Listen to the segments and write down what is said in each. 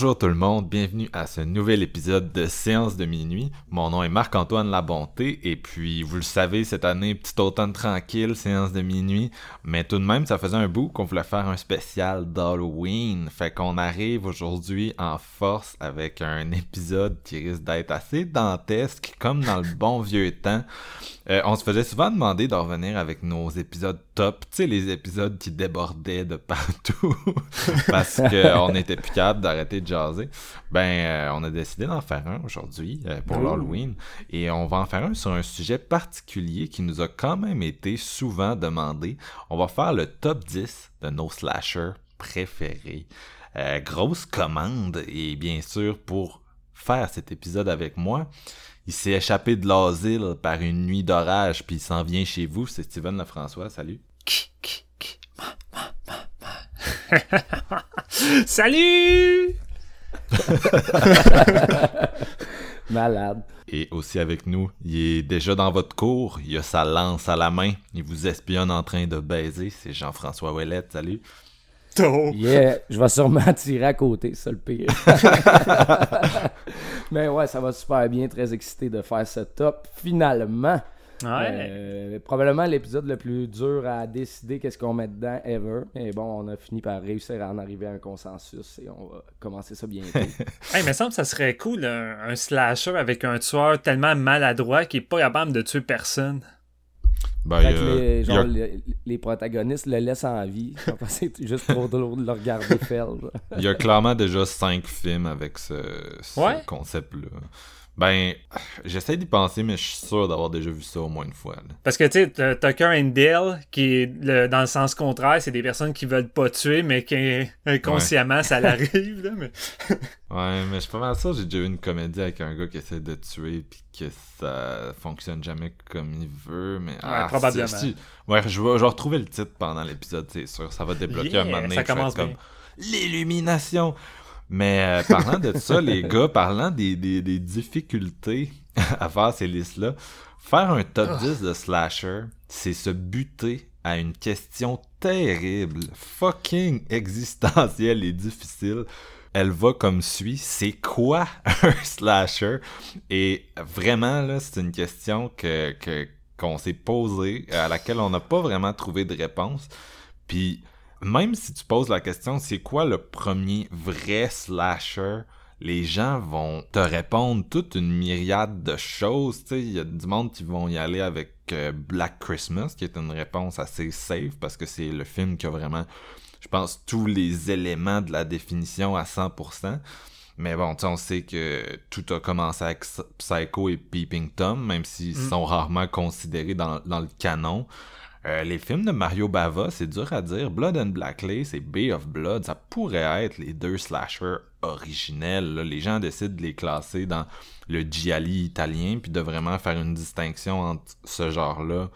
Bonjour tout le monde, bienvenue à ce nouvel épisode de Séance de minuit. Mon nom est Marc-Antoine Labonté et puis vous le savez, cette année, petit automne tranquille, séance de minuit. Mais tout de même, ça faisait un bout qu'on voulait faire un spécial d'Halloween. Fait qu'on arrive aujourd'hui en force avec un épisode qui risque d'être assez dantesque, comme dans le bon vieux temps. Euh, on se faisait souvent demander de revenir avec nos épisodes top, tu sais, les épisodes qui débordaient de partout parce qu'on était plus capable d'arrêter de jaser. Ben, euh, on a décidé d'en faire un aujourd'hui euh, pour l'Halloween et on va en faire un sur un sujet particulier qui nous a quand même été souvent demandé. On va faire le top 10 de nos slashers préférés. grosse commande et bien sûr pour faire cet épisode avec moi, il s'est échappé de l'asile par une nuit d'orage, puis il s'en vient chez vous. C'est Steven Lefrançois. Salut. Salut! Malade. Et aussi avec nous, il est déjà dans votre cour, il a sa lance à la main, il vous espionne en train de baiser. C'est Jean-François Ouellette. Salut. Yeah, je vais sûrement tirer à côté, c'est ça le pire. Mais ouais, ça va super bien, très excité de faire ce top. Finalement, euh, probablement l'épisode le plus dur à décider qu'est-ce qu'on met dedans ever. Mais bon, on a fini par réussir à en arriver à un consensus et on va commencer ça bientôt. hey, mais semble que ça serait cool, un, slasher avec un tueur tellement maladroit qu'il est pas capable de tuer personne. Ben, les, genre, les, protagonistes le laissent en vie. C'est juste trop drôle de le regarder faire. Il y a clairement déjà cinq films avec ce, concept-là. Ben, j'essaie d'y penser, mais je suis sûr d'avoir déjà vu ça au moins une fois. Parce que, tu sais, Tucker and Dale, qui est dans le sens contraire, c'est des personnes qui veulent pas tuer, mais qui inconsciemment, ça l'arrive. Là, mais... ouais, mais je suis pas mal sûr, j'ai déjà vu une comédie avec un gars qui essaie de tuer, puis que ça fonctionne jamais comme il veut. Mais, ouais, ah, probablement. Ouais, je vais, je vais retrouver le titre pendant l'épisode, c'est sûr. Ça va débloquer un moment donné. Ça commence comme l'illumination. Mais euh, parlant de ça, les gars, parlant des, des, des difficultés à faire ces listes-là, faire un top 10 de slasher, c'est se buter à une question terrible, fucking existentielle et difficile. Elle va comme suit, c'est quoi un slasher? Et vraiment, là, c'est une question que, que, qu'on s'est posée, à laquelle on n'a pas vraiment trouvé de réponse. Puis même si tu poses la question, c'est quoi le premier vrai slasher? Les gens vont te répondre toute une myriade de choses. Il y a du monde qui vont y aller avec euh, Black Christmas, qui est une réponse assez safe parce que c'est le film qui a vraiment, je pense, tous les éléments de la définition à 100%. Mais bon, on sait que tout a commencé avec Psycho et Peeping Tom, même s'ils mm. sont rarement considérés dans, dans le canon. Euh, les films de Mario Bava, c'est dur à dire. Blood and Black Lace et Bay of Blood, ça pourrait être les deux slashers originels. Les gens décident de les classer dans le gialli italien, puis de vraiment faire une distinction entre ce genre-là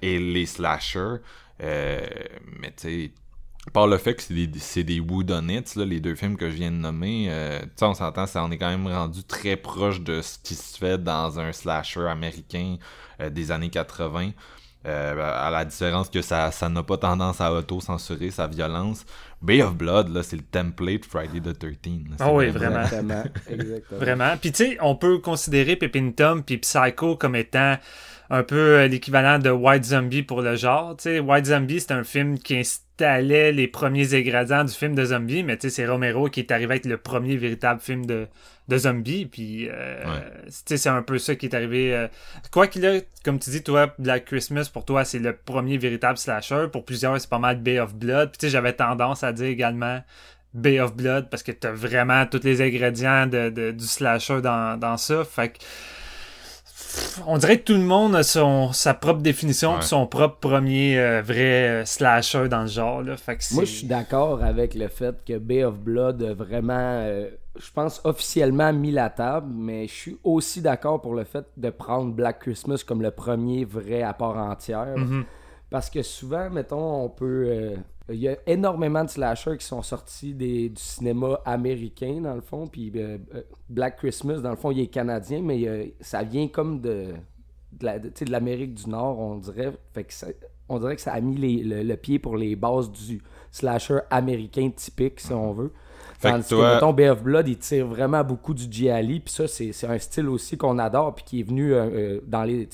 et les slashers. Euh, mais tu sais, par le fait que c'est des, c'est des les deux films que je viens de nommer, euh, on s'entend, ça, on est quand même rendu très proche de ce qui se fait dans un slasher américain des années 80. Euh, à la différence que ça ça n'a pas tendance à auto-censurer sa violence. Bay of Blood, là, c'est le template Friday the 13. Ah oui, vraiment. Exactement. vraiment. Puis tu sais, on peut considérer Pepin Tom puis Psycho comme étant un peu l'équivalent de White Zombie pour le genre. sais White Zombie, c'est un film qui installait les premiers ingrédients du film de zombie, mais c'est Romero qui est arrivé avec le premier véritable film de, de zombies. Puis, euh, c'est un peu ça qui est arrivé. Euh, quoi qu'il a, comme tu dis, toi, Black Christmas, pour toi, c'est le premier véritable slasher. Pour plusieurs, c'est pas mal Bay of Blood. Puis, j'avais tendance à dire également Bay of Blood parce que t'as vraiment tous les ingrédients de, du slasher dans, dans ça. Fait que on dirait que tout le monde a son, sa propre définition, son propre premier euh, vrai euh, slasher dans le genre. Là. Moi, je suis d'accord avec le fait que Bay of Blood a vraiment, euh, je pense, officiellement mis la table, mais je suis aussi d'accord pour le fait de prendre Black Christmas comme le premier vrai à part entière. Mm-hmm. Parce que souvent, mettons, on peut il y a énormément de slashers qui sont sortis des, du cinéma américain, dans le fond. Puis euh, euh, Black Christmas, dans le fond, il est canadien, mais euh, ça vient comme de, de l'Amérique du Nord, on dirait. Fait que on dirait que ça a mis le, pied pour les bases du slasher américain typique, si on veut. Fait Tandis que, toi... Bay of Blood, il tire vraiment beaucoup du Gialli. Puis ça, c'est un style aussi qu'on adore, puis qui est venu dans les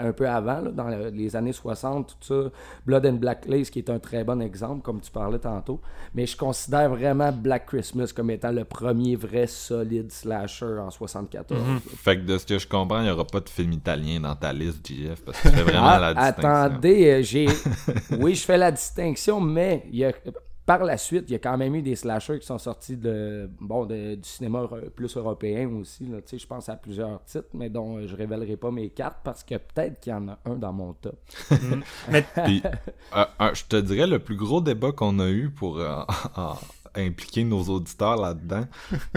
un peu avant, dans les années 60, tout ça. Blood and Black Lace, qui est un très bon exemple, comme tu parlais tantôt. Mais je considère vraiment Black Christmas comme étant le premier vrai solide slasher en 74. Mhm. Fait que de ce que je comprends, il n'y aura pas de film italien dans ta liste, JF, parce que tu fais vraiment ah, la distinction. Attendez, euh, j'ai... oui, je fais la distinction, mais il y a par la suite, il y a quand même eu des slashers qui sont sortis de, bon, du cinéma plus européen aussi. Là. Je pense à plusieurs titres, mais dont euh, je révélerai pas mes cartes parce que peut-être qu'il y en a un dans mon top. Mm. Euh, je te dirais, le plus gros débat qu'on a eu pour euh, impliquer nos auditeurs là-dedans,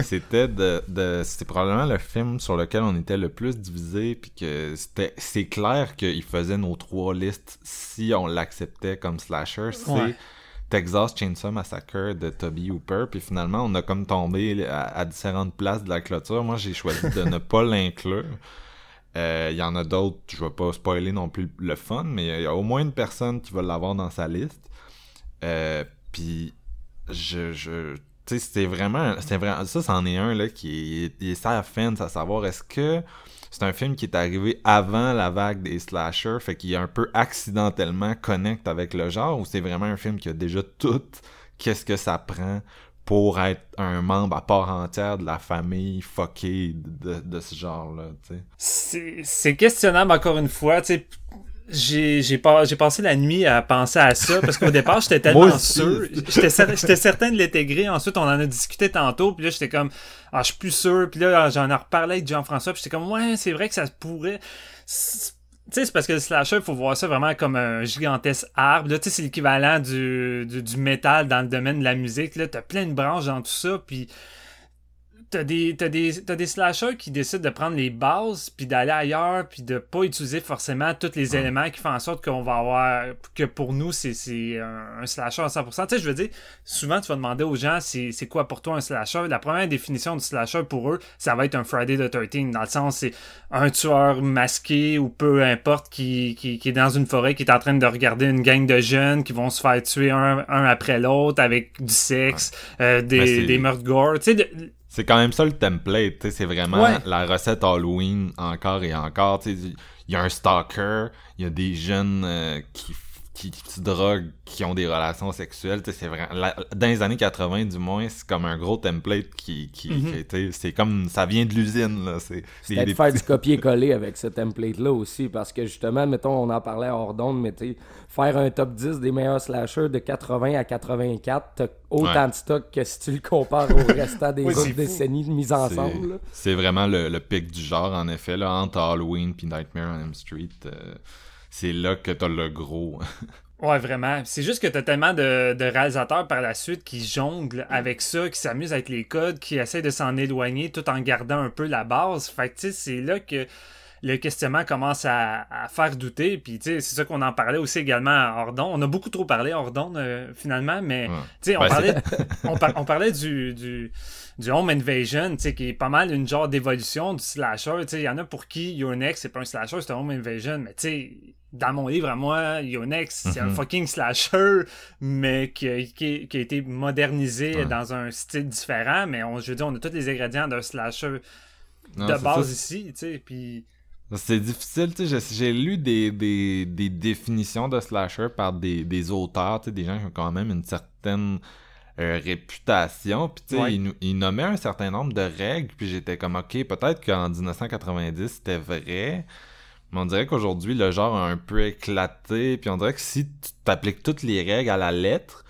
c'était de, de c'est probablement le film sur lequel on était le plus divisé, puis que c'était c'est clair qu'il faisait nos trois listes si on l'acceptait comme slasher. C'est Texas Chainsaw Massacre de Toby Hooper. Puis finalement, on a comme tombé à, différentes places de la clôture. Moi, j'ai choisi de ne pas l'inclure. Euh, il y en a d'autres, je vais pas spoiler non plus le fun, mais il y a au moins une personne qui va l'avoir dans sa liste. Euh, puis je, je tu sais, c'était vraiment, c'est vraiment, ça, c'en est un là qui est, est à fence à savoir est-ce que c'est un film qui est arrivé avant la vague des slashers, fait qu'il est un peu accidentellement connecté avec le genre, ou c'est vraiment un film qui a déjà tout qu'est-ce que ça prend pour être un membre à part entière de la famille fuckée de, de ce genre-là, tu sais? C'est questionnable encore une fois, tu sais j'ai j'ai passé la nuit à penser à ça parce qu'au départ j'étais tellement sûr. J'étais certain de l'intégrer. Ensuite on en a discuté tantôt puis là j'étais comme ah je suis plus sûr. Puis là j'en ai reparlé avec Jean-François puis j'étais comme ouais c'est vrai que ça pourrait. Tu sais c'est parce que le slasher, il faut voir ça vraiment comme un gigantesque arbre. Là, tu sais, c'est l'équivalent du, du, du, métal dans le domaine de la musique. Là, t'as plein de branches dans tout ça, puis t'as des, t'as des, t'as des slashers qui décident de prendre les bases, puis d'aller ailleurs, puis de pas utiliser forcément tous les éléments qui font en sorte qu'on va avoir, que pour nous, c'est, c'est un, slasher à 100%. Tu sais, je veux dire, souvent, tu vas demander aux gens, c'est, c'est quoi pour toi un slasher? La première définition du slasher pour eux, ça va être un Friday the 13 dans le sens, c'est un tueur masqué ou peu importe qui, qui, qui est dans une forêt, qui est en train de regarder une gang de jeunes qui vont se faire tuer un, un après l'autre avec du sexe, euh, des, des meurtres gore. Tu sais, c'est quand même ça le template, c'est vraiment la recette Halloween encore et encore. Il y a un stalker, il y a des jeunes euh, qui qui, se droguent, qui ont des relations sexuelles. C'est vrai. dans les années 80, du moins, c'est comme un gros template qui, qui, mhm. c'est comme ça vient de l'usine. là. C'est de faire du copier-coller avec ce template-là aussi, parce que justement, mettons, on en parlait hors d'onde, mais tu faire un top 10 des meilleurs slashers de 80 à 84, t'as autant de stock que si tu le compares au restant des autres décennies de mise ensemble. C'est vraiment le, pic du genre, en effet, là, entre Halloween puis Nightmare on Elm Street. Euh, c'est là que t'as le gros. ouais, vraiment. C'est juste que t'as tellement de, réalisateurs par la suite qui jonglent avec ça, qui s'amusent avec les codes, qui essaient de s'en éloigner tout en gardant un peu la base. Fait que, tu sais, c'est là que le questionnement commence à, faire douter. Puis, tu sais, c'est ça qu'on en parlait aussi également à Ordon. On a beaucoup trop parlé à Ordon, euh, finalement, mais, tu sais, on, parlait, on, parlait du, du, du Home Invasion, tu sais, qui est pas mal une genre d'évolution du slasher. Tu sais, il y en a pour qui Your Next, c'est pas un slasher, c'est un Home Invasion, mais tu sais, dans mon livre à moi, Yonex, c'est un mhm. fucking slasher, mais qui, qui, qui a été modernisé dans un style différent. Mais on, je veux dire, on a tous les ingrédients d'un slasher de base ici, tu sais. Puis C'est difficile, tu sais, j'ai lu des, des, des, définitions de slasher par des, des auteurs, tu sais, des gens qui ont quand même une certaine euh, réputation, puis tu sais, ils, nommaient un certain nombre de règles, puis j'étais comme, ok, peut-être qu'en 1990, c'était vrai, mais on dirait qu'aujourd'hui, le genre a un peu éclaté, puis on dirait que si tu t'appliques toutes les règles à la lettre,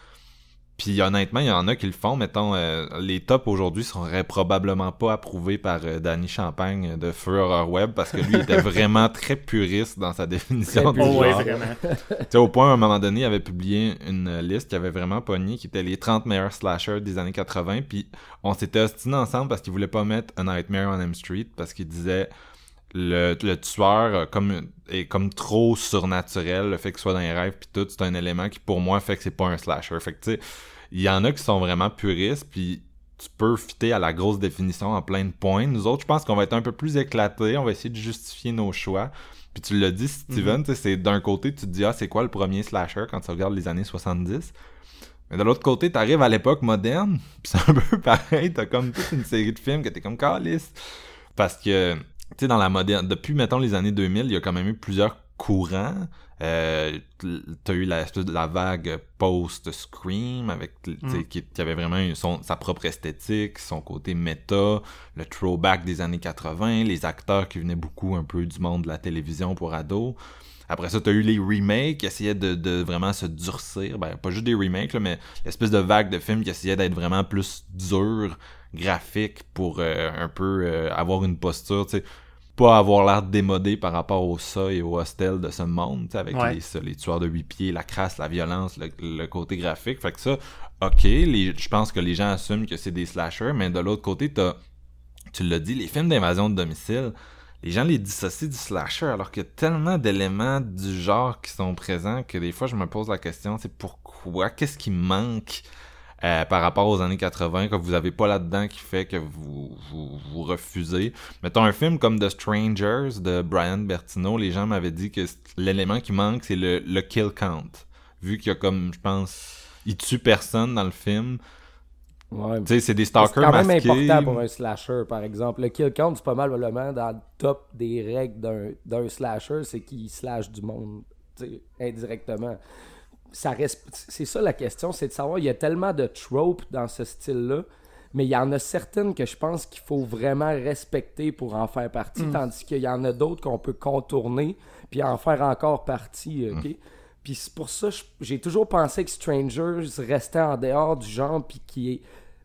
puis honnêtement, il y en a qui le font. Mettons, euh, les tops aujourd'hui seraient probablement pas approuvés par euh, Danny Champagne de Feu Horror Web parce que lui était vraiment très puriste dans sa définition du genre. au point, à un moment donné, il avait publié une liste qui avait vraiment pogné, qui était les 30 meilleurs slashers des années 80. Puis on s'était ostinés ensemble parce qu'il voulait pas mettre A Nightmare on M Street parce qu'il disait le, le tueur comme est comme trop surnaturel le fait qu'il soit dans les rêves puis tout c'est un élément qui pour moi fait que c'est pas un slasher fait que tu sais il y en a qui sont vraiment puristes puis tu peux fitter à la grosse définition en plein de points nous autres je pense qu'on va être un peu plus éclatés on va essayer de justifier nos choix puis tu l'as dit Steven mm-hmm. c'est d'un côté tu te dis ah c'est quoi le premier slasher quand tu regardes les années 70 mais de l'autre côté, t'arrives à l'époque moderne, pis c'est un peu pareil, t'as comme toute une série de films que t'es comme calice. Parce que tu sais, dans la moderne, depuis, mettons, les années 2000, il y a quand même eu plusieurs courants. Euh, t'as eu la, la vague post-Scream avec mm. qui, qui, avait vraiment son, sa propre esthétique, son côté méta, le throwback des années 80, les acteurs qui venaient beaucoup un peu du monde de la télévision pour ados. Après ça, t'as eu les remakes qui essayaient de, de, vraiment se durcir. Ben, pas juste des remakes, là, mais l'espèce de vague de films qui essayaient d'être vraiment plus durs, graphiques, pour euh, un peu euh, avoir une posture, tu sais pas avoir l'air démodé par rapport au ça et au hostel de ce monde, avec les, les, tueurs de huit pieds, la crasse, la violence, le, côté graphique. Fait que ça, ok, je pense que les gens assument que c'est des slashers, mais de l'autre côté, t'as, tu l'as dit, les films d'invasion de domicile, les gens les dissocient du slasher, alors qu'il y a tellement d'éléments du genre qui sont présents que des fois je me pose la question, c'est pourquoi, qu'est-ce qui manque? Euh, par rapport aux années 80 que vous avez pas là-dedans qui fait que vous, vous, refusez. Mettons un film comme The Strangers de Brian Bertino, les gens m'avaient dit que l'élément qui manque c'est le, le kill count. Vu qu'il y a comme, je pense, il tue personne dans le film. Ouais, c'est des stalkers masqués. C'est quand même important pour un slasher, par exemple. Le kill count, c'est pas mal vraiment dans le top des règles d'un slasher, c'est qu'il slash du monde indirectement ça reste. C'est ça la question, c'est de savoir, il y a tellement de tropes dans ce style-là, mais il y en a certaines que je pense qu'il faut vraiment respecter pour en faire partie, mm. tandis qu'il y en a d'autres qu'on peut contourner puis en faire encore partie, ok? Mm. Puis c'est pour ça j'ai toujours pensé que Strangers restait en dehors du genre puis qui est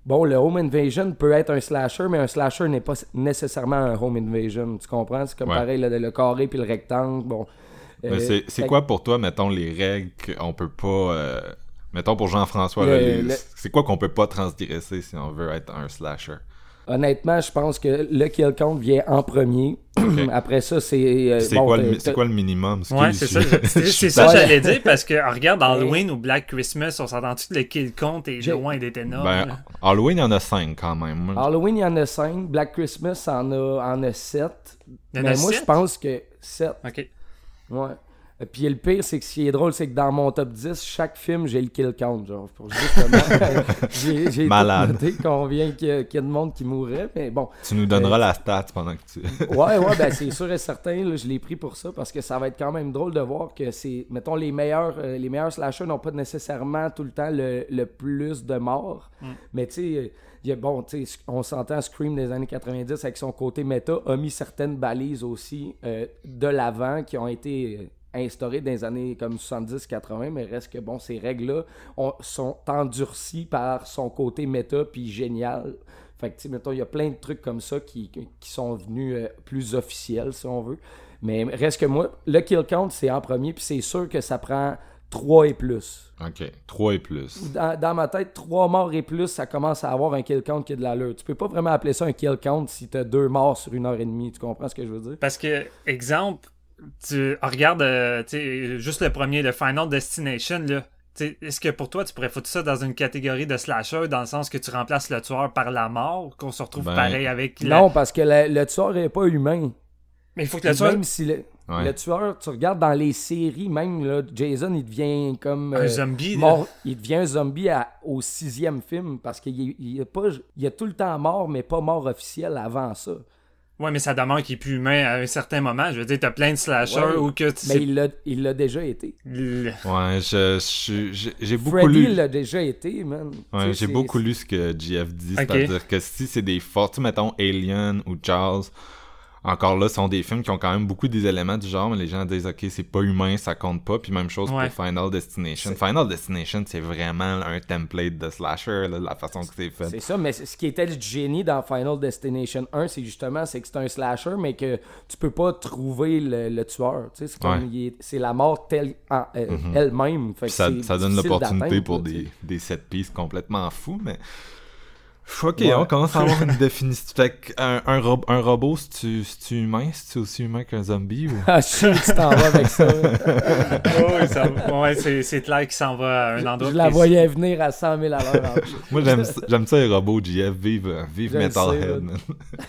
Bon, le home invasion peut être un slasher, mais un slasher n'est pas nécessairement un home invasion. Tu comprends? C'est comme pareil, le, le, carré puis le rectangle. Bon, euh, c'est quoi pour toi, mettons, les règles qu'on peut pas. Euh, mettons pour Jean-François, c'est quoi qu'on peut pas transgresser si on veut être un slasher? Honnêtement, je pense que le kill count vient en premier. Après ça, c'est. Euh, c'est quoi, quoi, le minimum? Ouais, c'est ça. C'est ça que j'allais dire parce que regarde Halloween ou Black Christmas, on s'entend-tu que le kill count est loin d'être énorme ben, Halloween, il y en a 5 quand même. Halloween, il y en a 5. Black Christmas, en a, en a 7. Mais moi, je pense que 7. Ok. Ouais. Puis le pire, c'est que ce qui est drôle, c'est que dans mon top 10, chaque film, j'ai le kill count, genre. Pour justement, j'ai, j'ai Malade. noté combien qu'il y, a, qu'il y, a de monde qui mourrait, mais bon. Tu nous donneras euh, la stat pendant que tu... ouais, ouais, ben c'est sûr et certain, là, je l'ai pris pour ça, parce que ça va être quand même drôle de voir que c'est, mettons, les meilleurs, euh, les meilleurs slashers n'ont pas nécessairement tout le temps le, le plus de morts, mm. mais tu sais bon, on s'entend Scream des années 90 avec son côté méta, a mis certaines balises aussi euh, de l'avant qui ont été euh, instaurées dans les années comme 70-80, mais reste que, bon, ces règles-là sont endurcies par son côté méta puis génial. Fait que, tu mettons, il y a plein de trucs comme ça qui, qui sont venus euh, plus officiels, si on veut. Mais reste que moi, le kill count, c'est en premier, puis c'est sûr que ça prend 3 et plus. OK. 3 et plus. Dans, ma tête, 3 morts et plus, ça commence à avoir un kill count qui est de l'allure. Tu peux pas vraiment appeler ça un kill count si t'as deux morts sur une heure et demie. Tu comprends ce que je veux dire? Parce que, exemple, tu regardes euh, juste le premier, le Final Destination, là. Est-ce que pour toi, tu pourrais foutre ça dans une catégorie de slasher, dans le sens que tu remplaces le tueur par la mort, qu'on se retrouve ben, pareil avec... Non, parce que le, tueur est pas humain. Mais il faut que le tueur... Le tueur, tu regardes dans les séries, même là, Jason, il devient comme. un euh, zombie. Mort, il devient un zombie au sixième film parce qu'il il, a pas, il a tout le temps mort, mais pas mort officiel avant ça. Ouais, mais ça demeure qu'il est plus humain à un certain moment. Je veux dire, t'as plein de slashers ou que tu Mais il l'a, il l'a déjà été. Ouais, je, j'ai beaucoup Freddy lu. Freddy l'a déjà été, man. Ouais, j'ai beaucoup lu ce que GF dit. C'est-à-dire que si c'est des forts, mettons Alien ou Charles, encore là, ce sont des films qui ont quand même beaucoup des éléments du genre, mais les gens disent, OK, c'est pas humain, ça compte pas. Puis même chose pour Final Destination. Final Destination, c'est vraiment un template de slasher, la façon que c'est fait. C'est ça, mais ce qui était le génie dans Final Destination 1, c'est justement c'est que c'est un slasher, mais que tu peux pas trouver le, tueur. C'est comme c'est la mort telle euh, mhm. elle-même. Ça, ça donne l'opportunité pour des, des set pieces complètement fous, mais. Ok, on commence à avoir une définition. Fait un, un, un robot, c'est-tu humain? C'est-tu aussi humain qu'un zombie? Ou... ah, je que tu t'en vas avec ça. oui, ça, ouais, c'est clair qu'il s'en va à un endroit. Je la voyais venir à 100 000 à l'heure. Moi, j'aime ça, les robots, JF. Vive, vive Metalhead,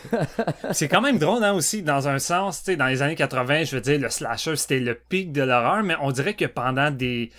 C'est quand même drôle, hein, aussi, dans un sens. tu sais Dans les années 80, je veux dire, le slasher, c'était le pic de l'horreur, mais on dirait que pendant des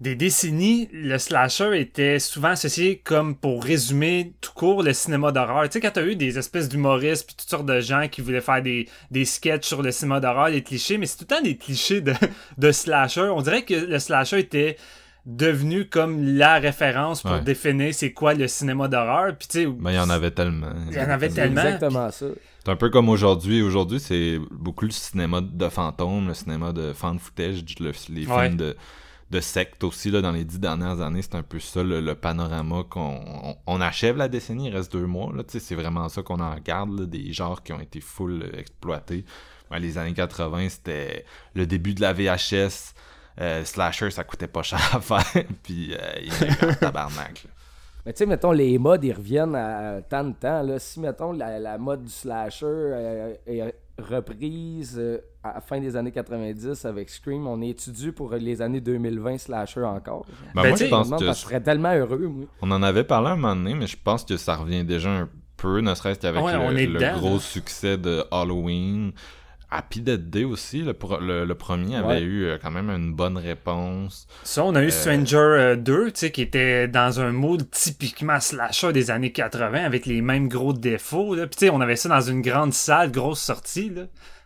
des décennies, le slasher était souvent associé comme pour résumer tout court le cinéma d'horreur. Tu sais, quand t'as eu des espèces d'humoristes puis toutes sortes de gens qui voulaient faire des, des sketchs sur le cinéma d'horreur, des clichés, mais c'est tout le temps des clichés de, de slasher. On dirait que le slasher était devenu comme la référence pour définir c'est quoi le cinéma d'horreur. Puis tu sais, ben, il y en avait tellement. Il y en avait tellement. Exactement ça. C'est un peu comme aujourd'hui. Aujourd'hui, c'est beaucoup le cinéma de fantômes, le cinéma de fan footage, les films de de secte aussi là, dans les dix dernières années. C'est un peu ça le, panorama qu'on on, achève la décennie, il reste deux mois. C'est vraiment ça qu'on en regarde, des genres qui ont été full euh, exploités. les années 80, c'était le début de la VHS. Euh, slasher, ça coûtait pas cher à faire. Puis euh, il est tabarnak. Mais tu sais, mettons, les modes, ils reviennent à tant de temps. Là. Si, mettons, la, mode du slasher est reprise à la fin des années 90 avec Scream, on est étudié pour les années 2020 slasher encore. Ben, moi, je pense que... je serais tellement heureux, moi. On en avait parlé un moment donné, mais je pense que ça revient déjà un peu, ne serait-ce qu'avec le, gros succès de Halloween. Happy Dead Day aussi, le, le, premier avait eu euh, quand même une bonne réponse. Ça, on a eu euh, Stranger 2, euh, tu sais, qui était dans un mood typiquement slasher des années 80 avec les mêmes gros défauts. Puis tu sais, on avait ça dans une grande salle, grosse sortie. Là.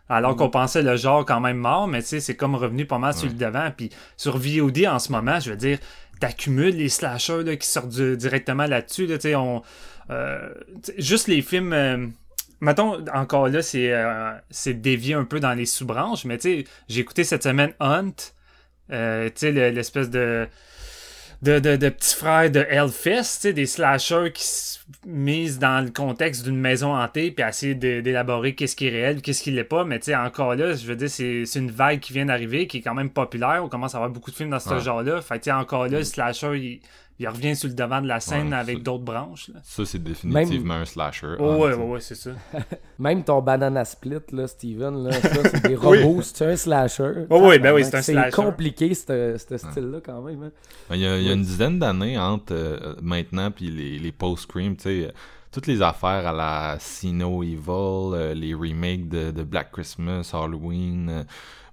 Alors qu'on pensait le genre quand même mort, mais tu sais, c'est comme revenu pas mal sur le devant. Puis sur VOD en ce moment, je veux dire, t'accumules les slashers là, qui sortent directement là-dessus. Là, on, euh, juste les films. Euh, mettons, encore là, c'est euh, c'est dévié un peu dans les sous-branches, mais tu sais, j'ai écouté cette semaine Hunt, tu sais, l'espèce de de, de, de petits frères de Hellfest, des slashers qui se misent dans le contexte d'une maison hantée puis essayer d'élaborer qu'est-ce qui est réel, qu'est-ce qui l'est pas. Mais tu sais, encore là, je veux dire, c'est une vague qui vient d'arriver, qui est quand même populaire. On commence à avoir beaucoup de films dans ce genre-là. Fait tu encore là, le slasher, il il revient sur le devant de la scène avec d'autres branches. Ça, c'est définitivement un slasher. Oh, ouais, ouais, ouais, c'est ça. Même ton banana split, là, Steven, là, ça, c'est des robots, c'est un slasher. Oh, oui, ben oui, c'est un slasher. C'est compliqué, ce style-là, quand même. Hein. Ben, il, y a, il, y a, une dizaine d'années entre euh, maintenant puis les, les post-scream, tu sais toutes les affaires à la Sino Evil, euh, les remakes de, de, Black Christmas, Halloween, euh,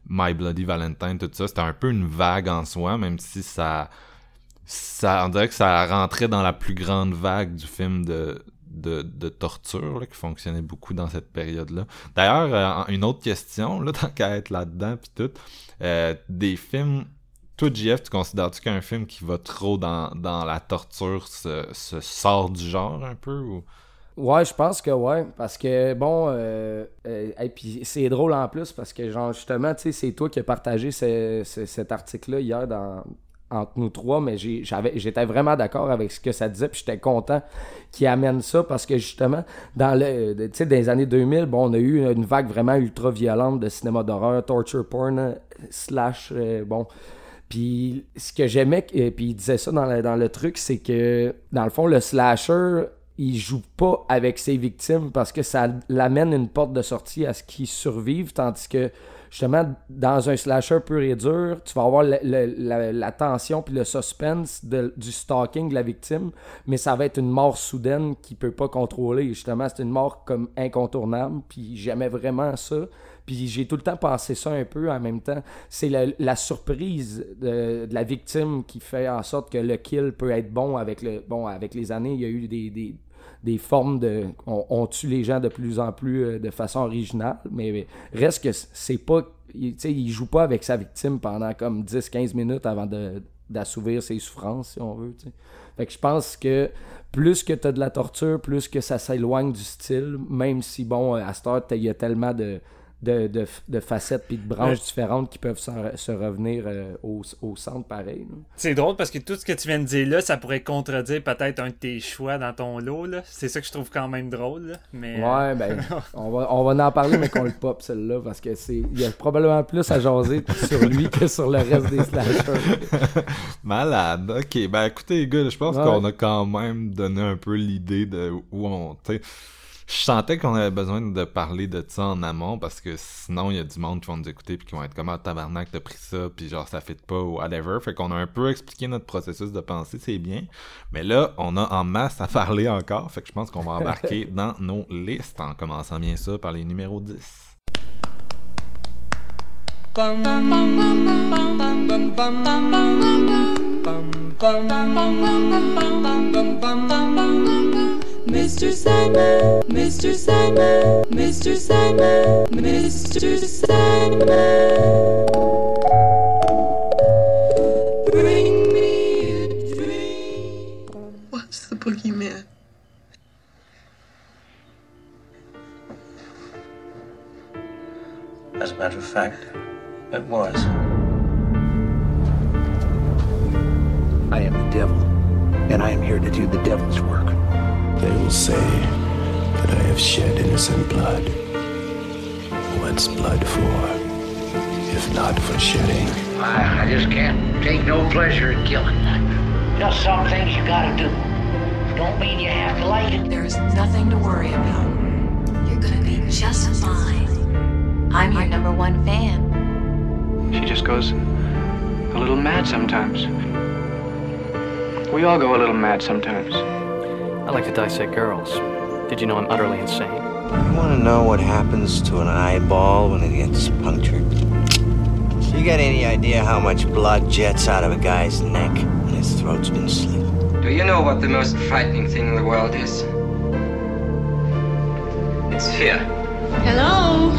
My Bloody Valentine, tout ça, c'était un peu une vague en soi, même si ça ça, on dirait que ça rentrait dans la plus grande vague du film de, de, torture qui fonctionnait beaucoup dans cette période-là. D'ailleurs, euh, une autre question, là, tant qu'à être là-dedans, puis tout, euh, des films... Toi, JF, tu considères-tu qu'un film qui va trop dans, dans la torture se, sort du genre un peu ou... Ouais, je pense que ouais, parce que bon, euh, euh et puis c'est drôle en plus parce que genre justement, tu sais, c'est toi qui as partagé cet article-là hier dans, entre nous trois, mais j'étais vraiment d'accord avec ce que ça disait, puis j'étais content qu'il amène ça parce que justement, dans le, dans les années 2000, bon, on a eu une vague vraiment ultra violente de cinéma d'horreur, torture porn, slash, euh, bon. Puis ce que j'aimais, et puis il disait ça dans le, dans le truc, c'est que dans le fond, le slasher, il joue pas avec ses victimes parce que ça l'amène une porte de sortie à ce qu'ils survivent, tandis que justement, dans un slasher pur et dur, tu vas avoir la, tension puis le suspense du stalking de la victime, mais ça va être une mort soudaine qu'il peut pas contrôler. Justement, c'est une mort comme incontournable, puis j'aimais vraiment ça. Puis j'ai tout le temps pensé ça un peu en même temps. C'est la, surprise de, la victime qui fait en sorte que le kill peut être bon avec le bon avec les années. Il y a eu des formes de. On, tue les gens de plus en plus euh, de façon originale, mais reste que c'est pas. Il, il joue pas avec sa victime pendant comme 10-15 minutes avant d'assouvir ses souffrances, si on veut. Fait que je pense que plus que tu as de la torture, plus que ça s'éloigne du style, même si, bon, à cette heure, il y a tellement de de, de, de facettes puis de branches différentes qui peuvent se, revenir euh, au, au, centre pareil. C'est drôle parce que tout ce que tu viens de dire là, ça pourrait contredire peut-être un de tes choix dans ton lot. C'est ça que je trouve quand même drôle. Mais, euh, Ouais, ben, on va, on va en parler, mais qu'on le pop celle-là parce que c'est il y a probablement plus à jaser sur lui que sur le reste des slashers. Malade. Ok, ben écoutez, les gars, je pense qu'on a quand même donné un peu l'idée de où on je sentais qu'on avait besoin de parler de ça en amont parce que sinon il y a du monde qui vont nous écouter puis qui vont être comme ah tabarnak t'as pris ça puis genre ça fit pas ou whatever fait qu'on a un peu expliqué notre processus de pensée c'est bien mais là on a en masse à parler encore fait que je pense qu'on va embarquer dans nos listes en commençant bien ça par les numéros 10 Mr. Sandman, Mr. Sandman, Mr. Sandman, Mr. Sandman. Bring me a dream. What's the boogeyman? As a matter of fact, it was. I am the devil, and I am here to do the devil's work. They will say that I have shed innocent blood. What's blood for, if not for shedding? I, I just can't take no pleasure in killing. Just some things you gotta do. Don't mean you have to like it. There's nothing to worry about. You're gonna be just fine. I'm your number one fan. She just goes a little mad sometimes. We all go a little mad sometimes. I like to dissect girls. Did you know I'm utterly insane? You want to know what happens to an eyeball when it gets punctured? You got any idea how much blood jets out of a guy's neck when his throat's been slit? Do you know what the most frightening thing in the world is? It's fear. Hello?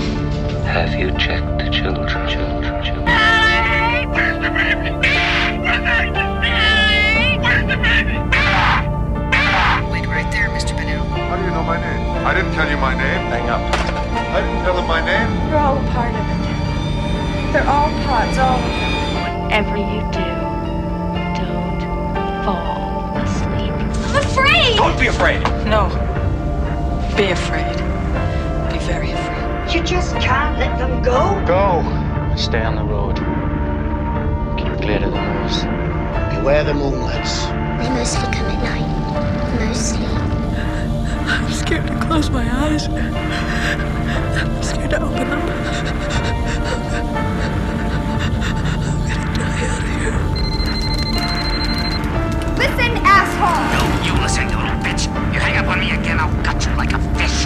Have you checked the children? Children, children. My name. I didn't tell you my name. Hang up. I didn't tell him my name. You're all a part of it. They're all parts, all of them. Whatever you do, don't fall asleep. I'm afraid! Don't be afraid! No. Be afraid. Be very afraid. You just can't let them go? Go! Stay on the road. Keep clear of the moors. Beware the moonlights. They mostly come at night. Mostly. I'm scared to close my eyes. I'm scared to open them. I'm gonna die out here. Listen, asshole! No, you listen, you little bitch. You hang up on me again, I'll gut you like a fish.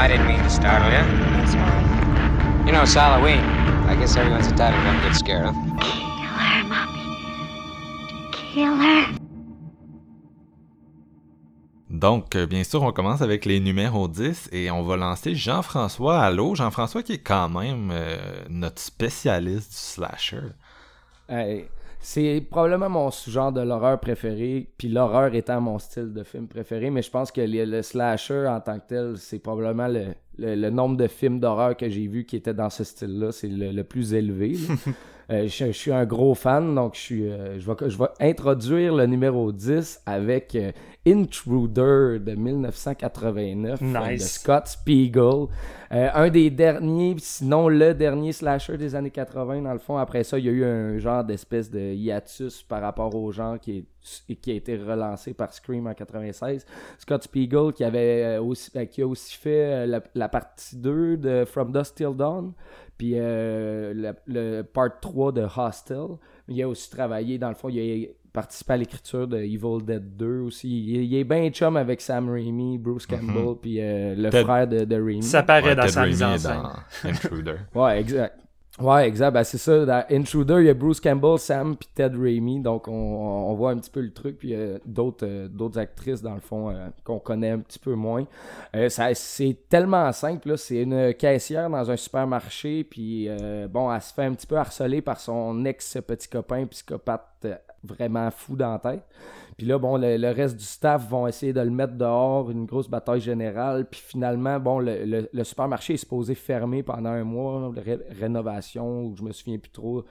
I didn't mean to startle you. You know, it's Halloween. I guess everyone's entitled to get scared, Donc, euh, bien sûr, on commence avec les numéros 10 et on va lancer Jean-François à l'eau. Jean-François qui est quand même euh, notre spécialiste du slasher. c'est probablement mon genre de l'horreur préféré, puis l'horreur étant mon style de film préféré, mais je pense que le, slasher en tant que tel, c'est probablement le, nombre de films d'horreur que j'ai vu qui étaient dans ce style-là, c'est le, plus élevé. Euh, je, suis un gros fan, donc je, suis, euh, je, vais, je vais introduire le numéro 10 avec euh, Intruder de 1989 de Scott Spiegel. un des derniers, sinon le dernier slasher des années 80, dans le fond. Après ça, il y a eu un genre d'espèce de hiatus par rapport au genre qui, est, qui a été relancé par Scream en 96. Scott Spiegel qui, avait aussi, ben, qui a aussi fait la, la partie 2 de From Dust Till Dawn. Puis euh, le, part 3 de Hostel. Il a aussi travaillé, dans le fond, il a participé à l'écriture de Evil Dead 2 aussi. Il, est bien chum avec Sam Raimi, Bruce mhm. Campbell, puis euh, le frère de, de Raimi. Ça paraît dans sa mise en scène. Intruder. ouais, exact. Ouais, exact. Ben, c'est ça. Dans Intruder, il y a Bruce Campbell, Sam, puis Ted Raimi. Donc, on, on, voit un petit peu le truc. Puis, il y a d'autres, euh, d'autres actrices, dans le fond, euh, qu'on connaît un petit peu moins. Euh, ça, c'est tellement simple. C'est une caissière dans un supermarché. Puis, bon, elle se fait un petit peu harceler par son ex-petit copain psychopathe vraiment fou dans la tête. Puis là, bon, le, reste du staff vont essayer de le mettre dehors, une grosse bataille générale. Puis finalement, bon, le, supermarché est supposé fermer pendant un mois, rénovation, ou je me souviens plus trop.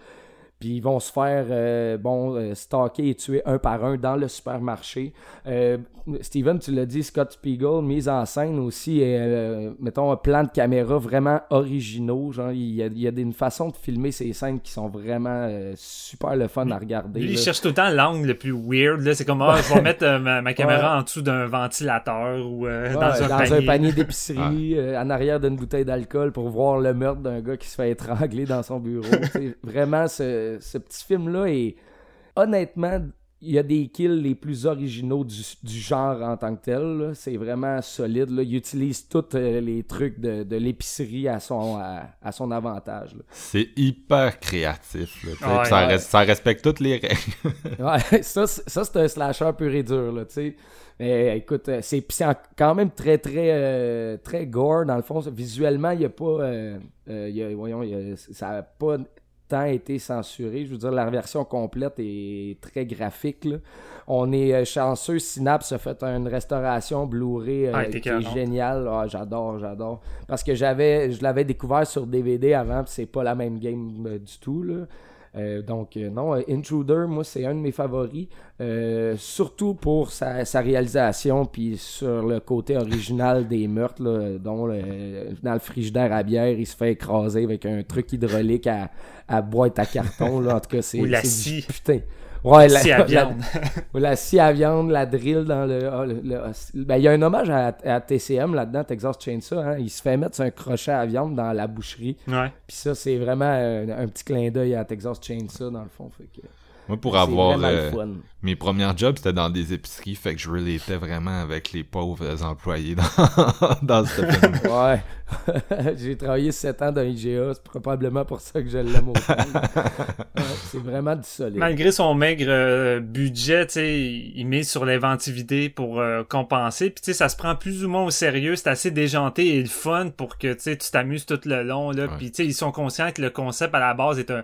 Puis ils vont se faire, euh, bon, euh, stalker et tuer un par un dans le supermarché. Euh, Steven, tu l'as dit, Scott Spiegel, mise en scène aussi, et, mettons, un plan de caméra vraiment originaux. Genre, il y a, il y a une façon de filmer ces scènes qui sont vraiment super le fun à regarder. il cherche tout le temps l'angle le plus weird. C'est comme, ah, je vais mettre ma, caméra en dessous d'un ventilateur ou dans, un, dans panier. un panier d'épicerie, en arrière d'une bouteille d'alcool pour voir le meurtre d'un gars qui se fait étrangler dans son bureau. vraiment, ce ce, petit film-là est honnêtement il y a des kills les plus originaux du, genre en tant que tel. C'est vraiment solide. Là. Il utilise tous euh, les trucs de, l'épicerie à son, à, son avantage. C'est hyper créatif. ça, respecte toutes les règles. ouais, ça, c'est un slasher pur et dur. Là, Mais écoute, euh, c'est quand même très, très, euh, très gore. Dans le fond, visuellement, il n'y a pas. voyons, ça n'a pas été censuré. Je veux dire, la version complète est très graphique. On est euh, chanceux. Synapse a fait une restauration Blu-ray euh, ah, qui est géniale. Ah, j'adore, j'adore. Parce que j'avais, je l'avais découvert sur DVD avant, c'est pas la même game euh, du tout. Là. Euh, donc, euh, non, euh, Intruder, moi, c'est un de mes favoris. surtout pour sa, réalisation, puis sur le côté original des meurtres, là, dont dans le frigidaire à bière, il se fait écraser avec un truc hydraulique à, à boîte à carton. Là. En tout cas, c'est. Ou la scie. Putain. Ouais, la, scie à viande. La, scie à viande, la drill dans le. Ah, ben, il y a un hommage à, TCM là-dedans, Texas Chainsaw. Hein. Il se fait mettre un crochet à viande dans la boucherie. Ouais. Puis ça, c'est vraiment un, petit clin d'œil à Texas Chainsaw, dans le fond. Fait que... Moi, pour avoir euh, mes premiers jobs, c'était dans des épiceries, fait que je relatais vraiment avec les pauvres employés dans, dans ce film. Ouais. J'ai travaillé 7 ans dans IGA, c'est probablement pour ça que je l'aime autant. c'est vraiment du solide. Malgré son maigre euh, budget, il met sur l'inventivité pour euh, compenser. Puis ça se prend plus ou moins au sérieux, c'est assez déjanté et le fun pour que tu t'amuses tout le long. Là. Puis ils sont conscients que le concept à la base est un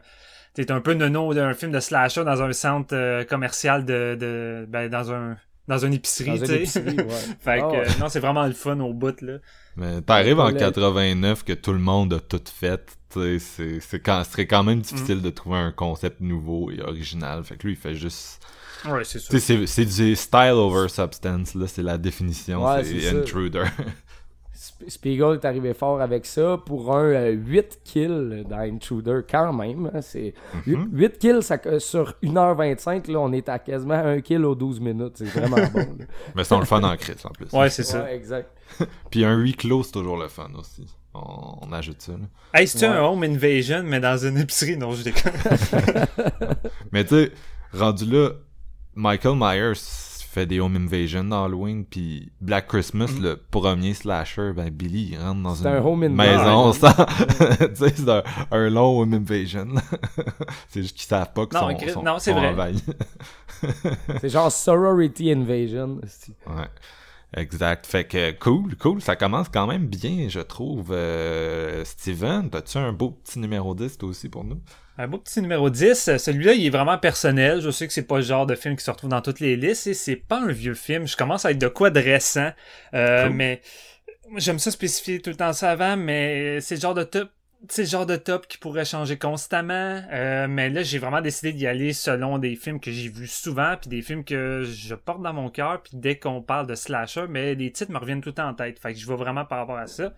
c'est un peu nono d'un film de slasher dans un centre euh, commercial de, de ben, dans un dans une épicerie, tu sais. fait que, ah non, c'est vraiment le fun au bout, là. Mais t'arrives en 89 que tout le monde a tout fait, tu sais, c'est quand, serait quand même difficile mm. de trouver un concept nouveau et original. Fait que lui, il fait juste... Ouais, c'est ça. C'est du style over substance, là, c'est la définition, c'est Intruder. Spiegel est arrivé fort avec ça pour un 8 euh, kills dans Intruder quand même. Hein, c'est 8, mhm. kills euh, sur 1h25, là, on est à quasiment 1 kill aux 12 minutes. C'est vraiment bon. Mais c'est le fun en crise en plus. Ouais, c'est ça. exact. Puis un 8 clos, c'est toujours le fun aussi. On, ajoute ça. Là. Hey, c'est un home invasion, mais dans une épicerie, non, je déconne. mais tu sais, rendu là, Michael Myers fait des home invasion d'Halloween, puis Black Christmas, mm. le premier slasher, ben Billy il rentre dans une maison, c'est un, long home invasion. c'est juste qu'ils savent pas que non, son, non, c'est vrai. c'est genre sorority invasion. Ouais. Exact. Fait que cool, cool. Ça commence quand même bien, je trouve. Euh, Steven, as-tu un beau petit numéro 10 toi aussi pour nous? Un beau petit numéro 10. Celui-là, il est vraiment personnel. Je sais que c'est pas le genre de film qui se retrouve dans toutes les listes et c'est pas un vieux film. Je commence à être de quoi de récent. Euh, mais j'aime ça spécifier tout le temps ça avant, mais c'est le genre de top c'est le genre de top qui pourrait changer constamment. Euh, mais là, j'ai vraiment décidé d'y aller selon des films que j'ai vus souvent, puis des films que je porte dans mon cœur, puis dès qu'on parle de slasher, mais les titres me reviennent tout le temps en tête. Fait que je vais vraiment par rapport à ça.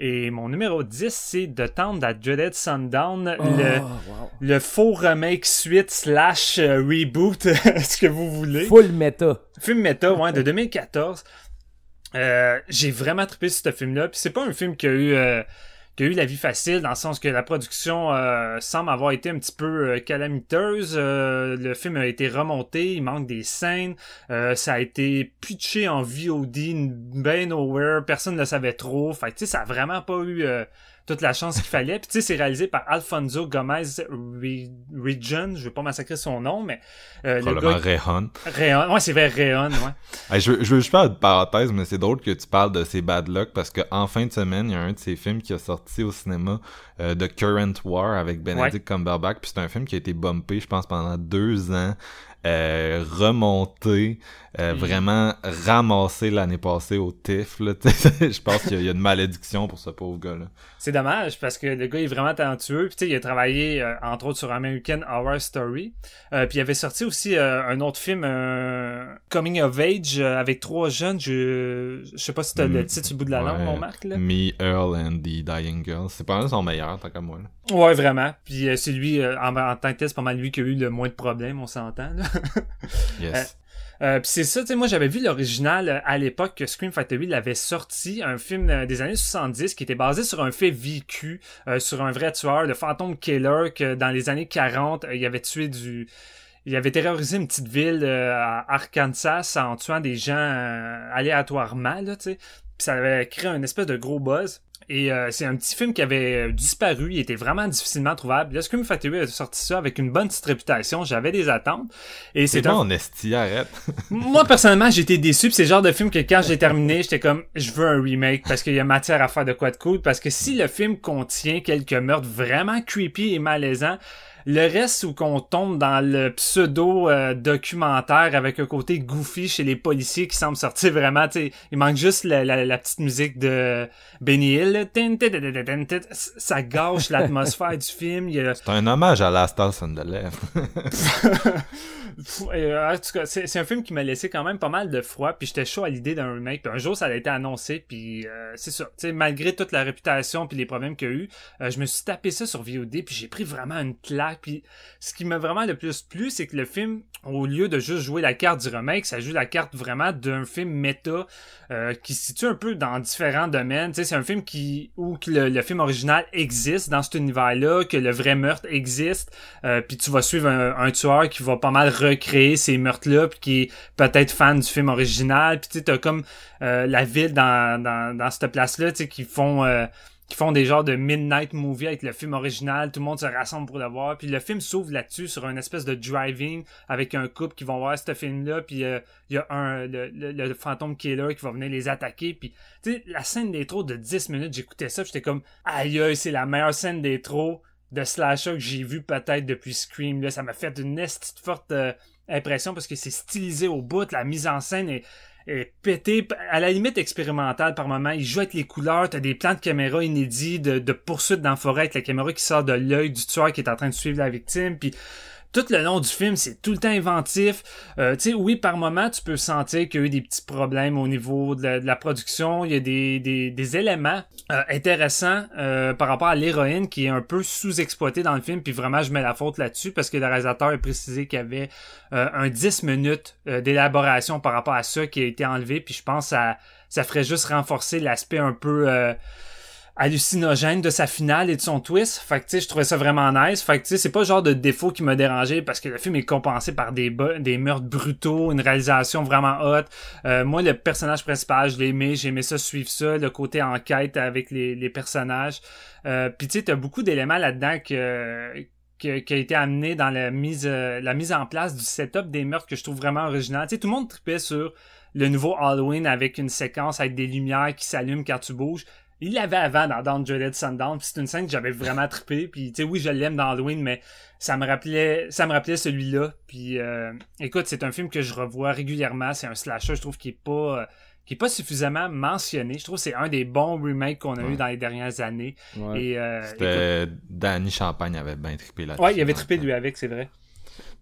Et mon numéro 10, c'est The Town That Dreaded Sundown, oh, le, le, faux remake suite slash euh, reboot, ce que vous voulez. Full méta. Film méta, ouais, de 2014. Euh, j'ai vraiment trippé sur ce film-là. Puis c'est pas un film qui a eu euh, qui a eu la vie facile dans le sens que la production euh, semble avoir été un petit peu euh, calamiteuse. Euh, le film a été remonté, il manque des scènes, ça a été pitché en VOD, ben nowhere, personne ne le savait trop. Fait tu sais, ça a vraiment pas eu toute la chance qu'il fallait. Puis tu sais, c'est réalisé par Alfonso Gomez Region, je vais pas massacrer son nom, mais euh, le gars... Réhon. Réhon, ouais, c'est vrai, Réhon, ouais. je, je veux juste faire une parenthèse, mais c'est drôle que tu parles de ces bad luck parce que en fin de semaine, il y a un de ces films qui a sorti au cinéma, euh, The Current War avec Benedict Cumberbatch, puis c'est un film qui a été bumpé, je pense, pendant deux ans euh, remonter, euh, vraiment ramasser l'année passée au TIFF. je pense qu'il y, a une malédiction pour ce pauvre gars-là. C'est dommage parce que le gars est vraiment talentueux. Puis, il a travaillé euh, entre autres sur American Horror Story. Euh, puis il avait sorti aussi un autre film, Coming of Age, avec trois jeunes. Je, je sais pas si t'as le mm, titre du bout de la langue, mon Marc. Là. Me, Earl and the Dying Girl. C'est pas mal son meilleur, tant qu'à moi. Là. Ouais, vraiment. Puis c'est lui, en, en, tant que tel, c'est pas mal lui qui a eu le moins de problèmes, on s'entend. yes. Euh, euh puis c'est ça, moi j'avais vu l'original euh, à l'époque que Scream Factory l'avait sorti, un film euh, des années 70 qui était basé sur un fait vécu, sur un vrai tueur, le Phantom Killer, que dans les années 40, il avait tué du... Il avait terrorisé une petite ville à Arkansas en tuant des gens aléatoirement, tu sais. Puis ça avait créé un espèce de gros buzz. Et euh, c'est un petit film qui avait disparu, il était vraiment difficilement trouvable. Là, Scream Factory a sorti ça avec une bonne petite réputation, j'avais des attentes. Et c'est un... esti, arrête. Moi, personnellement, j'étais déçu, c'est le genre de film que quand j'ai terminé, j'étais comme, je veux un remake parce qu'il y a matière à faire de quoi de cool, parce que si le film contient quelques meurtres vraiment creepy et malaisants, le reste où qu'on tombe dans le pseudo euh, documentaire avec un côté goofy chez les policiers qui semble sortir vraiment, tu il manque juste la, la, petite musique de Benny Hill. Ça gâche l'atmosphère du film. C'est un hommage à Last House on the Left. Euh, en tout cas, c'est un film qui m'a laissé quand même pas mal de froid, puis j'étais chaud à l'idée d'un remake. Puis un jour, ça a été annoncé, puis euh, c'est ça. sais malgré toute la réputation puis les problèmes qu'il y a eu, je me suis tapé ça sur VOD, puis j'ai pris vraiment une claque puis ce qui m'a vraiment le plus plu, c'est que le film, au lieu de juste jouer la carte du remake, ça joue la carte vraiment d'un film méta euh, qui se situe un peu dans différents domaines. C'est un film qui où le, film original existe dans cet univers-là, que le vrai meurtre existe, euh, puis tu vas suivre un, tueur qui va pas mal recréer ces meurtres-là, puis qui est peut-être fan du film original. Puis tu t'as comme euh, la ville dans, dans, dans cette place-là, tu sais, qui font qui font des genres de midnight movie avec le film original, tout le monde se rassemble pour le voir, puis le film s'ouvre là-dessus sur une espèce de driving avec un couple qui vont voir ce film-là, puis euh, il y a un le, le, fantôme killer qui va venir les attaquer, puis tu sais la scène d'intro de 10 minutes, j'écoutais ça, j'étais comme aïe aïe, c'est la meilleure scène d'intro de slasher que j'ai vu peut-être depuis Scream là, ça m'a fait une forte euh, impression parce que c'est stylisé au bout, la mise en scène est pété, à la limite expérimental par moment. Il joue avec les couleurs, t'as des plans de caméra inédits de, de poursuite dans la forêt avec la caméra qui sort de l'œil du tueur qui est en train de suivre la victime. Puis tout le long du film, c'est tout le temps inventif. Euh, tu sais, oui, par moment, tu peux sentir qu'il y a eu des petits problèmes au niveau de la, production. Il y a des, des, des éléments euh, intéressants euh, par rapport à l'héroïne qui est un peu sous-exploitée dans le film. Puis vraiment, je mets la faute là-dessus parce que le réalisateur a précisé qu'il y avait euh, un 10 minutes d'élaboration par rapport à ça qui a été enlevé. Puis je pense que ça, ça ferait juste renforcer l'aspect un peu hallucinogène de sa finale et de son twist. Fait que tu sais, je trouvais ça vraiment nice. Fait que tu sais, c'est pas le genre de défaut qui m'a dérangé parce que le film est compensé par des meurtres brutaux, une réalisation vraiment haute. Euh, moi, le personnage principal, je l'ai aimé, j'ai aimé ça suivre ça, le côté enquête avec les, les personnages. Euh, Puis tu sais, t'as beaucoup d'éléments là-dedans que qui, a été amené dans la mise euh, la mise en place du setup des meurtres que je trouve vraiment original. Tu sais, tout le monde tripait sur le nouveau Halloween avec une séquence avec des lumières qui s'allument quand tu bouges. Il l'avait avant dans Down Dreaded Sundown, c'est une scène que j'avais vraiment trippé, puis tu sais oui, je l'aime dans Halloween mais ça me rappelait ça me rappelait celui-là. Puis euh, écoute, c'est un film que je revois régulièrement, c'est un slasher, je trouve qu'il est pas euh, qui est pas suffisamment mentionné. Je trouve que c'est un des bons remakes qu'on a eu dans les dernières années. Et euh, C'était Danny Champagne avait bien trippé là-dessus. Ouais, il avait trippé lui avec, c'est vrai.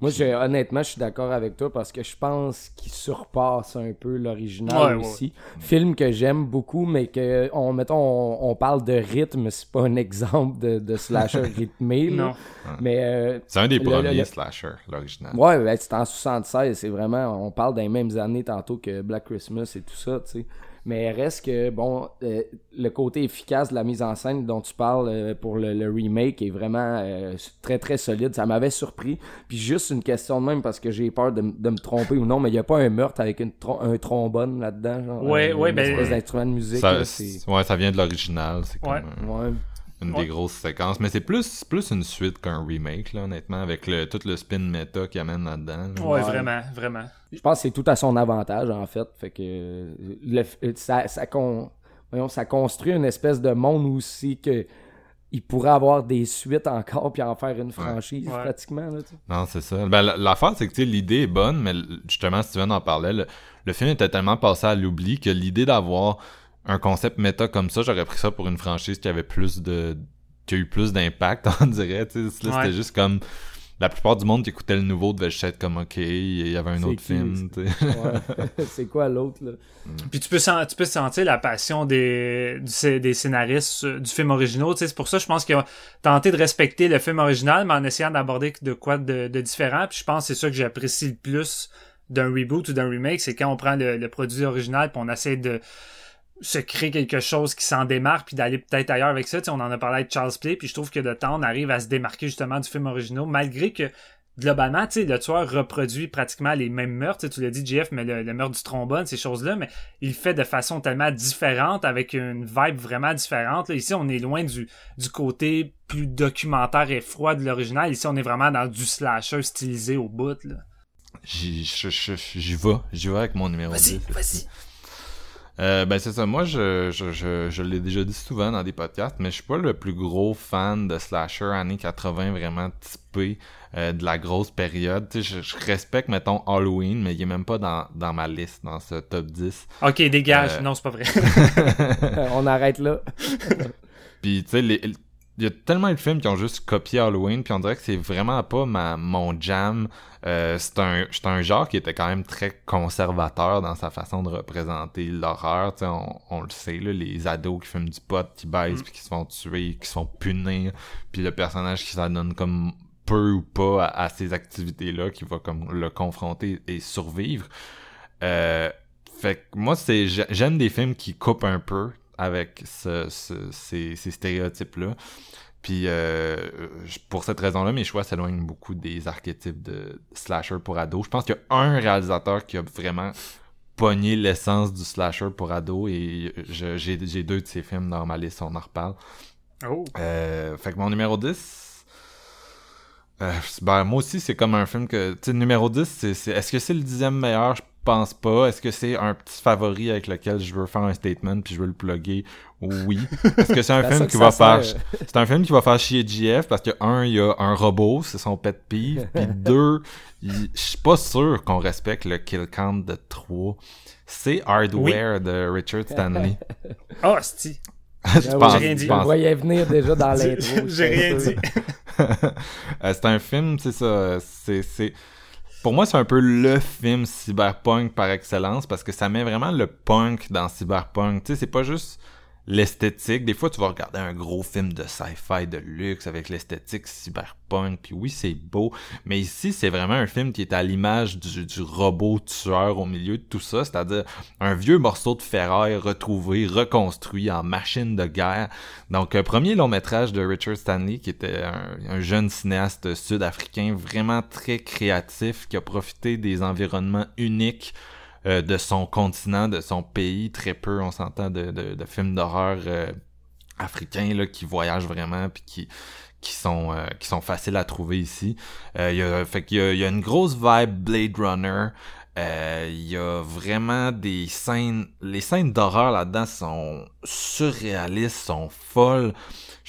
Moi, honnêtement, je suis d'accord avec toi parce que je pense qu'il surpasse un peu l'original aussi. Film que j'aime beaucoup, mais que, on, mettons, on, parle de rythme, c'est pas un exemple de, de slasher rythmé. non. Mais, euh, c'est un des premiers slasher, l'original. Ouais, ben, c'est en 76. C'est vraiment, on parle des mêmes années tantôt que Black Christmas et tout ça, tu sais. Mais reste que, bon, euh, le côté efficace de la mise en scène dont tu parles euh, pour le, remake est vraiment euh, très très solide. Ça m'avait surpris. Puis juste une question de même parce que j'ai peur de, me tromper ou non, mais il n'y a pas un meurtre avec une un trombone là-dedans. Genre, ouais, ouais, ben. Des instruments de musique. Ça, ouais, ça vient de l'original. Ouais. ouais. Une des grosses séquences. Mais c'est plus, plus une suite qu'un remake, là, honnêtement, avec le, tout le spin méta qu'il amène là-dedans. Ouais, vraiment, vraiment. Je pense que c'est tout à son avantage, en fait. Fait que le, ça, ça, ça construit une espèce de monde aussi que il pourrait avoir des suites encore puis en faire une franchise pratiquement. Là, non, c'est ça. Ben, l'affaire, c'est que l'idée est bonne, mais justement, Steven en parlait. Le, le film était tellement passé à l'oubli que l'idée d'avoir un concept méta comme ça, j'aurais pris ça pour une franchise qui avait plus de. qui a eu plus d'impact, on dirait. C'était juste comme la plupart du monde qui écoutait le nouveau devait être comme ok, il y avait un autre film. c'est quoi? L'autre là? Mm. Puis tu peux, tu peux sentir la passion des, des scénaristes euh, du film original. C'est pour ça je pense qu'ils ont tenté de respecter le film original, mais en essayant d'aborder de quoi de, différent. Puis je pense que c'est ça que j'apprécie le plus d'un reboot ou d'un remake, c'est quand on prend le, le produit original puis on essaie de se créer quelque chose qui s'en démarque puis d'aller peut-être ailleurs avec ça. on en a parlé avec Charles Play, puis je trouve que de temps on arrive à se démarquer justement du film original, malgré que globalement, tu le tueur reproduit pratiquement les mêmes meurtres. Tu l'as dit, Jeff, mais le, meurtre du trombone, ces choses-là, mais il fait de façon tellement différente, avec une vibe vraiment différente. Ici, on est loin du, du côté plus documentaire et froid de l'original. Ici, on est vraiment dans du slasher stylisé au bout. J'y vais, j'y vais avec mon numéro Vas-y, vas-y. Euh, ben c'est ça, moi je, je, je, je l'ai déjà dit souvent dans des podcasts, mais je suis pas le plus gros fan de slasher années 80 vraiment typé euh, de la grosse période. Je, je, respecte, mettons, Halloween, mais il est même pas dans, dans ma liste, dans ce top 10. Ok, dégage, euh, non c'est pas vrai. On arrête là. Puis tu sais, les, il y a tellement de films qui ont juste copié Halloween, puis on dirait que c'est vraiment pas ma, mon jam. Euh, c'est un, un genre qui était quand même très conservateur dans sa façon de représenter l'horreur. On, on le sait, là, les ados qui fument du pot, qui baissent, mm. puis qui se font tuer, qui se font punir, puis le personnage qui s'adonne comme peu ou pas à, ces activités-là, qui va comme le confronter et survivre. Euh, fait que moi, c'est j'aime des films qui coupent un peu, avec ce, ces, ces stéréotypes-là. Puis euh, pour cette raison-là, mes choix s'éloignent beaucoup des archétypes de slasher pour ados. Je pense qu'il y a un réalisateur qui a vraiment pogné l'essence du slasher pour ados et j'ai deux de ses films dans ma liste, on en reparle. Oh. Euh, fait que mon numéro 10, euh, ben, moi aussi, c'est comme un film que. Tu sais, numéro 10, c'est, est-ce que c'est le dixième meilleur? Pense pas. Est-ce que c'est un petit favori avec lequel je veux faire un statement puis je veux le plugger? Oui. Est-ce que c'est un film qui va faire... C'est un film qui va faire chier GF parce que, un, il y a un robot, c'est son pet peeve. Puis deux, je suis pas sûr qu'on respecte le kill count de 3. C'est Hardware de Richard Stanley. oh, c'est J'ai rien dit. Je voyais venir déjà dans l'intro. J'ai rien dit. Euh, c'est un film, c'est ça. C'est pour moi, c'est un peu le film cyberpunk par excellence parce que ça met vraiment le punk dans cyberpunk. Tu sais, c'est pas juste l'esthétique. Des fois, tu vas regarder un gros film de sci-fi de luxe avec l'esthétique cyberpunk, puis oui, c'est beau. Mais ici, c'est vraiment un film qui est à l'image du, robot tueur au milieu de tout ça, c'est-à-dire un vieux morceau de ferraille retrouvé, reconstruit en machine de guerre. Donc, un premier long métrage de Richard Stanley, qui était un jeune cinéaste sud-africain vraiment très créatif, qui a profité des environnements uniques euh, de son continent, de son pays, très peu, on s'entend, de, de, films d'horreur euh, africains là, qui voyagent vraiment puis qui qui sont euh, qui sont faciles à trouver ici. Il y a, fait qu'il y y a une grosse vibe Blade Runner. Il y a vraiment des scènes, les scènes d'horreur là-dedans sont surréalistes, sont folles.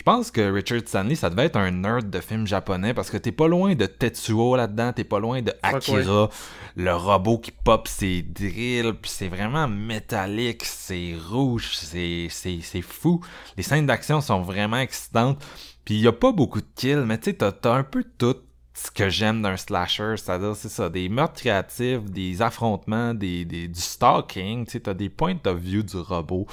Je pense que Richard Stanley, ça devait être un nerd de films japonais parce que t'es pas loin de Tetsuo là-dedans, t'es pas loin de Akira, le robot qui pop ses drills, puis c'est vraiment métallique, c'est rouge, c'est, c'est, c'est fou. Les scènes d'action sont vraiment excitantes, puis il y a pas beaucoup de kills, mais tu sais, t'as, t'as un peu tout ce que j'aime d'un slasher, c'est-à-dire, c'est ça, des meurtres créatifs, des affrontements, des, des, du stalking, tu sais, t'as des points of view du robot.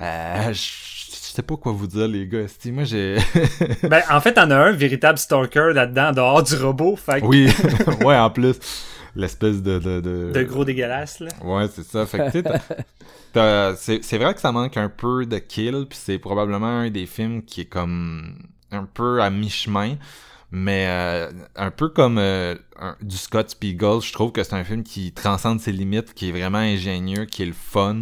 Euh, je sais pas quoi vous dire, les gars. Moi, j'ai. ben, en fait, t'en as un véritable stalker là-dedans, dehors du robot. Fait Oui, ouais, en plus. L'espèce de, de, de. De gros dégueulasse, là. Ouais, c'est ça. Fait que, tu c'est vrai que ça manque un peu de kill, puis c'est probablement un des films qui est comme un peu à mi-chemin. Mais euh, un peu comme euh, du Scott Spiegel, je trouve que c'est un film qui transcende ses limites, qui est vraiment ingénieux, qui est le fun,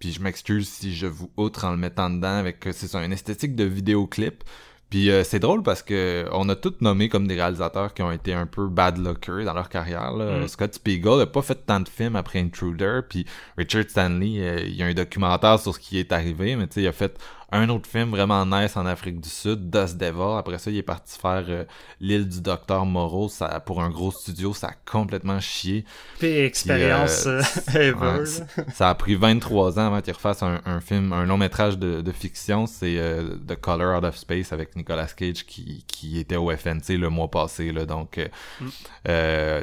puis je m'excuse si je vous outre en le mettant dedans avec c'est ça une esthétique de vidéoclip puis euh, c'est drôle parce que on a tous nommé comme des réalisateurs qui ont été un peu bad luckers dans leur carrière. Là. Mm. Scott Spiegel a pas fait tant de films après Intruder, puis Richard Stanley, euh, il y a un documentaire sur ce qui est arrivé, mais tu sais, il a fait un autre film vraiment nice en Afrique du Sud, Dust Devil. Après ça, il est parti faire euh, l'île du docteur Moreau. Ça, pour un gros studio, ça a complètement chié. Expérience euh, ever. ça a pris 23 ans avant qu'il refasse un, film, un long métrage de, fiction. C'est euh, The Color Out of Space avec Nicolas Cage qui, qui était au FNC le mois passé. Là, donc, mm.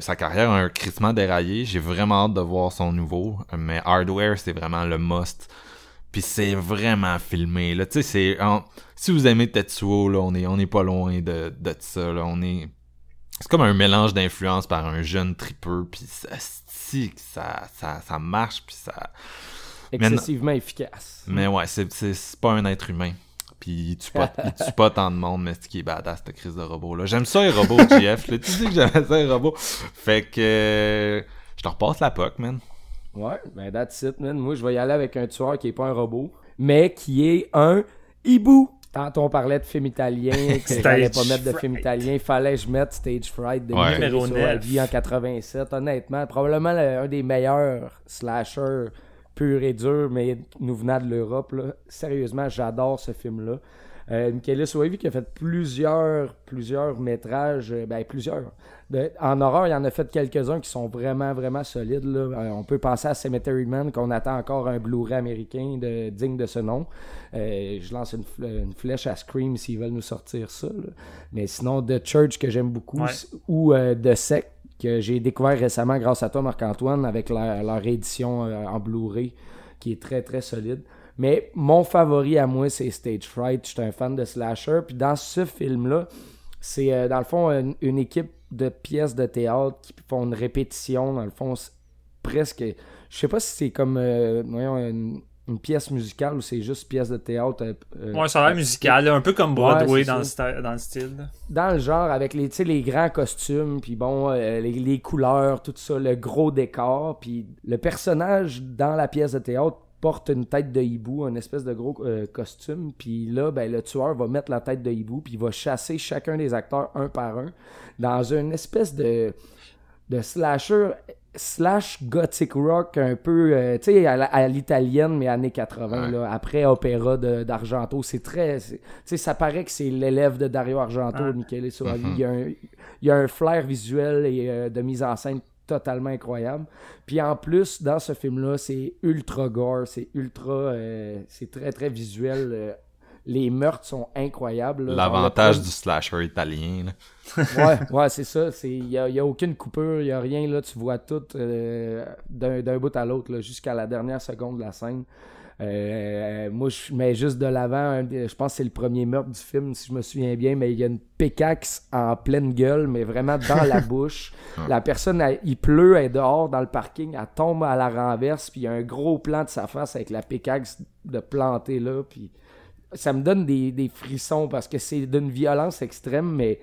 sa carrière a un crissement déraillé. J'ai vraiment hâte de voir son nouveau. Mais Hardware, c'est vraiment le must puis c'est vraiment filmé. Là, tu sais, c'est si vous aimez Tetsuo, là, on est on est pas loin de, de ça. Là, on est c'est comme un mélange d'influence par un jeune tripeux, puis ça, ça, ça, ça marche, puis ça excessivement efficace. Mais ouais, c'est c'est pas un être humain. Puis il tue pas, il tue pas tant de monde, mais c'est qui est badass cette crise de robot là. J'aime ça les robots, JF. Tu dis que j'aimais ça les robots. Fait que je te repasse la POC, man. Ouais, ben that's it, man. Moi, je vais y aller avec un tueur qui est pas un robot, mais qui est un hibou. Quand on parlait de film italien, que j'allais pas mettre de film italien, fallait que je mette Stage Fright de ouais. numéro 9 en 87. Honnêtement, probablement un des meilleurs slashers pur et dur, mais nous venant de l'Europe. Sérieusement, j'adore ce film-là. Euh, Michaelis qui a fait plusieurs, plusieurs métrages, euh, ben plusieurs. En horreur, il en a fait quelques-uns qui sont vraiment, vraiment solides. Là. Euh, on peut penser à Cemetery Man, qu'on attend encore un Blu-ray américain de, digne de ce nom. Euh, je lance une, flèche à Scream s'ils veulent nous sortir ça. Mais sinon, The Church, que j'aime beaucoup, ou The Sect, que j'ai découvert récemment grâce à toi, Marc-Antoine, avec leur, leur édition en Blu-ray, qui est très, très solide. Mais mon favori à moi, c'est Stage Fright. Je suis un fan de slasher. Puis dans ce film-là, c'est euh, dans le fond une, équipe de pièces de théâtre qui font une répétition. Dans le fond, presque. Je sais pas si c'est comme euh, une, pièce musicale ou c'est juste pièce de théâtre. Euh, ouais, ça a l'air musical, un peu comme Broadway dans, le dans, le style. Dans le genre, avec les, les grands costumes, puis bon, les, les, couleurs, tout ça, le gros décor, puis le personnage dans la pièce de théâtre porte une tête de hibou, un espèce de gros euh, costume. Puis là, ben, le tueur va mettre la tête de hibou, puis il va chasser chacun des acteurs un par un dans une espèce de, de slasher slash gothic rock un peu, euh, tu sais, à, l'italienne, mais années 80, là, après opéra d'Argento. C'est très. Tu sais, ça paraît que c'est l'élève de Dario Argento, Michele Soavi. Mm-hmm. il, y a un, il y a un flair visuel et euh, de mise en scène totalement incroyable. Puis en plus, dans ce film-là, c'est ultra gore, c'est ultra. Euh, c'est très très visuel. Euh, les meurtres sont incroyables. L'avantage du slasher italien. ouais, ouais, c'est ça. Il n'y a, a, aucune coupure, il n'y a rien. là Tu vois tout euh, d'un bout à l'autre, jusqu'à la dernière seconde de la scène. Euh, moi, je mets juste de l'avant, je pense que c'est le premier meurtre du film, si je me souviens bien, mais il y a une pécaxe en pleine gueule, mais vraiment dans la bouche. La personne, il pleut, elle est dehors dans le parking, elle tombe à la renverse, puis il y a un gros plan de sa face avec la pécaxe de planter là, puis ça me donne des, frissons parce que c'est d'une violence extrême, mais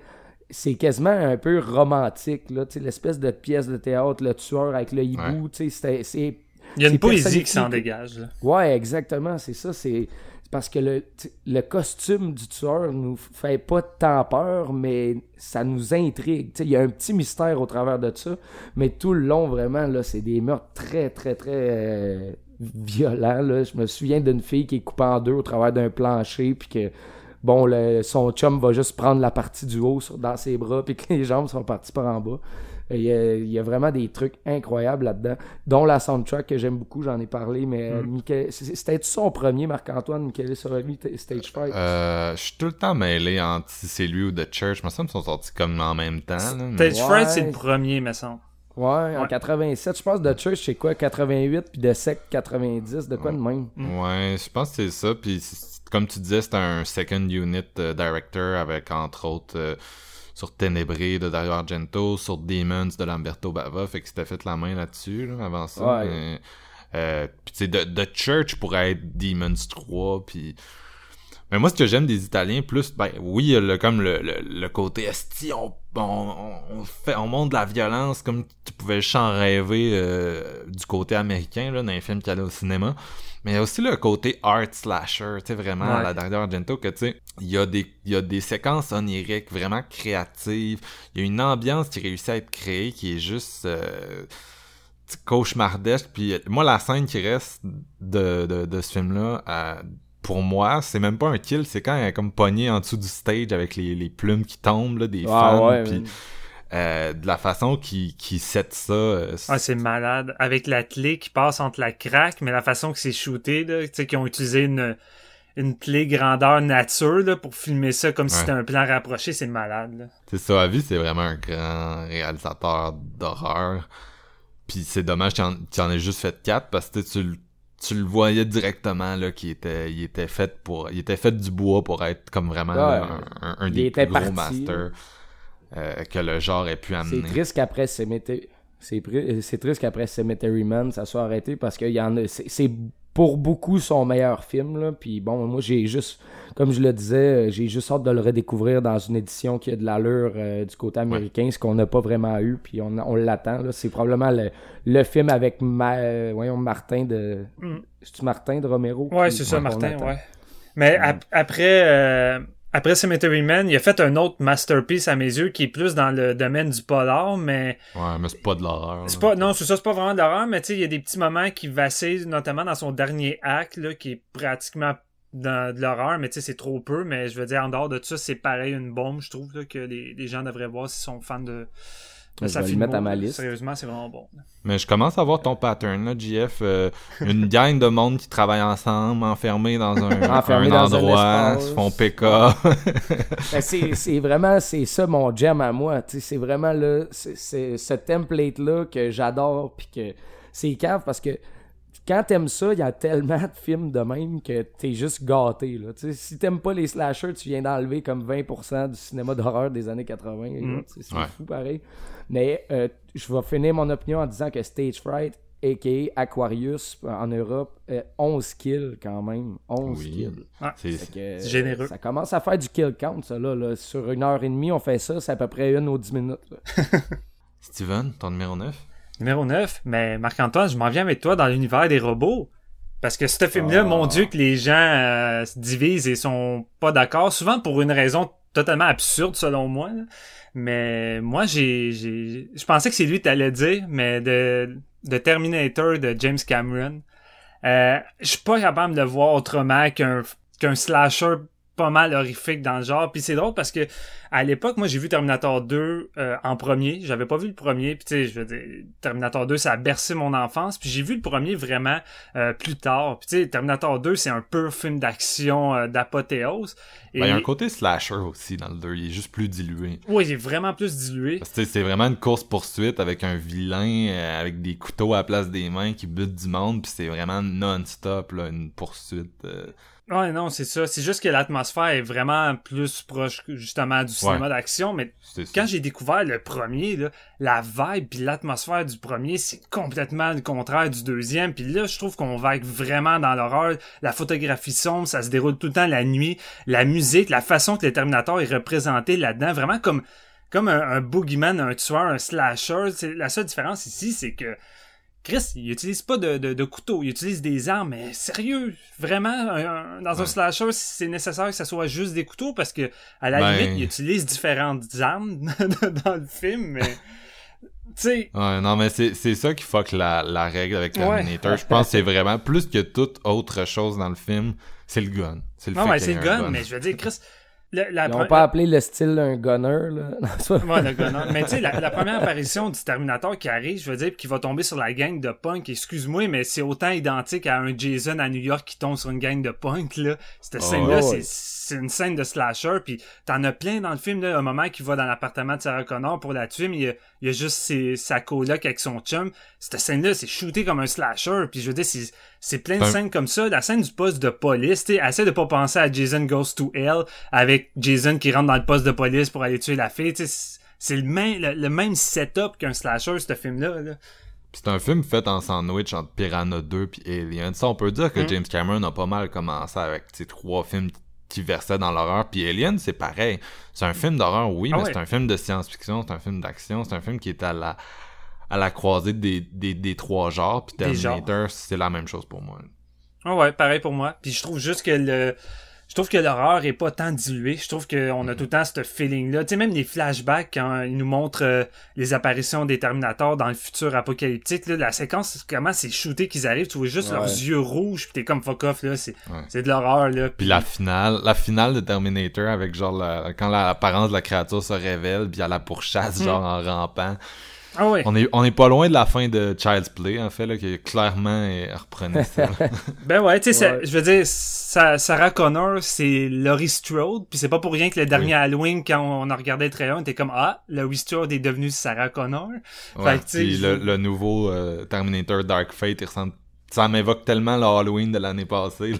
c'est quasiment un peu romantique, là, l'espèce de pièce de théâtre, le tueur avec le hibou, c'est il y a une poésie qui s'en dégage. Ouais, exactement, c'est ça. C'est parce que le, le costume du tueur nous fait pas tant peur, mais ça nous intrigue. Il y a un petit mystère au travers de ça, mais tout le long, vraiment, là, c'est des meurtres très, très, très euh, violents. Là. Je me souviens d'une fille qui est coupée en deux au travers d'un plancher, puis que bon, le, son chum va juste prendre la partie du haut dans ses bras, puis que les jambes sont parties par en bas. Il y, a, vraiment des trucs incroyables là-dedans, dont la soundtrack que j'aime beaucoup, j'en ai parlé, mais euh, mm. c'était son premier, Marc-Antoine, Michael Sorelli, Stage Fight? Euh, je suis tout le temps mêlé entre si c'est lui ou The Church, me semble qu'ils sont sortis comme en même temps. Stage Fight, c'est le premier, me semble. Ouais, en 87, je pense The Church c'est quoi 88 puis The Sec 90, de quoi de même? Ouais, je pense que c'est ça puis comme tu disais, c'est un second unit euh, director avec entre autres sur Ténébré de Dario Argento, sur Demons de Lamberto Bava, fait que c'était fait la main là-dessus avant ça. Mais, euh, puis tu sais, The Church pourrait être Demons 3, puis... Mais moi, ce que j'aime des Italiens, plus, ben oui, le, comme le, le, côté esti, on, on, fait, on montre de la violence comme tu pouvais juste en rêver euh, du côté américain, là, dans les films qu'il y a au cinéma. Mais il y a aussi le côté art slasher, tu sais, vraiment, à la Dario Argento, que tu sais, il y, a des, il y a des séquences oniriques vraiment créatives. Il y a une ambiance qui réussit à être créée qui est juste euh, cauchemardesque. Puis moi, la scène qui reste de, de, de ce film-là, euh, pour moi, c'est même pas un kill, c'est quand elle est comme pognée en dessous du stage avec les, les plumes qui tombent, là, des ah, fans. puis, euh, de la façon qui qui set ça. Euh, ah, c'est malade. Avec la clé qui passe entre la craque, mais la façon que c'est shooté, tu sais, qu'ils ont utilisé une, une clé grandeur nature là, pour filmer ça comme si c'était un plan rapproché, c'est malade. C'est ça, Avi, c'est vraiment un grand réalisateur d'horreur. Puis c'est dommage qu'il en, en ait juste fait quatre parce que tu, tu le voyais directement là qu'il était il était fait pour il était fait du bois pour être comme vraiment un, des plus gros masters. Euh, que le genre ait pu amener. C'est triste qu'après Cemetery... C'est triste qu'après Cemetery Man, ça soit arrêté parce que y en a... c'est pour beaucoup son meilleur film. Là. Puis bon, moi j'ai juste, comme je le disais, j'ai juste hâte de le redécouvrir dans une édition qui a de l'allure euh, du côté américain, ce qu'on n'a pas vraiment eu. Puis on, on l'attend. C'est probablement le, le, film avec Ma, voyons, Martin de. Mm. C'est-tu Martin de Romero? Ouais, c'est ça, Martin, ouais. Mais après. Euh, après Cemetery Man, il a fait un autre masterpiece à mes yeux qui est plus dans le domaine du polar, mais. Ouais, mais c'est pas de l'horreur. C'est pas, non, c'est ça, c'est pas vraiment de l'horreur, mais tu sais, il y a des petits moments qui vacillent, notamment dans son dernier acte, là, qui est pratiquement dans de l'horreur, mais tu sais, c'est trop peu, mais je veux dire, en dehors de ça, c'est pareil une bombe, je trouve, là, que les, les gens devraient voir s'ils sont fans de, ça je vais le mettre à ma liste. Sérieusement, c'est vraiment bon. Mais je commence à voir ton pattern, là, JF. Euh, une gang de monde qui travaille ensemble, enfermés dans un, un endroit, se font PK. Ben, c'est vraiment, c'est ça mon jam à moi. C'est vraiment là, c'est ce template-là que j'adore, puis que c'est cave parce que quand t'aimes ça, il y a tellement de films de même que t'es juste gâté. Là. si t'aimes pas les slashers, tu viens d'enlever comme 20% du cinéma d'horreur des années 80. Mm. C'est fou pareil. Mais euh, je vais finir mon opinion en disant que Stage Fright, a.k.a. Aquarius en Europe, 11 kills quand même. 11 kills. c'est généreux. Ça commence à faire du kill count, ça. Là, Sur une heure et demie, on fait ça, c'est à peu près une ou dix minutes. Steven, ton numéro 9 Numéro 9, mais Marc-Antoine, je m'en viens avec toi dans l'univers des robots. Parce que ce film-là, mon ah. Dieu, que les gens euh, se divisent et sont pas d'accord, souvent pour une raison totalement absurde selon moi. Mais moi, j'ai, j'ai, je pensais que c'est lui que t'allais dire, mais de, de Terminator de James Cameron. Euh, je suis pas capable de le voir autrement qu'un qu'un slasher pas mal horrifique dans le genre. Puis c'est drôle parce que à l'époque, moi j'ai vu Terminator 2 euh, en premier. J'avais pas vu le premier. Puis tu sais, je veux dire, Terminator 2, ça a bercé mon enfance. Puis j'ai vu le premier vraiment euh, plus tard. Puis tu sais, Terminator 2, c'est un pur film d'action euh, d'apothéose. Ben, il y a un côté slasher aussi dans le 2. Il est juste plus dilué. Oui, il est vraiment plus dilué. c'est vraiment une course-poursuite avec un vilain, avec des couteaux à la place des mains qui bute du monde. Puis c'est vraiment non-stop, là, une poursuite. Ouais, non, c'est ça. C'est juste que l'atmosphère est vraiment plus proche, justement, du cinéma d'action. Mais quand j'ai découvert le premier, là, la vibe puis l'atmosphère du premier, c'est complètement le contraire du deuxième. Puis là, je trouve qu'on va être vraiment dans l'horreur. La photographie sombre, ça se déroule tout le temps la nuit. La musique, la façon que le Terminator est représenté là-dedans, vraiment comme comme un, un boogeyman, un tueur, un slasher. La seule différence ici, c'est que Chris, il utilise pas de, de, couteau, il utilise des armes, mais sérieux, vraiment, dans un slasher, c'est nécessaire que ça soit juste des couteaux parce que à la ben. limite, il utilise différentes armes dans le film, mais sais. Ouais, non, mais c'est ça qui fuck la, la règle avec Terminator. Je pense que c'est vraiment plus que toute autre chose dans le film, c'est le gun. C'est le non, mais c'est le gun, mais je veux dire, Chris, ils n'ont pas appelé le style un gunner, là. ouais, le gunner. Mais tu sais, la, première apparition du Terminator qui arrive, je veux dire, qui va tomber sur la gang de punk, excuse-moi, mais c'est autant identique à un Jason à New York qui tombe sur une gang de punk, là. Cette ah, scène-là, c'est une scène de slasher, puis t'en as plein dans le film, là, un moment qui va dans l'appartement de Sarah Connor pour la tuer, mais il y a, juste ses, sa coloc avec son chum. Cette scène-là, c'est shooté comme un slasher, puis je veux dire, c'est plein de scènes comme ça. La scène du poste de police, tu essaie de pas penser à Jason Goes to Hell avec Jason qui rentre dans le poste de police pour aller tuer la fille. C'est le même, le, même setup qu'un slasher, ce film-là. c'est un film fait en sandwich entre Piranha 2 et Alien. Ça, on peut dire que mm. James Cameron a pas mal commencé avec ces trois films qui versaient dans l'horreur. Puis Alien, c'est pareil. C'est un film d'horreur, oui, ah mais c'est un film de science-fiction, c'est un film d'action, c'est un film qui est à la à la croisée des, des, des trois genres. Puis Terminator, c'est la même chose pour moi. Ah ouais, pareil pour moi. Puis je trouve juste que le je trouve que l'horreur est pas tant diluée. Je trouve qu'on a mm. tout le temps ce feeling-là. Tu sais, même les flashbacks, quand ils nous montrent euh, les apparitions des Terminators dans le futur apocalyptique, là, la séquence, comment c'est shooté qu'ils arrivent, tu vois juste leurs yeux rouges, pis t'es comme fuck off, là. C'est, c'est de l'horreur, là. Puis la finale, la finale de Terminator avec genre quand l'apparence de la créature se révèle, puis à la pourchasse, mm-hmm. genre en rampant. Ah on, est, on est pas loin de la fin de Child's Play, en fait, là, qui clairement reprenait ça. ben ouais, tu sais, je veux dire, Sarah Connor, c'est Laurie Strode, puis c'est pas pour rien que le dernier Halloween, quand on a regardé le trailer, on était comme, ah, Laurie Strode est devenu Sarah Connor. Ouais, puis le, nouveau euh, Terminator Dark Fate, il ressemble ça m'évoque tellement le Halloween de l'année passée.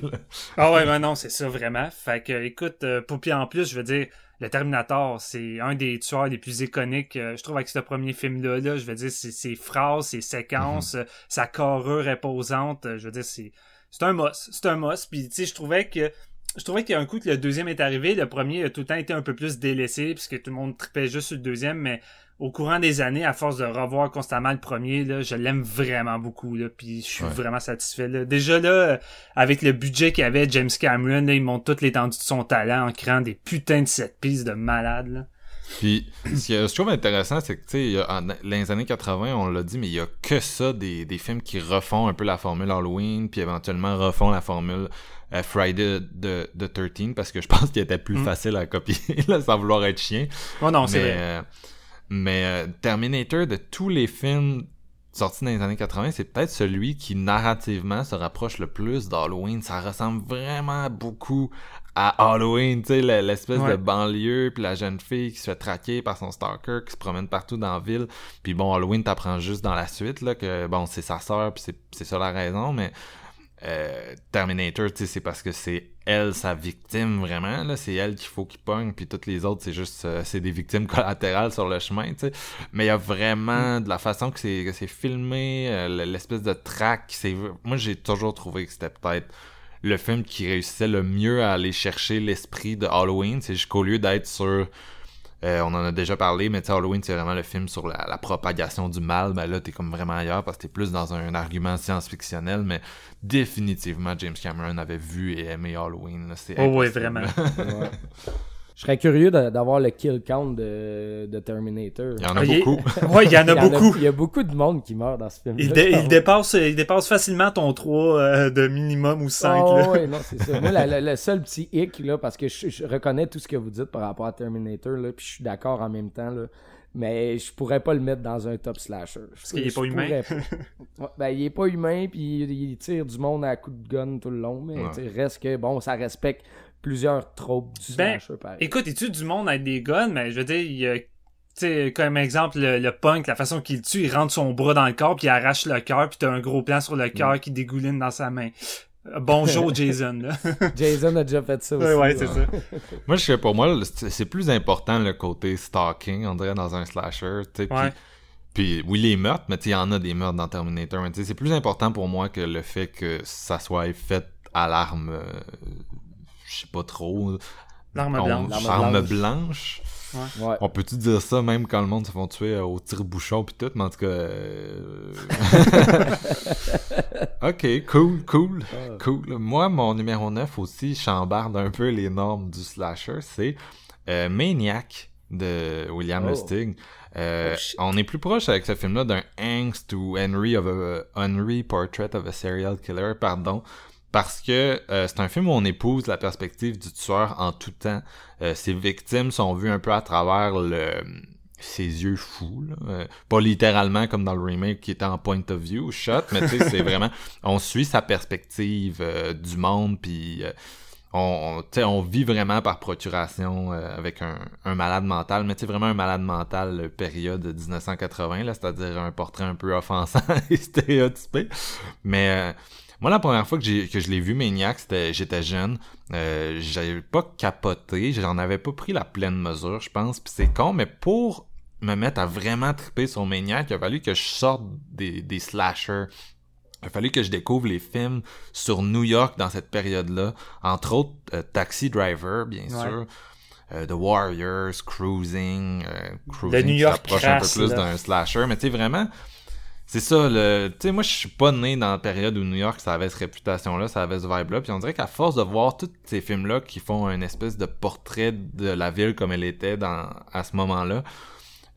ah ouais, ben non, c'est ça vraiment. Fait que, écoute, euh, pour puis en plus, je veux dire, le Terminator, c'est un des tueurs les plus iconiques, euh, je trouve, avec ce premier film-là. Là, je veux dire, ses phrases, ses séquences, mhm. euh, sa carrure imposante. Euh, je veux dire, c'est, c'est un must. C'est un must. Puis, tu sais, je trouvais que je trouvais qu'il y a un coup que le deuxième est arrivé, le premier a tout le temps été un peu plus délaissé, puisque tout le monde tripait juste sur le deuxième, mais au courant des années, à force de revoir constamment le premier, là, je l'aime vraiment beaucoup. Là, puis je suis vraiment satisfait. Là. Déjà là, avec le budget qu'avait James Cameron, là, il montre toute l'étendue de son talent en créant des putains de set pistes de malade. Là. Puis, ce que je trouve intéressant, c'est que, tu sais, dans les années 80, on l'a dit, mais il y a que ça, des, des films qui refont un peu la formule Halloween, puis éventuellement refont la formule euh, Friday de, de 13, parce que je pense qu'il était plus mm. facile à copier, là, sans vouloir être chien. Oh non, c'est vrai. Euh, mais euh, Terminator, de tous les films sortis dans les années 80, c'est peut-être celui qui narrativement se rapproche le plus d'Halloween. Ça ressemble vraiment beaucoup à Halloween, tu sais, l'espèce de banlieue, puis la jeune fille qui se fait traquer par son stalker, qui se promène partout dans la ville. Puis bon, Halloween t'apprend juste dans la suite, là, que bon, c'est sa sœur, puis c'est ça la raison, mais euh, Terminator, tu sais, c'est parce que c'est elle sa victime vraiment là c'est elle qu'il faut qu'il pogne puis toutes les autres c'est juste euh, c'est des victimes collatérales sur le chemin tu sais. Mais il y a vraiment de la façon que c'est c'est filmé euh, l'espèce de track c'est moi j'ai toujours trouvé que c'était peut-être le film qui réussissait le mieux à aller chercher l'esprit de Halloween c'est jusqu'au lieu d'être sur euh, on en a déjà parlé, mais Halloween, c'est vraiment le film sur la, propagation du mal. Ben là, t'es comme vraiment ailleurs parce que t'es plus dans un, argument science-fictionnel, mais définitivement, James Cameron avait vu et aimé Halloween. oh oui, vraiment. Je serais curieux d'avoir le kill count de, de, Terminator. Il y en a ah, beaucoup. Oui, il y en a beaucoup. il y a beaucoup de monde qui meurt dans ce film. Il, il, dépasse, il dépasse facilement ton 3 euh, de minimum ou 5. Oh, oui, non, c'est ça. Moi, le seul petit hic, là, parce que je, reconnais tout ce que vous dites par rapport à Terminator, là, puis je suis d'accord en même temps, là, mais je pourrais pas le mettre dans un top slasher. Parce qu'il est pas humain. ben, il est pas humain, puis il, tire du monde à coups de gun tout le long, mais reste que, bon, ça respecte plusieurs tropes du ben, slasher, Écoute, tu du monde avec des guns, mais je veux dire, il y a sais, comme exemple, le, punk, la façon qu'il tue, il rentre son bras dans le corps, puis il arrache le cœur, puis t'as un gros plan sur le cœur qui dégouline dans sa main. Euh, bonjour Jason. Là. Jason a déjà fait ça aussi. Ouais, c'est ça. moi, je sais pour moi, c'est plus important le côté stalking, on dirait, dans un slasher. Puis, puis oui, les meurtres, mais il y en a des meurtres dans Terminator. C'est plus important pour moi que le fait que ça soit fait à l'arme euh, je sais pas trop. L'arme blanche. L'arme blanche. Ouais. On peut-tu dire ça même quand le monde se font tuer euh, au tire-bouchon pis tout, mais en tout cas. Euh, ok, cool, cool, ah. cool. Moi, mon numéro 9 aussi chambarde un peu les normes du slasher, c'est euh, Maniac de William oh. Lustig. Oh, on est plus proche avec ce film-là d'un Angst ou Henry of a Henry Portrait of a Serial Killer, pardon parce que euh, c'est un film où on épouse la perspective du tueur en tout temps. Euh, ses victimes sont vues un peu à travers le ses yeux fous, euh, pas littéralement comme dans le remake qui était en point of view shot, mais tu sais c'est vraiment on suit sa perspective du monde puis on, on, on vit vraiment par procuration avec un, un, malade mental, mais c'est vraiment un malade mental période 1980, là, c'est-à-dire un portrait un peu offensant et stéréotypé. Mais moi, la première fois que, je l'ai vu, Maniac, j'étais jeune. Euh, j'avais pas capoté. J'en avais pas pris la pleine mesure, je pense. Puis c'est con, mais pour me mettre à vraiment triper sur Maniac, il a fallu que je sorte des, des slashers. Il a fallu que je découvre les films sur New York dans cette période-là. Entre autres, euh, Taxi Driver, bien sûr. Euh, The Warriors, Cruising, Cruising New York qui s'approche un peu plus d'un slasher. Mais tu sais, vraiment c'est ça, le, tu sais, moi, je suis pas né dans la période où New York, ça avait cette réputation-là, ça avait ce vibe-là, puis on dirait qu'à force de voir tous ces films-là qui font une espèce de portrait de la ville comme elle était dans, à ce moment-là,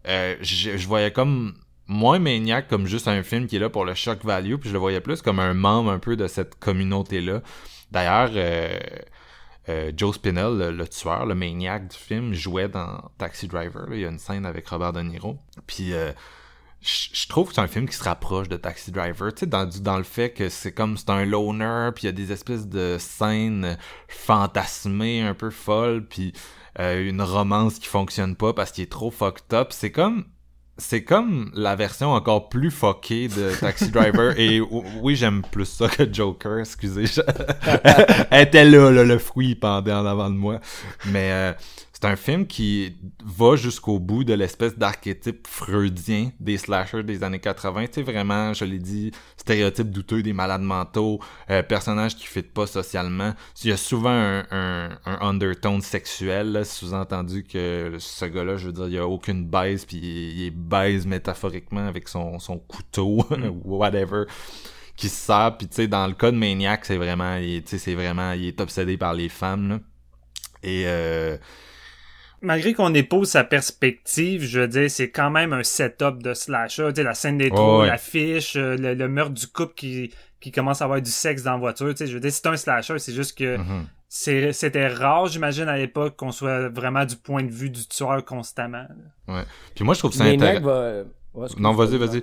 euh, je, voyais comme moins Maniac comme juste un film qui est là pour le shock value, puis je le voyais plus comme un membre un peu de cette communauté-là. D'ailleurs, euh, euh, Joe Spinell, le, tueur, le maniac du film, jouait dans Taxi Driver. Il y a une scène avec Robert De Niro. Puis je trouve que c'est un film qui se rapproche de Taxi Driver, tu sais, dans, dans le fait que c'est comme c'est un loner, puis il y a des espèces de scènes fantasmées un peu folles, puis euh, une romance qui fonctionne pas parce qu'il est trop fucked up. C'est comme c'est comme la version encore plus fuckée de Taxi Driver. Et oui j'aime plus ça que Joker excusez. Elle était là, le fruit pendait en avant de moi. Mais euh, c'est un film qui va jusqu'au bout de l'espèce d'archétype freudien des slashers des années 80. Tu sais, vraiment, je l'ai dit, stéréotype douteux des malades mentaux, euh, personnages qui ne pas socialement. Il y a souvent un, un, undertone sexuel, sous-entendu que ce gars-là, je veux dire, il n'y a aucune baise, puis il, est baise métaphoriquement avec son, son couteau, mm. whatever qui se sert puis tu sais dans le cas de Maniac c'est vraiment tu sais c'est vraiment il est obsédé par les femmes là. et euh, malgré qu'on épouse sa perspective, je veux dire, c'est quand même un setup de slasher. Tu sais, la scène des trous, l'affiche, euh, le, meurtre du couple qui, qui commence à avoir du sexe dans la voiture. Tu sais, je veux dire, c'est un slasher, c'est juste que mm-hmm. c'était rare, j'imagine, à l'époque, qu'on soit vraiment du point de vue du tueur constamment. Ouais. Puis moi, je trouve ça intéressant. non, vas-y, vas-y.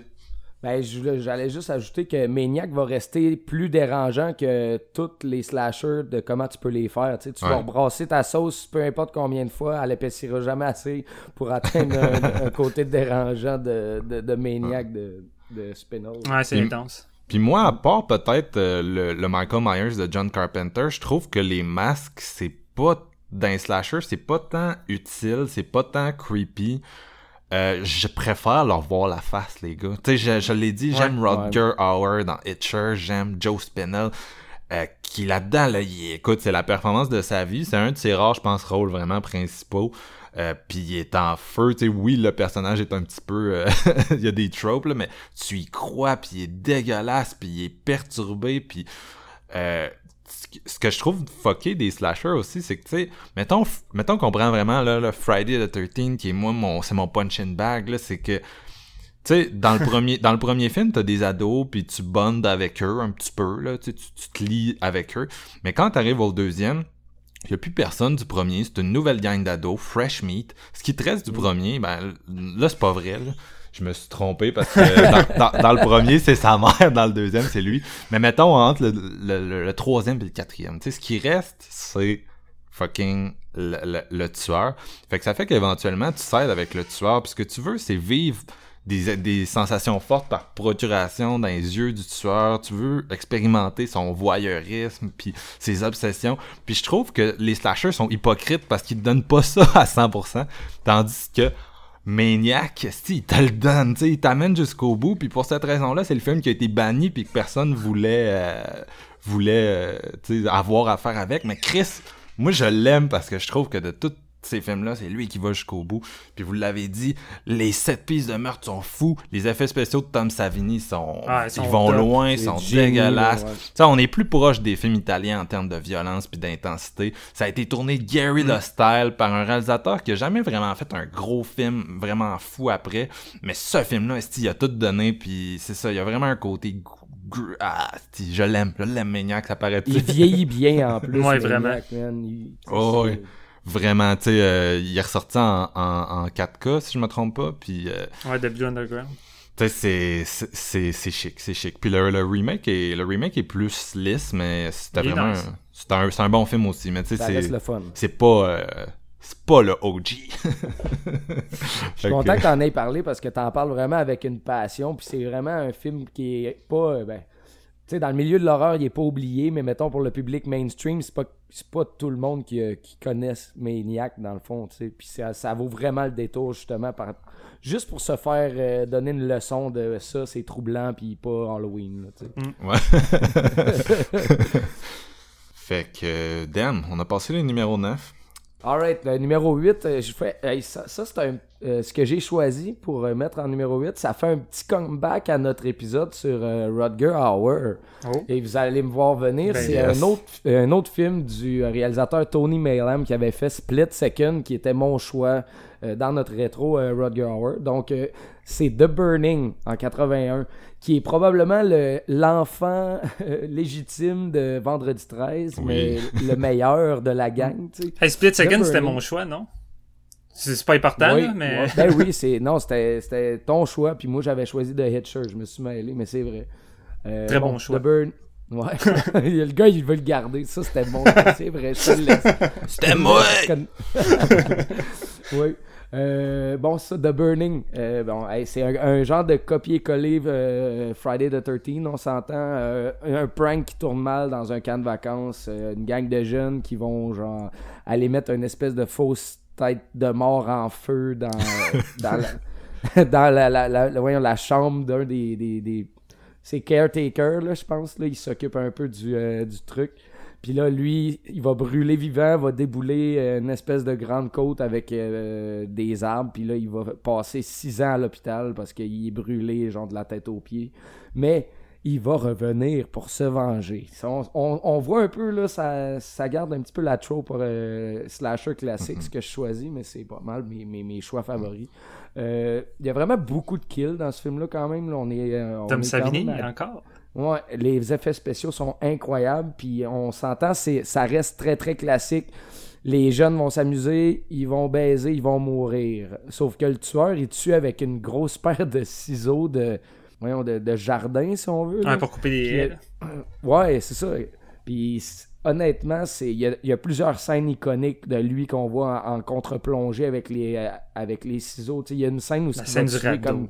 Ben, j'allais juste ajouter que Maniac va rester plus dérangeant que tous les slashers de comment tu peux les faire. Tu, vas rebrasser ta sauce peu importe combien de fois, elle épaissira jamais assez pour atteindre un, côté dérangeant de, de, Maniac de, de. Ouais, c'est intense. Puis moi, à part peut-être euh, le, le, Michael Myers de John Carpenter, je trouve que les masques, c'est pas d'un slasher, c'est pas tant utile, c'est pas tant creepy. Euh, je préfère leur voir la face, les gars. Tu sais, je, l'ai dit, j'aime Rodger Hauer dans Itcher, j'aime Joe Spinell. Euh, qui là-dedans, là, il, écoute, c'est la performance de sa vie. C'est un de ses rares, je pense, rôles vraiment principaux. Euh, puis il est en feu, tu sais, oui, le personnage est un petit peu... Euh, il y a des tropes, là, mais tu y crois, puis il est dégueulasse, puis il est perturbé, puis... Euh, ce que je trouve fucké des slashers aussi, c'est que, tu sais, mettons, mettons qu'on prend vraiment là, le Friday the 13 qui est moi, mon, c'est mon punch-in bag, là, c'est que, tu sais, dans le premier, dans le premier film, t'as des ados, puis tu bondes avec eux un petit peu, là, tu, tu te lis avec eux. Mais quand t'arrives au deuxième, il a plus personne du premier, c'est une nouvelle gang d'ados, fresh meat. Ce qui te reste du mm. premier, ben là, c'est pas vrai, là je me suis trompé parce que dans, le premier, c'est sa mère, dans le deuxième, c'est lui. Mais mettons entre le, troisième et le quatrième. Tu sais, ce qui reste, c'est fucking le, tueur. Fait que ça fait qu'éventuellement, tu s'aides avec le tueur. Puis ce que tu veux, c'est vivre des, des sensations fortes par procuration dans les yeux du tueur. Tu veux expérimenter son voyeurisme puis ses obsessions. Puis je trouve que les slashers sont hypocrites parce qu'ils te donnent pas ça à 100%. Tandis que Maniac, si, il te le donne, il t'amène jusqu'au bout, puis pour cette raison-là, c'est le film qui a été banni puis que personne voulait euh, voulait euh, avoir affaire avec. Mais Chris, moi je l'aime parce que je trouve que de toute ces films-là, c'est lui qui va jusqu'au bout. Puis vous l'avez dit, les sept pistes de meurtre sont fous. Les effets spéciaux de Tom Savini sont, ah, ils, vont loin, ils sont dégueulasses. on est plus proche des films italiens en termes de violence puis d'intensité. Ça a été tourné Gary mm. Style par un réalisateur qui a jamais vraiment fait un gros film vraiment fou après. Mais ce film-là, il a tout donné puis c'est ça, il y a vraiment un côté ah, je l'aime, je l'aime Maniac, ça paraît Il vieillit bien en plus. ouais, vraiment. oh, vraiment, tu sais, euh, il est ressorti en, en, 4K, si je me trompe pas, puis... Euh, ouais, The Blue Underground. Tu sais, c'est, c'est chic, c'est chic. Puis le, le, remake est, le remake est plus lisse, mais c'était vraiment... C'est un, un, bon film aussi, mais tu sais, c'est... C'est pas... Euh, c'est pas le OG. je suis content que t'en aies parlé parce que t'en parles vraiment avec une passion, puis c'est vraiment un film qui est pas... Ben, sais, dans le milieu de l'horreur, il est pas oublié, mais mettons pour le public mainstream, c'est pas pas tout le monde qui, euh, qui connaisse Maniac dans le fond, tu sais. Puis ça, ça, vaut vraiment le détour justement par juste pour se faire euh, donner une leçon de ça, c'est troublant puis pas Halloween, tu sais. Mm. Ouais. fait que Dan, on a passé le numéro 9. Alright, le numéro 8, euh, je fais, ça, ça c'est euh, ce que j'ai choisi pour euh, mettre en numéro 8. Ça fait un petit comeback à notre épisode sur Rutger Hauer. Oh. Et vous allez me voir venir. Ben, c'est un, autre, un autre film du réalisateur Tony Maylam qui avait fait Split Second, qui était mon choix dans notre rétro Rutger Hauer. Donc, c'est The Burning en 81 qui est probablement l'enfant euh, légitime de Vendredi 13, mais le meilleur de la gang. Hey, Split Second, c'était mon choix, non? C'est pas important, mais. ben oui, c'est. Non, c'était ton choix, puis moi j'avais choisi The Hitcher, je me suis mêlé, mais c'est vrai. Euh, Très bon, choix. The Burn... Ouais. le gars, il veut le garder. Ça, c'était bon. c'est vrai, C'était moi! oui. Euh, bon, ça, The Burning, euh, bon, c'est un, genre de copier-coller euh, Friday the 13, on s'entend. un prank qui tourne mal dans un camp de vacances. une gang de jeunes qui vont, genre, aller mettre une espèce de fausse tête de mort en feu dans, dans, la, dans la, la, voyons, la chambre d'un des, des, des... C'est caretaker, là, je pense. Là, il s'occupe un peu du, du truc. Puis là, lui, il va brûler vivant, va débouler euh, une espèce de grande côte avec euh, des arbres. Puis là, il va passer six ans à l'hôpital parce qu'il est brûlé, genre de la tête aux pieds. Mais il va revenir pour se venger. On, voit un peu, là, ça, ça, garde un petit peu la trope pour euh, slasher classique, ce que je choisis, mais c'est pas mal mes, mes, choix favoris. Il y a vraiment beaucoup de kills dans ce film-là, quand même. on est, on Tom Savini, encore? Ouais, les effets spéciaux sont incroyables, puis on s'entend, c'est, ça reste très très classique. Les jeunes vont s'amuser, ils vont baiser, ils vont mourir. Sauf que le tueur, il tue avec une grosse paire de ciseaux de, voyons, de, jardin, si on veut. Ouais, pour couper des Ouais, c'est ça. Puis honnêtement, c'est il y, a plusieurs scènes iconiques de lui qu'on voit en, contre-plongée avec les avec les ciseaux. Il y a une scène où c'est comme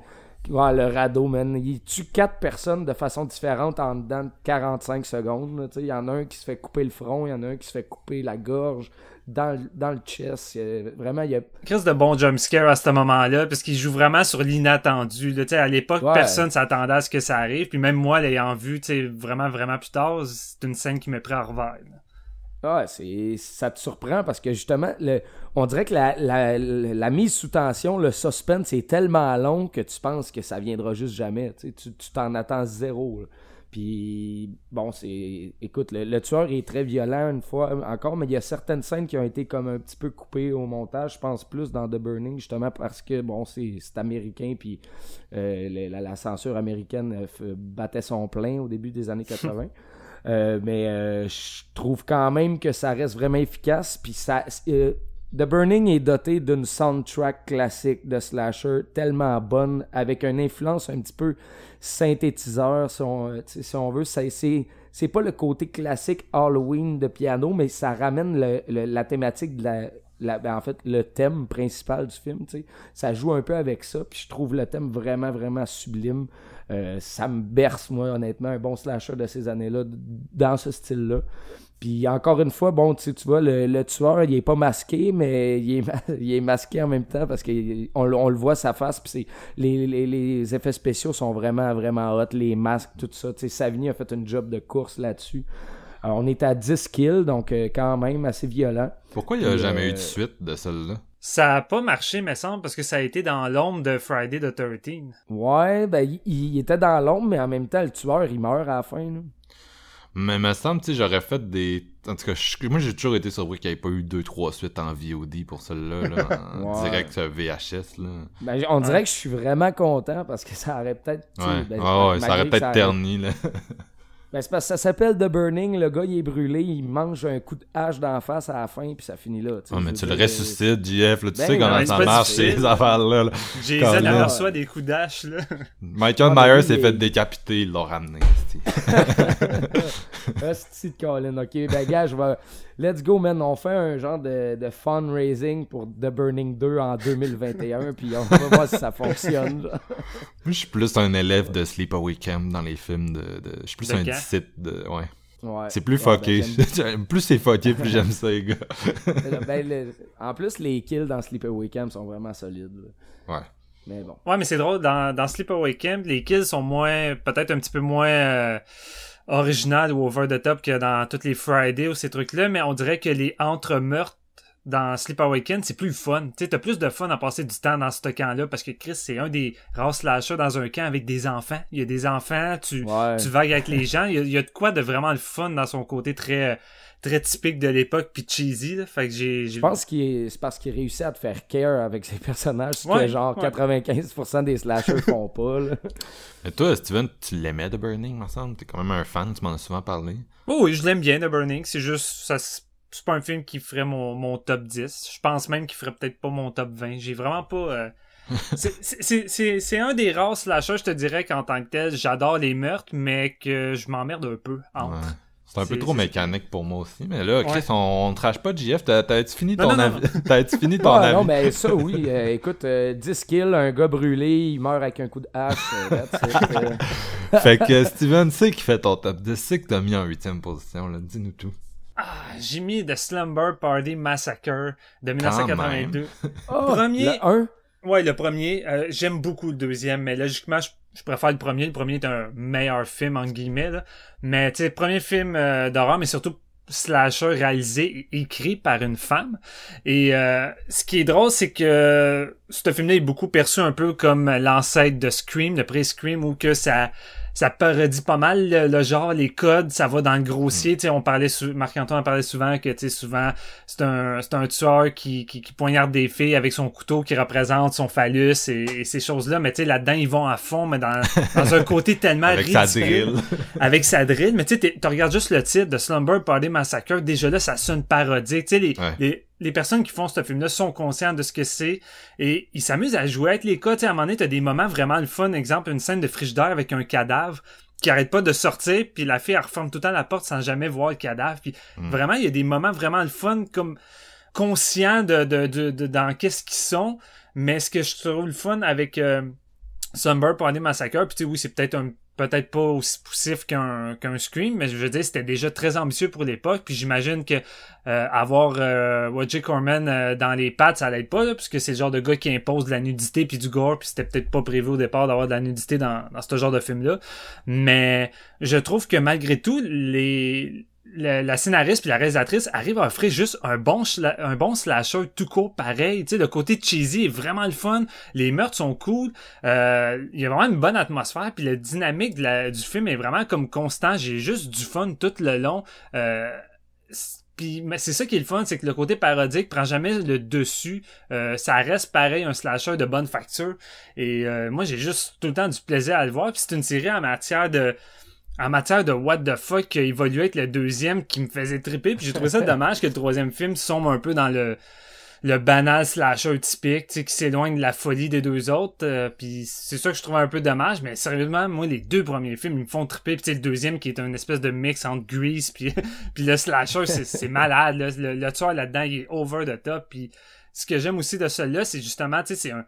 Ouais, le radeau, man. Il tue quatre personnes de façon différente en dedans de 45 secondes. Il y en a un qui se fait couper le front, il y en a un qui se fait couper la gorge dans, dans le chest. vraiment, il y a. Chris de bon jumpscare à ce moment-là, parce qu'il joue vraiment sur l'inattendu. À l'époque, personne s'attendait à ce que ça arrive. Puis même moi, l'ayant vu vraiment, vraiment plus tard, c'est une scène qui me prend à revers. Ah, c'est, ça te surprend parce que justement, le, on dirait que la, la, la, mise sous tension, le suspense est tellement long que tu penses que ça viendra juste jamais. Tu, tu t'en attends zéro. Puis, bon, c'est. Écoute, le, tueur est très violent une fois encore, mais il y a certaines scènes qui ont été comme un petit peu coupées au montage. Je pense plus dans The Burning, justement, parce que, bon, c'est, américain, puis euh, la, censure américaine euh, battait son plein au début des années 80. Euh, mais euh, je trouve quand même que ça reste vraiment efficace. Puis ça, euh, The Burning est doté d'une soundtrack classique de slasher tellement bonne, avec une influence un petit peu synthétiseur, si on, si on veut. C'est, pas le côté classique Halloween de piano, mais ça ramène la thématique de la, ben, en fait, le thème principal du film, ça joue un peu avec ça, puis je trouve le thème vraiment, vraiment sublime. Euh, ça me berce, moi, honnêtement, un bon slasher de ces années-là, dans ce style-là. Puis encore une fois, bon, tu, tu vois, le, tueur, il est pas masqué, mais il est, masqué en même temps parce qu'on on le voit sa face. Puis les, effets spéciaux sont vraiment, vraiment hot. Les masques, tout ça. Tu sais, Savini a fait une job de course là-dessus. Alors, on est à 10 kills, donc euh, quand même assez violent. Pourquoi il n'y a jamais eu de euh, suite de celle-là? Ça a pas marché, me semble, parce que ça a été dans l'ombre de Friday the 13. Ouais, ben, il, était dans l'ombre, mais en même temps, le tueur, il meurt à la fin. Là. Mais me semble, tu sais, j'aurais fait des. En tout cas, moi, j'ai toujours été surpris qu'il n'y ait pas eu 2-3 suites en VOD pour celle-là, là, en direct VHS. Là. Ben, on dirait que je suis vraiment content parce que ça aurait peut-être. Ouais, ben, ouais, ça aurait peut-être terni, là. Ben, c'est parce que ça s'appelle The Burning. Le gars, il est brûlé, il mange un coup de hache d'en face à la fin, puis ça finit là. Mais tu le ressuscites, JF. Là, tu ben sais comment ça marche, ces affaires-là. Là. Jason reçoit des coups d'âge. là. Michael ah, Myers s'est fait décapiter, ils l'ont ramené. Hostie de Colin. Ok, ben, gars, je vais. Let's go, man. On fait un genre de, de fundraising pour The Burning 2 en 2021, puis on va voir si ça fonctionne. Moi, je suis plus un élève de Sleepaway Camp dans les films de. de... Je suis plus un de. Ouais. Ouais. C'est plus fucké. Ben, plus c'est fucké, plus j'aime ça, les gars. ben, En plus, les kills dans Sleepaway Camp sont vraiment solides. Ouais. Mais bon. Ouais, mais c'est drôle. Dans, dans Sleepaway Camp, les kills sont moins. Peut-être un petit peu moins. Euh, original ou over the top que dans toutes les Friday ou ces trucs-là, mais on dirait que les entre-meurtres dans Sleep Weekend, c'est plus le fun. Tu as plus de fun à passer du temps dans ce camp-là parce que Chris, c'est un des rares slashers dans un camp avec des enfants. Il y a des enfants, tu, tu vagues avec les gens. Il y, a, de quoi de vraiment le fun dans son côté très très typique de l'époque puis cheesy. Fait que j'ai, Je pense que c'est parce qu'il réussit à te faire care avec ses personnages, ce que genre 95% des slashers font pas. Là. Et toi, Steven, tu l'aimais The Burning, me semble? T'es quand même un fan, tu m'en as souvent parlé. Oh, oui, je l'aime bien, The Burning. C'est juste, ça, c'est pas un film qui ferait mon, mon top 10. Je pense même qu'il ferait peut-être pas mon top 20. J'ai vraiment pas. Euh, c'est un des rares slashers, je te dirais qu'en tant que tel, j'adore les meurtres, mais que je m'emmerde un peu entre. C'est un peu trop mécanique pour moi aussi. Mais là, Chris, on, ne trash pas de JF. T'as-tu fini ton avis? T'as-tu fini ton avis? Non, mais ça, oui. Euh, écoute, 10 euh, kills, un gars brûlé, il meurt avec un coup de hache. Euh, fait que Steven, c'est qui fait ton top 10. C'est que t'as mis en huitième position. Dis-nous tout. Ah, j'ai mis The Slumber Party Massacre de 1982. Premier. Le 1? Ouais, le premier. J'aime beaucoup le deuxième, mais logiquement, je je préfère le premier. Le premier est un meilleur film, en guillemets. Là. Mais tu sais, premier film euh, d'horreur, mais surtout slasher réalisé et écrit par une femme. Et euh, ce qui est drôle, c'est que ce film-là est beaucoup perçu un peu comme l'ancêtre de Scream, le pré-Scream, où que ça ça parodie pas mal le, genre, les codes, ça va dans le grossier. Mm. On parlait, Marc-Antoine parlait souvent que souvent c'est un, c'est un tueur qui, qui, qui, poignarde des filles avec son couteau qui représente son phallus et, ces choses-là. Mais là-dedans, ils vont à fond, mais dans, dans un côté tellement avec Sa drill. avec sa drill. Mais tu sais, tu regardes juste le titre de Slumber Party Massacre, déjà là, ça sonne parodique. Tu sais, les, les les personnes qui font ce film-là sont conscientes de ce que c'est et ils s'amusent à jouer avec les cas. à un moment donné, t'as des moments vraiment le fun. Exemple, une scène de frigidaire avec un cadavre qui arrête pas de sortir, puis la fille, elle referme tout le temps la porte sans jamais voir le cadavre. Puis mm. vraiment, il y a des moments vraiment le fun, comme conscients de, de, de, dans qu'est-ce qu'ils sont. Mais ce que je trouve le fun avec euh, Party Massacre, puis oui, c'est peut-être un peut-être pas aussi poussif qu'un qu'un Scream, mais je veux dire, c'était déjà très ambitieux pour l'époque. Puis j'imagine que euh, avoir euh, Roger Corman euh, dans les pattes, ça l'aide pas, puisque c'est le genre de gars qui impose de la nudité puis du gore, puis c'était peut-être pas prévu au départ d'avoir de la nudité dans, dans ce genre de film-là. Mais je trouve que malgré tout, les la, scénariste puis la réalisatrice arrive à offrir juste un bon un bon slasher tout court pareil tu sais le côté cheesy est vraiment le fun les meurtres sont cool euh, il y a vraiment une bonne atmosphère puis la dynamique du film est vraiment comme constant j'ai juste du fun tout le long euh, puis mais c'est ça qui est le fun, c'est que le côté parodique prend jamais le dessus. Euh, ça reste pareil un slasher de bonne facture. Et euh, moi j'ai juste tout le temps du plaisir à le voir. Puis c'est une série en matière de en matière de what the fuck qui a évolué avec le deuxième qui me faisait triper puis j'ai trouvé ça dommage que le troisième film sombre un peu dans le le banal slasher typique, tu sais, qui s'éloigne de la folie des deux autres. Euh, puis c'est ça que je trouve un peu dommage, mais sérieusement, moi, les deux premiers films, ils me font triper. Puis le deuxième, qui est un espèce de mix entre Grease puis, puis le slasher, c'est malade. Le, le, tueur là-dedans, il est over the top. Puis ce que j'aime aussi de celui-là, c'est justement, tu sais, c'est un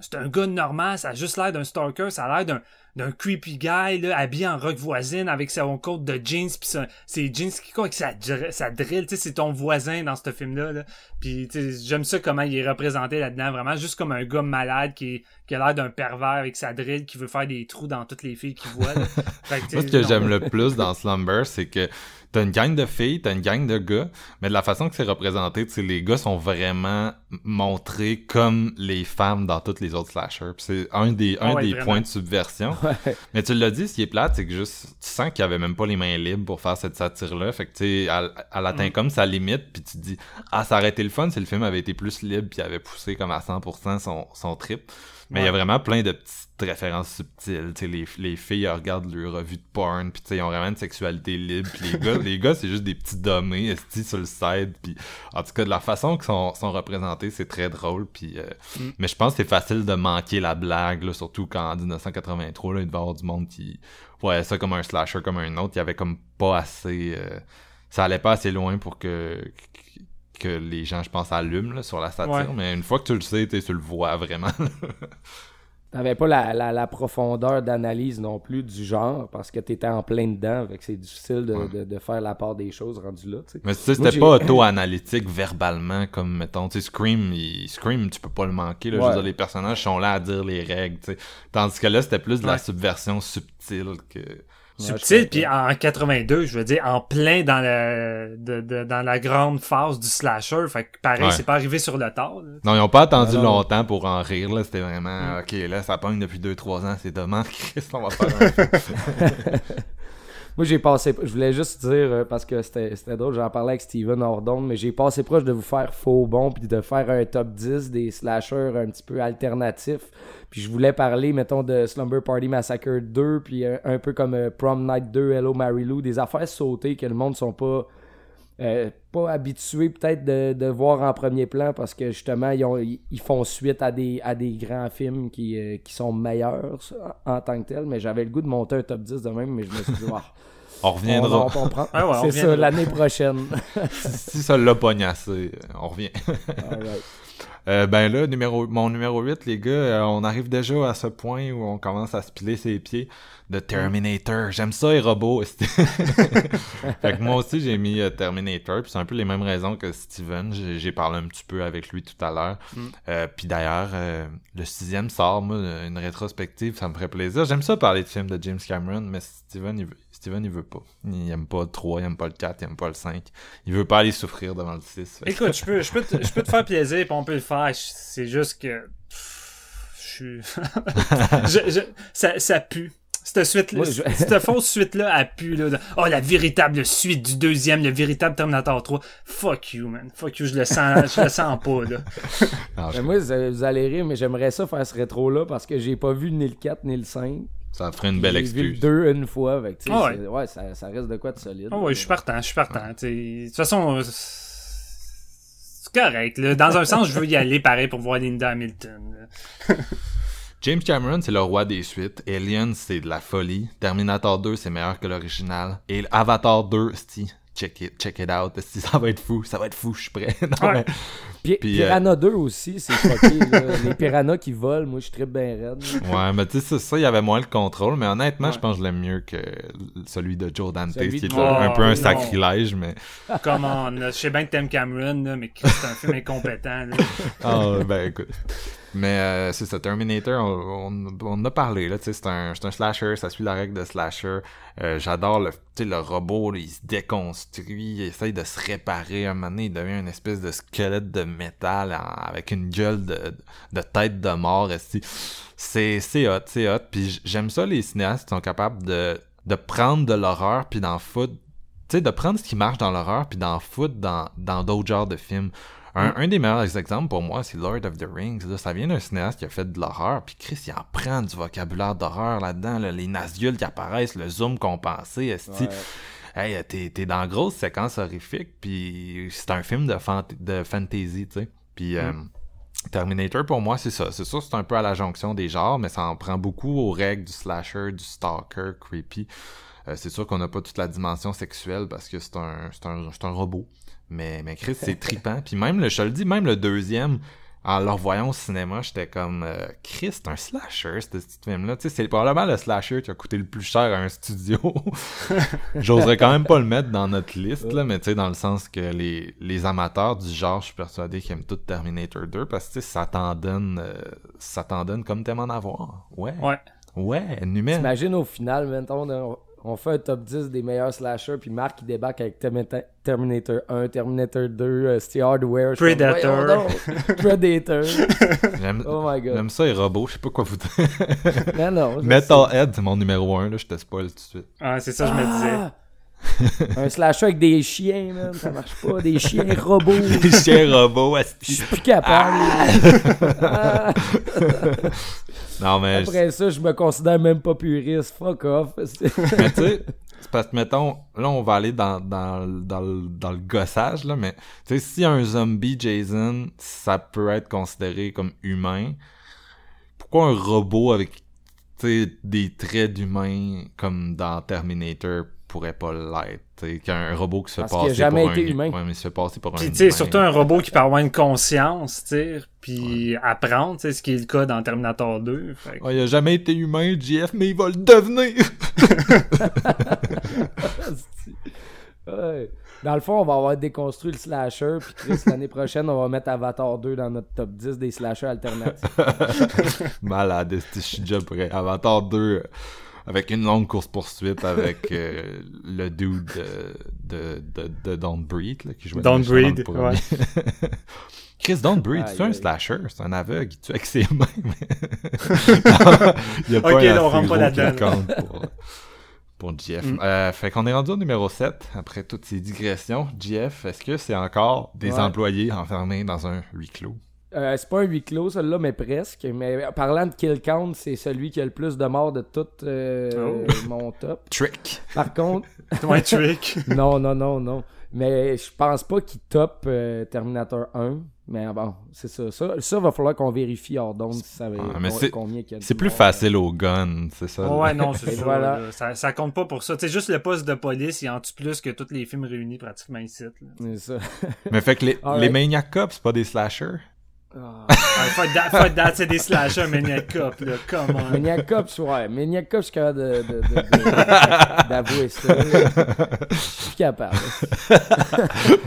c'est un gars normal, ça a juste l'air d'un stalker, ça a l'air d'un d'un creepy guy là, habillé en rock voisine avec son coat de jeans puis ses jeans qui avec sa, sa drill, tu sais c'est ton voisin dans ce film là, là. puis j'aime ça comment il est représenté là-dedans vraiment juste comme un gars malade qui, qui a l'air d'un pervers avec sa drill qui veut faire des trous dans toutes les filles qu'il voit. Moi, ce que j'aime le plus dans Slumber, c'est que t'as une gang de filles, t'as une gang de gars, mais de la façon que c'est représenté, tu les gars sont vraiment montrés comme les femmes dans toutes les autres slashers. C'est un des, un des points de subversion. Mais tu l'as dit, ce qui est plate, c'est que juste, tu sens qu'il avait même pas les mains libres pour faire cette satire-là. Fait que, tu sais, elle, atteint mm. comme sa limite, puis tu te dis, ah, ça aurait été le fun si le film avait été plus libre, puis avait poussé comme à 100% son, son trip. Mais il y a vraiment plein de petites références subtiles. les, les filles regardent leur revue de porn, puis ils ont vraiment une sexualité libre. Pis les gars, les gars c'est juste des petits dommés sur le side. Puis en tout cas, de la façon qu'ils sont, sont représentés, c'est très drôle. Puis, euh, mm. Mais je pense que c'est facile de manquer la blague, là, surtout quand en 1983, là, il devait y avoir du monde qui voyait ça comme un slasher comme un autre. Il y avait comme pas assez... Euh, ça allait pas assez loin pour que que les gens, je pense, allument sur la satire, mais une fois que tu le sais, tu le vois vraiment. T'avais pas la, la, profondeur d'analyse non plus du genre parce que t'étais en plein dedans, fait que c'est difficile de, de, faire la part des choses rendu là. Mais c'était pas auto-analytique verbalement comme mettons, tu sais, Scream, Scream, tu peux pas le manquer. Là, Je veux dire, les personnages sont là à dire les règles. Tandis que là, c'était plus de la subversion subtile que subtil. Puis en 82, je veux dire, en plein dans le, dans la grande phase du slasher. Fait que pareil, c'est pas arrivé sur le tard. Non, ils ont pas attendu longtemps pour en rire. Là, c'était vraiment, mm. ok, là, ça pogne depuis 2-3 ans, c'est dommage. Qu'est-ce qu'on va faire? Moi, j'ai passé. Je voulais juste dire, euh, parce que c'était drôle, j'en parlais avec Steven Ordon, mais j'ai passé proche de vous faire faux bon, puis de faire un top 10 des slashers un petit peu alternatifs. Puis je voulais parler, mettons, de Slumber Party Massacre 2, puis euh, un, peu comme euh, Prom Night 2, Hello Mary Lou, des affaires sautées que le monde sont pas. Pas habitués peut-être de, voir en premier plan parce que justement ils, ils font suite à des, à des grands films qui, qui sont meilleurs en, tant que tels mais j'avais le goût de monter un top 10 de même mais je me suis dit On reviendra. c'est ça, l'année prochaine. si, ça l'a pognassé, on revient. Euh, ben là, numéro, mon numéro 8, les gars, euh, on arrive déjà à ce point où on commence à se piler ses pieds de Terminator. J'aime ça, les robots. fait que moi aussi, j'ai mis euh, Terminator. Puis c'est un peu les mêmes raisons que Steven. J'ai parlé un petit peu avec lui tout à l'heure. Mm. puis d'ailleurs, le sixième sort, moi, une rétrospective, ça me ferait plaisir. J'aime ça parler de films de James Cameron, mais Steven, il veut, Steven, il veut pas. Il aime pas le 3, il aime pas le 4, il aime pas le 5. Il veut pas aller souffrir devant le 6. Écoute, je peux, je, peux te, je peux te faire plaisir et on peut le faire. C'est juste que. je suis. je, ça, ça pue. Cette suite là, cette fausse suite là a pu là. Oh la véritable suite du deuxième, le véritable Terminator 3. Fuck you man. Fuck you, je le sens, je le sens pas là. Ben, moi vous allez rire mais j'aimerais ça faire ce rétro là parce que j'ai pas vu ni le 4 ni le 5. Ça ferait une belle excuse. Deux une fois. Avec, ah ouais. ouais ça, ça, reste de quoi de solide. Ah ouais, je suis partant, je suis partant. De toute façon, c'est correct. Là. Dans un sens, je veux y aller pareil pour voir Linda Hamilton. James Cameron, c'est le roi des suites. Alien, c'est de la folie. Terminator 2, c'est meilleur que l'original. Et Avatar 2, c'est check it, check it out. Ça va être fou, ça va être fou, je suis prêt. non, Puis, Piranha 2 aussi, c'est fucké. Les piranhas qui volent, moi, je suis très bien raide. Ouais, mais tu sais, ça, il y avait moins le contrôle. Mais honnêtement, je pense que je l'aime mieux que celui de Joe Dante, qui est un peu un sacrilège. mais... Comment Je sais bien que t'aimes Cameron, mais c'est un film incompétent. Ah, ben écoute. Mais euh, c'est ça, Terminator, on, on, a parlé, là, c'est un, un slasher, ça suit la règle de slasher. Euh, J'adore le, le robot, il se déconstruit, il essaye de se réparer. Un moment donné, il devient une espèce de squelette de métal avec une gueule de, de tête de mort. C'est hot, c'est hot. Puis j'aime ça, les cinéastes qui sont capables de, de prendre de l'horreur puis d'en foutre. Tu sais, de prendre ce qui marche dans l'horreur puis d'en foutre dans d'autres genres de films. Mm. Un, des meilleurs exemples pour moi, c'est Lord of the Rings. ça vient d'un cinéaste qui a fait de l'horreur, puis Chris, il en prend du vocabulaire d'horreur là-dedans, les Nazgûl qui apparaissent, le zoom compensé, esti. Hey, t'es, dans grosse séquence horrifique, puis c'est un film de, de fantasy, tu sais. Puis mm. euh, Terminator, pour moi, c'est ça. C'est ça, c'est un peu à la jonction des genres, mais ça en prend beaucoup aux règles du slasher, du stalker, creepy. Euh, c'est sûr qu'on n'a pas toute la dimension sexuelle parce que c'est un, c'est un, c'est un robot. Mais, mais Chris, c'est tripant. Puis même, le, je te le dis, même le deuxième, en le revoyant au cinéma, j'étais comme euh, Chris, c'est un slasher, ce petit film-là. Tu sais, c'est probablement le slasher qui a coûté le plus cher à un studio. J'oserais quand même pas le mettre dans notre liste, là, mais tu sais, dans le sens que les, les amateurs du genre, je suis persuadé qu'ils aiment tout Terminator 2 parce que ça t'en donne, euh, ça t'en donne comme t'aimes en avoir. Ouais. Ouais. Ouais, numéro. T'imagines au final, maintenant, on fait un top 10 des meilleurs slashers, puis Marc il débarque avec Terminator 1, Terminator 2, uh, Steel Hardware. Predator. Predator. oh my god. J'aime ça les robots, je sais pas quoi vous dire. non, non. Metalhead, c'est mon numéro 1, là, je te spoil tout de suite. Ah, c'est ça, je me disais. Un slasher avec des chiens, man, ça marche pas. Des chiens robots. des chiens robots, Je suis plus capable. Ah! non, mais. Après ça, je me considère même pas puriste. Fuck off. mais tu sais, c'est parce que, mettons, là, on va aller dans, dans, dans, dans le gossage, là, mais tu sais, si un zombie Jason, ça peut être considéré comme humain, pourquoi un robot avec des traits d'humain comme dans Terminator pourrait pas l'être. Qu'un robot qui se passe pour jamais été humain. Ouais, mais se passer pour puis, un tu sais, surtout un robot qui peut avoir une conscience, tu sais, puis apprendre, ce qui est le cas dans Terminator 2. Ouais, il a jamais été humain, JF, mais il va le devenir! ouais. Dans le fond, on va avoir déconstruit le slasher, puis Chris, l'année prochaine, on va mettre Avatar 2 dans notre top 10 des slashers alternatifs. Malade, je suis déjà prêt? Avatar 2 avec une longue course-poursuite avec euh, le dude de, de, de, de Don't Breed, là, qui jouait Don't Breed, ouais. Chris Don't Breed, c'est un slasher, c'est un aveugle, il tue avec ses mains. il y a pas ok, on rentre pas là-dedans. Pour, pour GF. Mm. Euh, fait qu'on est rendu au numéro 7, après toutes ces digressions. GF, est-ce que c'est encore des employés enfermés dans un huis clos? Euh, c'est pas un huis clos, celui-là, mais presque. Mais parlant de kill count, c'est celui qui a le plus de morts de tout euh, oh. mon top. Trick. Par contre. ouais, Trick. non, non, non, non. Mais je pense pas qu'il top euh, Terminator 1. Mais bon, c'est ça. ça. Ça, va falloir qu'on vérifie hors d'onde si ça combien il y a C'est plus facile au gun, c'est ça. ouais, non, c'est ça, voilà. ça, ça. compte pas pour ça. C'est juste le poste de police, il en tue plus que tous les films réunis pratiquement ici. C'est ça. mais fait que les, les Maniac Cops, c'est pas des slashers? Oh. fuck that, c'est des slashers Maniac Cop, là, come on. Maniac Cop, ouais. Maniac Cop, je suis capable d'avouer ça. Je suis capable.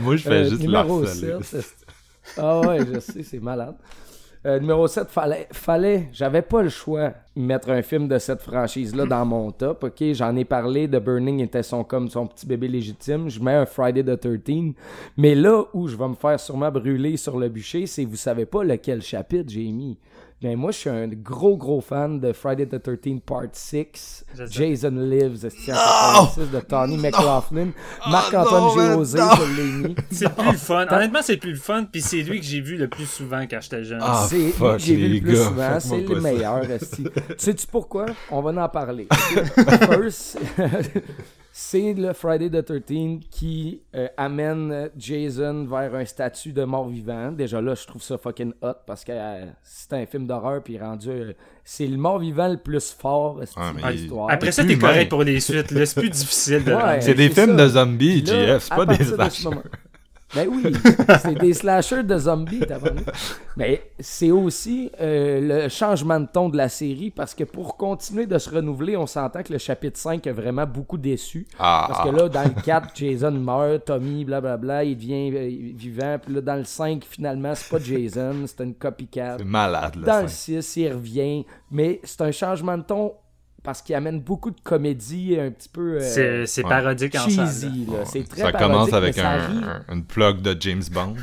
Moi, je fais euh, juste numéro 7, Ah ouais, je sais, c'est malade. Euh, numéro 7, fallait, fallait, j'avais pas le choix de mettre un film de cette franchise-là dans mon top. Ok, j'en ai parlé, The Burning était son comme son petit bébé légitime. Je mets un Friday the 13. Mais là où je vais me faire sûrement brûler sur le bûcher, c'est vous savez pas lequel chapitre j'ai mis. Ben, moi, je suis un gros, gros fan de Friday the 13th Part 6. Jason Lives, de Tony McLaughlin. Ah, Marc-Antoine José, je l'ai mis. C'est plus le fun. Honnêtement, c'est plus le fun. Puis c'est lui que j'ai vu le plus souvent quand j'étais jeune. Ah, c'est lui que j'ai vu le plus souvent. C'est le meilleur. Sais-tu pourquoi? On va en parler. First, c'est le Friday the 13 qui euh, amène Jason vers un statut de mort-vivant. Déjà là, je trouve ça fucking hot parce que euh, c'est un film d'horreur puis rendu euh, c'est le mort-vivant le plus fort ah, l'histoire. Après ça, t'es correct pour les suites. C'est plus difficile de. c'est des films de zombies, JF, c'est pas des slashers. Ben oui, c'est des slashers de zombies, Mais c'est aussi euh, le changement de ton de la série parce que pour continuer de se renouveler, on s'entend que le chapitre 5 a vraiment beaucoup déçu. Ah. Parce que là, dans le 4, Jason meurt, Tommy, blablabla, il devient euh, vivant. Puis là, dans le 5, finalement, c'est pas Jason, c'est une copycat. C'est malade, là. Dans le 6, il revient. Mais c'est un changement de ton parce qu'il amène beaucoup de comédie un petit peu. Euh, c'est parodique en cheesy, là. C'est très Ça commence avec un, une plug de James Bond.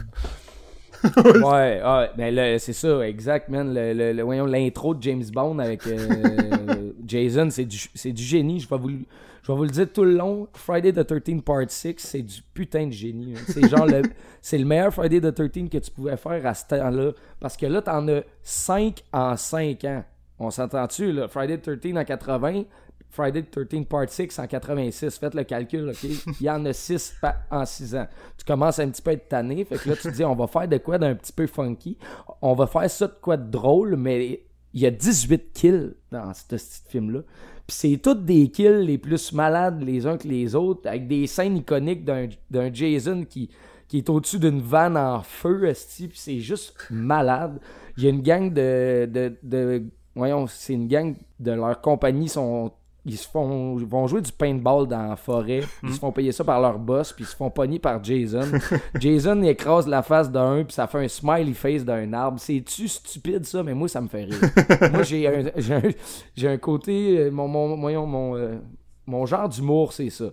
ouais, ouais, mais ben c'est ça, exact, man. Le, le, voyons, l'intro de James Bond avec euh, Jason, c'est du, du génie. Je vais, vous, je vais vous le dire tout le long. Friday the 13 Part 6, c'est du putain de génie. C'est genre le, c'est le meilleur Friday the 13 que tu pouvais faire à ce temps-là. Parce que là, t'en as 5 en 5 ans. On s'entend-tu, là? Friday the 13 en 80, Friday the 13 Part 6 en 86. Faites le calcul, OK? Il y en a 6 en 6 ans. Tu commences un petit peu à être tanné. Fait que là, tu te dis, on va faire de quoi d'un petit peu funky? On va faire ça de quoi de drôle, mais il y a 18 kills dans ce, petit film-là. Puis c'est toutes des kills les plus malades les uns que les autres, avec des scènes iconiques d'un Jason qui, qui est au-dessus d'une vanne en feu, puis c'est juste malade. Il y a une gang de voyons, c'est une gang de leur compagnie, sont, ils se font, vont jouer du paintball dans la forêt, ils se hmm. font payer ça par leur boss, puis ils se font pogner par Jason. Jason écrase la face d'un, puis ça fait un smiley face d'un arbre. C'est-tu stupide ça? Mais moi, ça me fait rire. moi, j'ai un, j'ai un, côté, euh, mon, mon, mon, mon, euh, mon genre d'humour, c'est ça.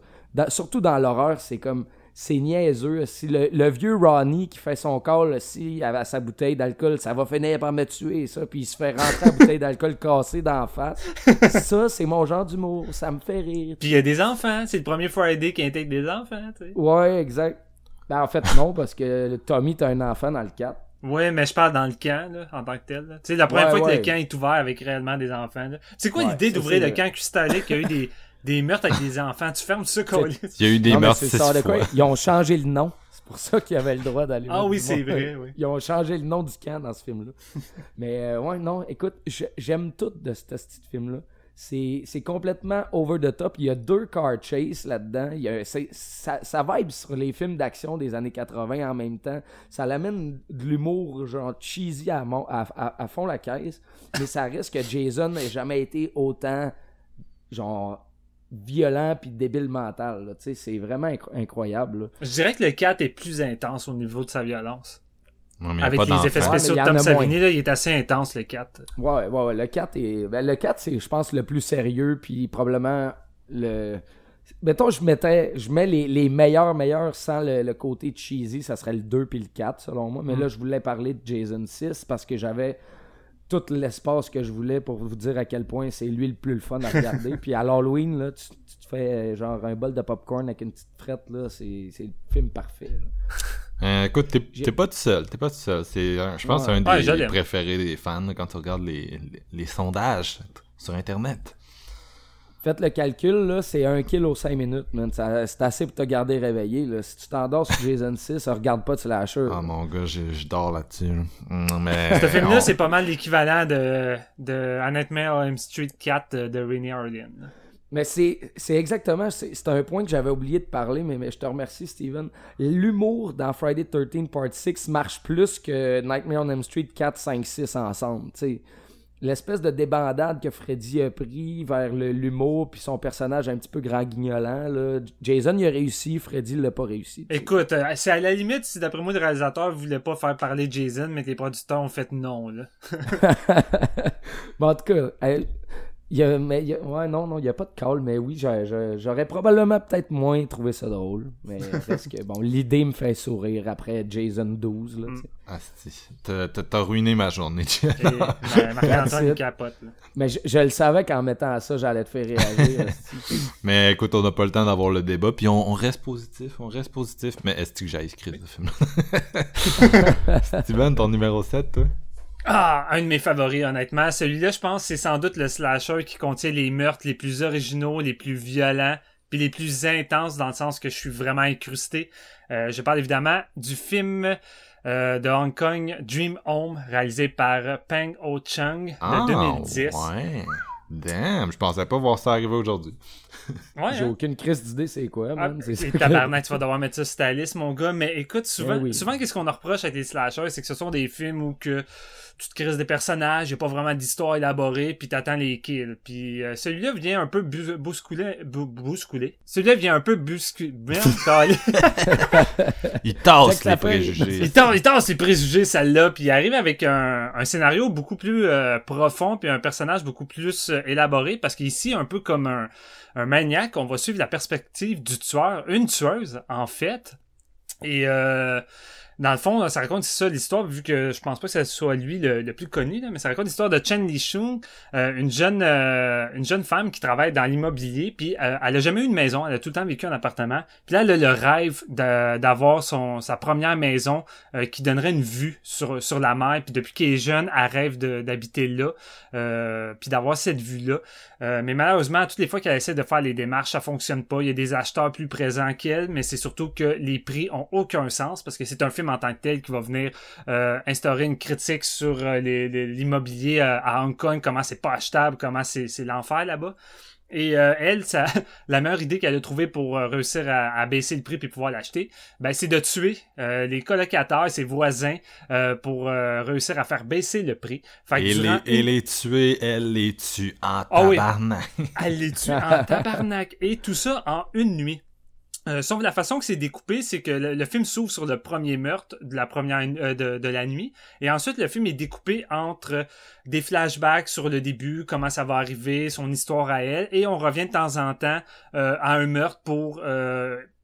surtout dans l'horreur, c'est comme c'est niaiseux. Si le, vieux Ronnie qui fait son call, si avait sa bouteille d'alcool, ça va finir par me tuer, ça. Puis il se fait rentrer la bouteille d'alcool cassée d'en face. ça, c'est mon genre d'humour. Ça me fait rire. Puis il y a des enfants. C'est le premier Friday qui intègre des enfants, tu sais. Ouais, exact. Ben, en fait, non, parce que Tommy, t'as un enfant dans le 4. Ouais, mais je parle dans le camp, là, en tant que tel. Tu sais, la première fois que le camp est ouvert avec réellement des enfants. C'est quoi l'idée d'ouvrir le camp cristallique? Qui a eu des des meurtres avec des enfants. Tu fermes ça, quoi. Il y a eu des meurtres six fois. Ils ont changé le nom. C'est pour ça qu'ils avaient le droit d'aller. Ah oui, c'est vrai, oui. Ils ont changé le nom du camp dans ce film-là. Mais euh, ouais, non, écoute, j'aime tout de ce, petit film-là. C'est complètement over the top. Il y a deux car chase là-dedans. Ça, ça vibe sur les films d'action des années 80 en même temps. Ça l'amène de l'humour genre cheesy à, à, à, fond la caisse. Mais ça reste que Jason n'a jamais été autant genre violent puis débile mental. C'est vraiment incroyable. Je dirais que le 4 est plus intense au niveau de sa violence. Avec les effets spéciaux de Tom Savini, là, il est assez intense, le 4. Ouais, ouais, ouais. Le 4, est... Ben, le 4 c'est, je pense, le plus sérieux, puis probablement le. Mettons, je mettais, je mets les, les meilleurs, meilleurs sans le, côté cheesy, ça serait le 2 puis le 4, selon moi. Mais mm. là, je voulais parler de Jason 6 parce que j'avais tout l'espace que je voulais pour vous dire à quel point c'est lui le plus le fun à regarder. puis à l'Halloween, là, tu, te fais euh, genre un bol de popcorn avec une petite frette, là, c'est, c'est le film parfait. Euh, écoute, t'es, pas tout seul, t'es pas tout seul. C'est, je pense que c'est un des préférés des fans quand tu regardes les, les sondages sur Internet. Faites le calcul, là, c'est 1 kill aux 5 minutes, man. C'est assez pour te garder réveillé. Là. Si tu t'endors sur Jason 6, regarde pas tu Slasher. Ah mon gars, je dors là-dessus. Mm, mais... Ce film-là, c'est pas mal l'équivalent de, de A Nightmare on Street 4 de, de Rainy Harlan. Mais c'est exactement, c'est un point que j'avais oublié de parler, mais, mais, je te remercie, Steven. L'humour dans Friday 13 Part 6 marche plus que Nightmare on M Street 4, 5, 6 ensemble. sais l'espèce de débandade que Freddy a pris vers l'humour puis son personnage un petit peu grand guignolant là. Jason il a réussi Freddy l'a pas réussi écoute euh, c'est à la limite si d'après moi le réalisateur voulait pas faire parler Jason mais que les producteurs ont fait non là bon, en tout cas il y a, mais ouais, non, non, il n'y a pas de call, mais oui, j'aurais probablement peut-être moins trouvé ça drôle. Mais parce que, bon, l'idée me fait sourire après Jason 12. Là, mm. Ah, t'as ruiné ma journée, Marc-Antoine capote. Mais je, le savais qu'en mettant ça, j'allais te faire réagir. mais écoute, on n'a pas le temps d'avoir le débat, puis on, reste positif, on reste positif. Mais est-ce que j'ai écrit ce film Steven, ton numéro 7, toi? Ah, un de mes favoris, honnêtement. Celui-là, je pense, c'est sans doute le slasher qui contient les meurtres les plus originaux, les plus violents, puis les plus intenses dans le sens que je suis vraiment incrusté. Euh, je parle évidemment du film euh, de Hong Kong Dream Home, réalisé par Peng Ho Chung de 2010. Ah, ouais. Damn, je pensais pas voir ça arriver aujourd'hui. Ouais, J'ai hein? aucune crise d'idée, c'est quoi, ah, man. c'est tabarnak, tu vas devoir mettre ça sur ta liste, mon gars. Mais écoute, souvent, eh souvent qu'est-ce qu'on en reproche avec les slashers, c'est que ce sont des films où que tu te crises des personnages, il a pas vraiment d'histoire élaborée, puis t'attends les kills. Puis euh, celui-là vient un peu bousculer, bousculer. Celui-là vient un peu bousculer. il tasse les préjugés. Il tasse, il tasse les préjugés, celle-là, puis il arrive avec un, un scénario beaucoup plus euh, profond, puis un personnage beaucoup plus euh, élaboré, parce qu'ici, un peu comme un, un maniaque, on va suivre la perspective du tueur, une tueuse, en fait. Et euh, dans le fond, ça raconte ça l'histoire, vu que je pense pas que ce soit lui le, plus connu, là, mais ça raconte l'histoire de Chen Lishung, euh, une jeune euh, une jeune femme qui travaille dans l'immobilier, puis euh, elle a jamais eu une maison, elle a tout le temps vécu en appartement. Puis là, elle a le rêve d'avoir son sa première maison qui donnerait une vue sur sur la mer. Puis depuis qu'elle est jeune, elle rêve d'habiter là, puis d'avoir cette vue là. mais malheureusement, toutes les fois qu'elle essaie de faire les démarches, ça fonctionne pas. Il y a des acheteurs plus présents qu'elle, mais c'est surtout que les prix ont aucun sens parce que c'est un film en tant que tel qui va venir euh, instaurer une critique sur euh, l'immobilier euh, à Hong Kong, comment c'est pas achetable, comment c'est l'enfer là-bas. Et elle, ça, la meilleure idée qu'elle a trouvée pour réussir à, baisser le prix puis pouvoir l'acheter, ben, c'est de tuer les colocataires, ses voisins, pour réussir à faire baisser le prix. et, les, tuer, elle les tue en ah tabarnak. elle les tue en tabarnak. Et tout ça en une nuit. Euh, sauf la façon que c'est découpé, c'est que le, film s'ouvre sur le premier meurtre de la première euh, de, la nuit, et ensuite le film est découpé entre des flashbacks sur le début, comment ça va arriver, son histoire à elle, et on revient de temps en temps euh, à un meurtre pour,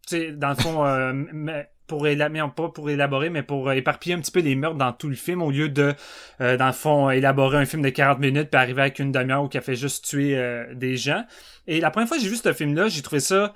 sais, dans le fond, pour élaborer, pas pour élaborer, mais pour éparpiller un petit peu les meurtres dans tout le film, au lieu de, dans le fond, élaborer un film de 40 minutes puis arriver avec une demi-heure où il a fait juste tuer des gens. Et la première fois que j'ai vu ce film-là, j'ai trouvé ça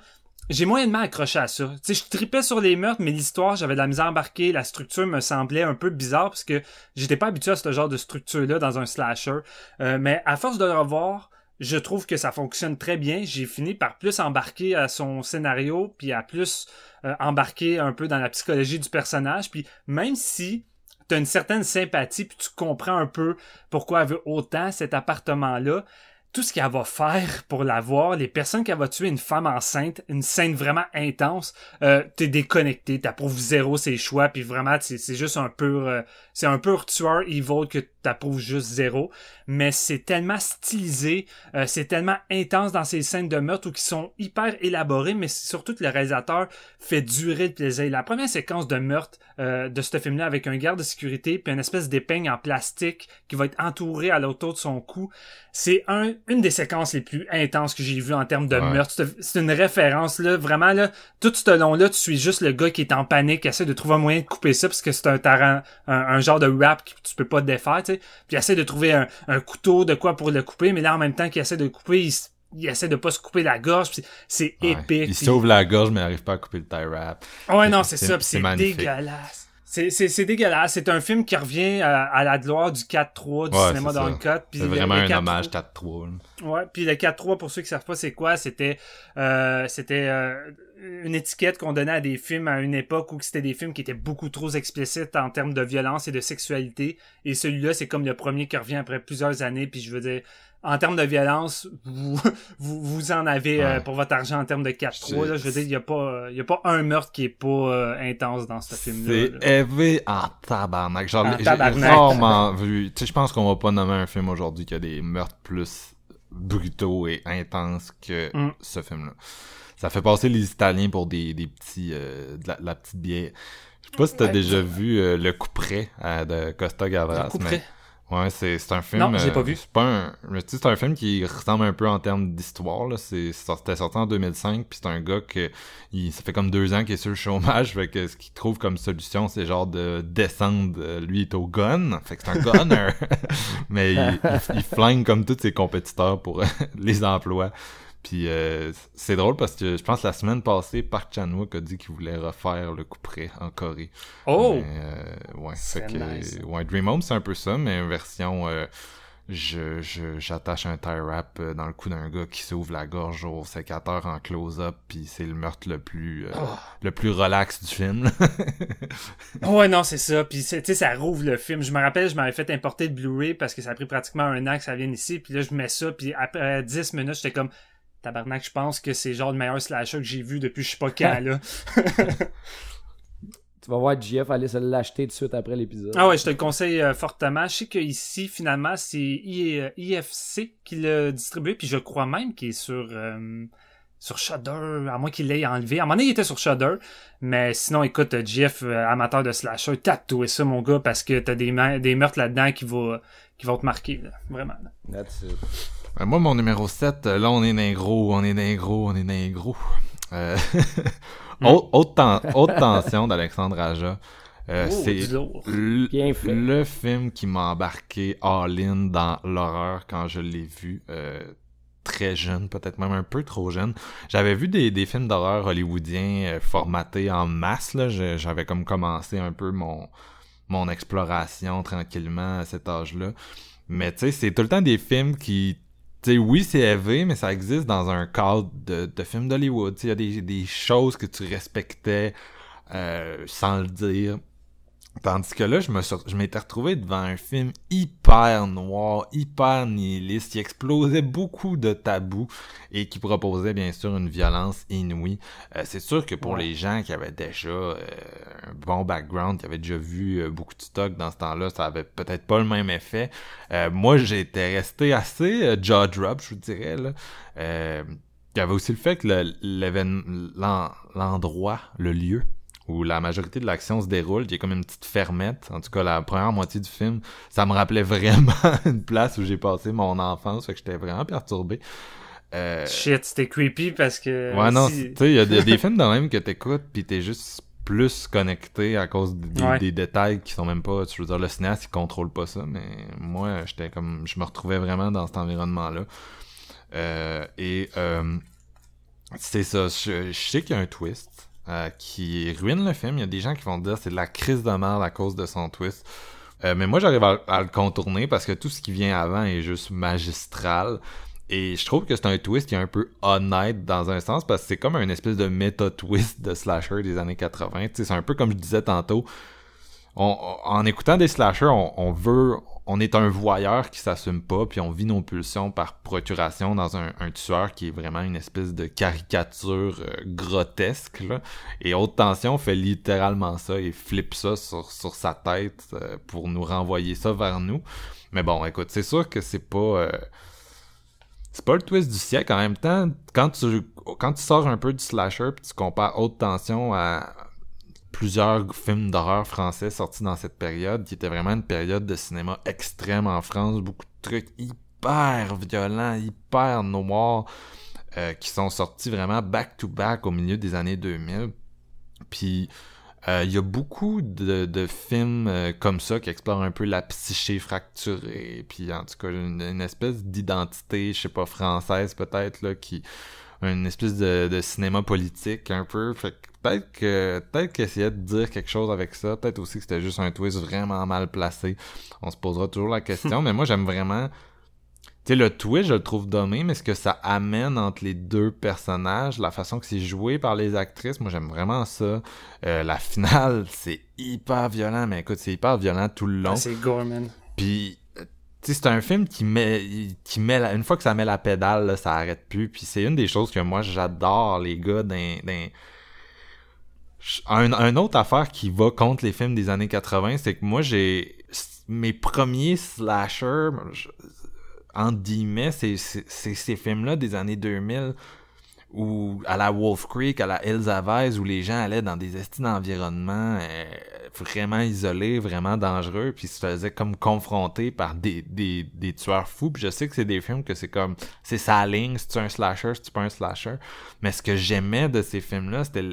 j'ai moyennement accroché à ça. Tu je tripais sur les meurtres, mais l'histoire, j'avais de la misère embarquée. La structure me semblait un peu bizarre parce que j'étais pas habitué à ce genre de structure-là dans un slasher. Euh, mais à force de le revoir, je trouve que ça fonctionne très bien. J'ai fini par plus embarquer à son scénario, puis à plus euh, embarquer un peu dans la psychologie du personnage. Puis même si tu as une certaine sympathie, puis tu comprends un peu pourquoi elle veut autant cet appartement-là, tout ce qu'elle va faire pour la voir, les personnes qu'elle va tuer, une femme enceinte, une scène vraiment intense, euh, t'es déconnecté, t'approuves zéro ses choix, puis vraiment, c'est juste un pur, euh, c'est un pur tueur evil que t'approuves juste zéro, mais c'est tellement stylisé, euh, c'est tellement intense dans ces scènes de meurtre ou qui sont hyper élaborées, mais surtout que le réalisateur fait durer le plaisir. La première séquence de meurtre euh, de ce film-là avec un garde de sécurité puis une espèce d'épingle en plastique qui va être entouré à l'auto de son cou, c'est un, une des séquences les plus intenses que j'ai vues en termes de meurtre. C'est une référence, là, vraiment, là, tout ce long-là, tu suis juste le gars qui est en panique, qui essaie de trouver un moyen de couper ça parce que c'est un, un, un, genre de rap que tu peux pas défaire, tu sais. Puis il essaie de trouver un, un, couteau de quoi pour le couper, mais là, en même temps qu'il essaie de couper, il, il essaie de pas se couper la gorge, c'est épique. Il sauve la gorge, mais il arrive pas à couper le tie wrap. Ouais, non, c'est ça, c'est dégueulasse. C'est dégueulasse. C'est un film qui revient à, la gloire du 4-3 du cinéma dans le C'est vraiment un hommage 4-3. Ouais, puis le 4-3, pour ceux qui savent pas c'est quoi, c'était euh, c'était euh, une étiquette qu'on donnait à des films à une époque où c'était des films qui étaient beaucoup trop explicites en termes de violence et de sexualité. Et celui-là, c'est comme le premier qui revient après plusieurs années. Puis je veux dire, en termes de violence, vous, vous, en avez euh, pour votre argent en termes de 4-3. Je veux dire, il n'y a, pas, a pas un meurtre qui est pas euh, intense dans ce film-là. C'est élevé en tabarnak. Genre, j'ai rarement vu. Tu sais, je pense qu'on va pas nommer un film aujourd'hui qui a des meurtres plus brutaux et intenses que mm. ce film-là. Ça fait passer les Italiens pour des, des petits, euh, de, la, petite bière. Je sais pas si t'as déjà vu Le coup près de Costa Gavras, mais Ouais, c'est un film. Non, j'ai pas euh, vu. C'est pas un. C'est un film qui ressemble un peu en termes d'histoire. Là. C'était sorti en 2005, puis c'est un gars que il, ça fait comme deux ans qu'il est sur le chômage, fait que ce qu'il trouve comme solution, c'est genre de descendre. Euh, lui est au gun, fait que c'est un gunner, mais il, il, flingue comme tous ses compétiteurs pour les emplois. Puis euh, c'est drôle parce que je pense la semaine passée, Park Chan-wook a dit qu'il voulait refaire le coup près en Corée. Oh! euh, ouais, fait que, ouais, Dream Home c'est un peu ça, mais une version euh, je j'attache un tie wrap euh, dans le cou d'un gars qui s'ouvre la gorge au sécateur en close-up puis c'est le meurtre le plus euh, oh. le plus relax du film. ouais non c'est ça puis tu sais ça rouvre le film. Je me rappelle je m'avais fait importer le Blu-ray parce que ça a pris pratiquement un an que ça vienne ici puis là je mets ça puis après 10 minutes j'étais comme Tabarnak, je pense que c'est genre le meilleur slasher que j'ai vu depuis je sais pas quand, là. tu vas voir JF aller se l'acheter tout de suite après l'épisode. Ah ouais, je te le conseille euh, fortement. Je sais qu'ici, finalement, c'est IFC euh, qui l'a distribué, puis je crois même qu'il est sur... Euh, sur Shudder, à moins qu'il l'ait enlevé. À un moment donné, il était sur Shudder, mais sinon, écoute, Jeff, amateur de slasher, tatoué ça, mon gars, parce que t'as des, des meurtres là-dedans qui vont, qui vont te marquer, vraiment. That's it. Euh, moi, mon numéro 7, euh, là, on est d'un gros, on est d'un gros, on est d'un gros. Euh, haute, tension d'Alexandre Aja. Euh, oh, c'est le, film qui m'a embarqué all-in dans l'horreur quand je l'ai vu très jeune, peut-être même un peu trop jeune. J'avais vu des, des films d'horreur hollywoodiens formatés en masse. Là. J'avais comme commencé un peu mon, mon exploration tranquillement à cet âge-là. Mais tu sais, c'est tout le temps des films qui sais, oui, c'est élevé, mais ça existe dans un cadre de, de film d'Hollywood. Il y a des, des choses que tu respectais euh, sans le dire. Tandis que là, je me je m'étais retrouvé devant un film hyper noir, hyper nihiliste, qui explosait beaucoup de tabous et qui proposait bien sûr une violence inouïe. Euh, c'est sûr que pour les gens qui avaient déjà euh, un bon background, qui avaient déjà vu euh, beaucoup de stock dans ce temps-là, ça avait peut-être pas le même effet. moi, j'étais resté assez jaw drop, je vous dirais là. il y avait aussi le fait que l'endroit, le lieu où la majorité de l'action se déroule, y a comme une petite fermette, en tout cas la première moitié du film, ça me rappelait vraiment une place où j'ai passé mon enfance, fait que j'étais vraiment perturbé. Euh... Shit, c'était creepy parce que... Ouais, non, tu sais, il y, a des films de même que t'écoutes, pis t'es juste plus connecté à cause des, détails qui sont même pas... Je veux dire, le cinéaste, il contrôle pas ça, mais moi, j'étais comme... Je me retrouvais vraiment dans cet environnement-là. Euh, et... Euh, c'est ça, je sais qu'il y a un twist. Euh, qui ruine le film. Il y a des gens qui vont dire c'est de la crise de merde à cause de son twist. Euh, mais moi, j'arrive à, le contourner parce que tout ce qui vient avant est juste magistral. Et je trouve que c'est un twist qui est un peu honnête dans un sens parce que c'est comme un espèce de méta-twist de slasher des années 80. C'est un peu comme je disais tantôt. En écoutant des slashers, on, veut, on est un voyeur qui s'assume pas, puis on vit nos pulsions par procuration dans un, tueur qui est vraiment une espèce de caricature euh, grotesque. Là. Et Haute Tension fait littéralement ça et flippe ça sur, sa tête euh, pour nous renvoyer ça vers nous. Mais bon, écoute, c'est sûr que c'est pas... Euh, c'est pas le twist du siècle. En même temps, quand tu, quand tu sors un peu du slasher puis tu compares Haute Tension à plusieurs films d'horreur français sortis dans cette période, qui était vraiment une période de cinéma extrême en France, beaucoup de trucs hyper violents, hyper noirs, euh, qui sont sortis vraiment back-to-back au milieu des années 2000. Puis euh, il y a beaucoup de, films euh, comme ça qui explorent un peu la psyché fracturée, puis en tout cas une, espèce d'identité, je sais pas, française peut-être, là, qui une espèce de, de, cinéma politique un peu. Fait peut-être que peut-être qu'il essayait de dire quelque chose avec ça. Peut-être aussi que c'était juste un twist vraiment mal placé. On se posera toujours la question. mais moi, j'aime vraiment. Tu sais, le twist, je le trouve dommé, mais ce que ça amène entre les deux personnages, la façon que c'est joué par les actrices, moi j'aime vraiment ça. Euh, la finale, c'est hyper violent, mais écoute, c'est hyper violent tout le long. Ah, c'est Gorman. Puis c'est un film qui met qui met une fois que ça met la pédale ça arrête plus. Puis c'est une des choses que moi j'adore les gars d'un un, autre affaire qui va contre les films des années 80, c'est que moi, j'ai mes premiers slashers, en guillemets, c'est ces films-là des années 2000 ou à la Wolf Creek, à la Hills où les gens allaient dans des estimes d'environnement euh, vraiment isolés, vraiment dangereux, puis se faisaient comme confrontés par des, des, des tueurs fous. Puis je sais que c'est des films que c'est comme, c'est sa ligne, si tu es un slasher, si tu pas un slasher. Mais ce que j'aimais de ces films-là, c'était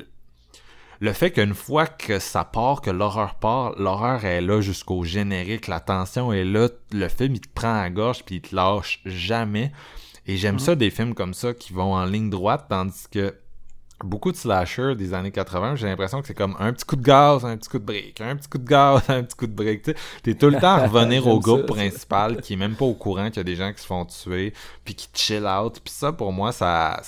le fait qu'une fois que ça part, que l'horreur part, l'horreur est là jusqu'au générique, la tension est là, le film il te prend à gorge puis il te lâche jamais. Et j'aime mhm. ça des films comme ça qui vont en ligne droite, tandis que beaucoup de slashers des années 80, j'ai l'impression que c'est comme un petit coup de gaz, un petit coup de break, un petit coup de gaz, un petit coup de break. T'es tout le temps à revenir au groupe principal qui est même pas au courant qu'il y a des gens qui se font tuer, puis qui chill out. Puis ça, pour moi, ça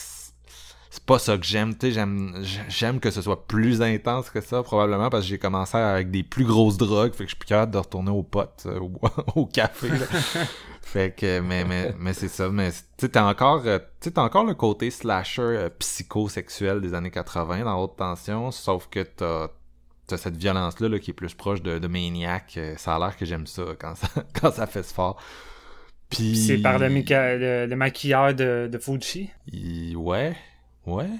c'est pas ça que j'aime, tu sais, j'aime, j'aime que ce soit plus intense que ça, probablement, parce que j'ai commencé avec des plus grosses drogues, fait que je suis plus capable de retourner au potes, euh, au, au café, fait que, mais, mais, mais c'est ça, mais, tu t'as encore, euh, tu t'as encore le côté slasher euh, psychosexuel des années 80 dans Haute Tension, sauf que t'as, t'as cette violence-là, là, qui est plus proche de, de Maniac, ça a l'air que j'aime ça quand ça, quand ça fait ce fort. Puis... C'est par le, le, maquilleur de, de Fuji? ouais. Ouais?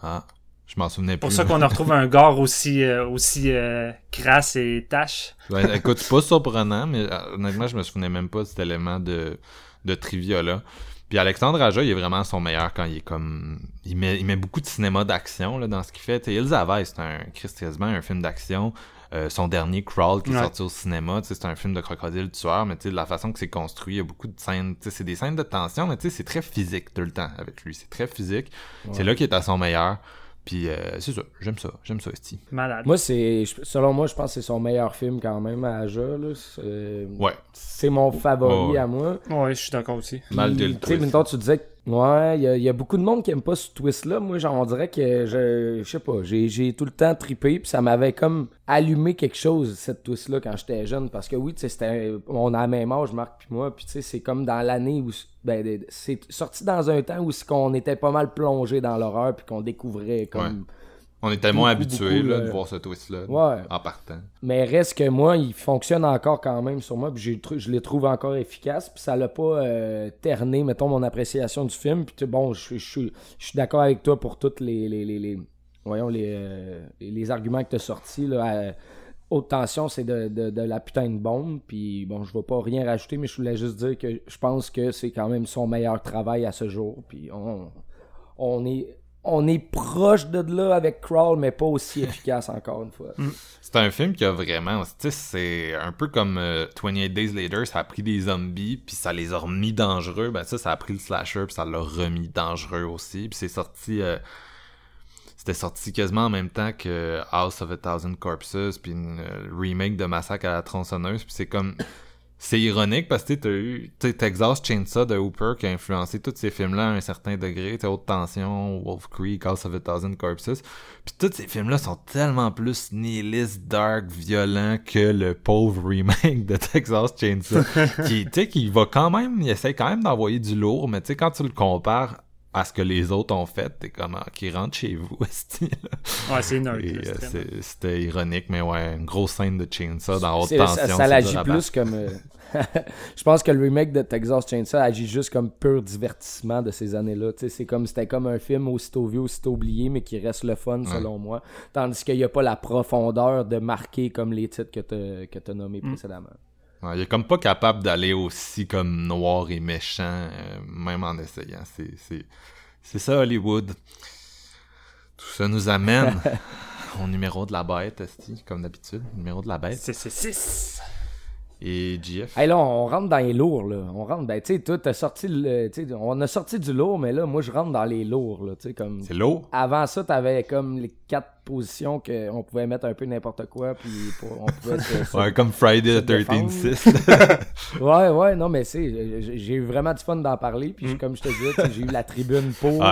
Ah, je m'en souvenais plus. pour ça qu'on a retrouvé un gore aussi, euh, aussi euh, crasse et tache. Ouais, écoute, c'est pas surprenant, mais euh, honnêtement, je me souvenais même pas de cet élément de, de trivia là. Puis Alexandre Aja, il est vraiment son meilleur quand il est comme. Il met, il met beaucoup de cinéma d'action là, dans ce qu'il fait. T'sais, Ilse c'est un quasiment un film d'action. Euh, son dernier Crawl qui est sorti au cinéma, c'est un film de crocodile tueur, mais de la façon que c'est construit, il y a beaucoup de scènes, c'est des scènes de tension, mais c'est très physique tout le temps avec lui. C'est très physique. C'est là qu'il est à son meilleur. Puis euh, c'est ça, j'aime ça, j'aime ça, Steve. Malade. Moi, c'est, selon moi, je pense que c'est son meilleur film quand même à Aja. ouais. C'est mon favori à moi. Ouais, je suis d'accord aussi. Malgré le Tu sais, tu disais que Ouais, il y, a beaucoup de monde qui aime pas ce twist-là. Moi, genre, on dirait que je, je sais pas, j'ai tout le temps tripé, puis ça m'avait comme allumé quelque chose, cette twist-là, quand j'étais jeune. Parce que oui, tu sais. On a la même âge, Marc puis moi, puis tu sais, c'est comme dans l'année où. Ben, c'est sorti dans un temps où qu'on était pas mal plongé dans l'horreur, puis qu'on découvrait comme. On était moins habitués de voir ce twist-là en partant. Mais reste que moi, il fonctionne encore quand même sur moi, puis je les trouve encore efficaces, puis ça l'a pas euh, terné, mettons, mon appréciation du film. Puis bon, je, suis d'accord avec toi pour toutes les, les, voyons, les, euh, les arguments que tu as sortis. Là, haute tension, c'est de, la putain de bombe. Puis bon, je vais pas rien rajouter, mais je voulais juste dire que je pense que c'est quand même son meilleur travail à ce jour. Puis on, on est on est proche de là avec Crawl, mais pas aussi efficace encore une fois. Mm. C'est un film qui a vraiment, c'est un peu comme 28 euh, Days Later, ça a pris des zombies, puis ça les a remis dangereux. Ben ça, ça a pris le slasher, puis ça l'a remis dangereux aussi. Puis c'est sorti, euh, c'était sorti quasiment en même temps que House of a Thousand Corpses, puis une euh, remake de Massacre à la tronçonneuse. Puis c'est comme c'est ironique parce que tu as eu Texas Chainsaw de Hooper qui a influencé tous ces films-là à un certain degré. T'as Haute Tension, Wolf Creek, House of a Thousand Corpses. Puis tous ces films-là sont tellement plus nihilistes, dark, violents que le pauvre remake de Texas Chainsaw. qui, tu sais, qui va quand même, il essaie quand même d'envoyer du lourd, mais tu sais, quand tu le compares à ce que les autres ont fait, t'es comme, ah, qui rentre chez vous, Ouais, c'est une euh, C'était ironique, mais ouais, une grosse scène de Chainsaw dans haute tension. Ça, ça l'agit plus comme. Euh, je pense que le remake de Texas Chainsaw agit juste comme pur divertissement de ces années-là. C'est comme c'était comme un film aussitôt vu, aussitôt oublié, mais qui reste le fun selon moi. Tandis qu'il n'y a pas la profondeur de marquer comme les titres que tu as, nommés mm. précédemment. Il est comme pas capable d'aller aussi comme noir et méchant, euh, même en essayant. C'est ça Hollywood. Tout ça nous amène au numéro de la bête, comme d'habitude. Numéro de la bête. C'est 6 et GF. Hey là, on rentre dans les lourds, là. On rentre, ben, tu sais, toi, t'as sorti le. on a sorti du lourd, mais là, moi, je rentre dans les lourds, là. Tu sais, comme. C'est lourd? Avant ça, t'avais comme les quatre positions qu'on pouvait mettre un peu n'importe quoi, puis on pouvait se, Ouais, comme Friday the 13th ouais, ouais, non, mais c'est. J'ai eu vraiment du fun d'en parler, puis mm. comme je te disais, j'ai eu la tribune pour.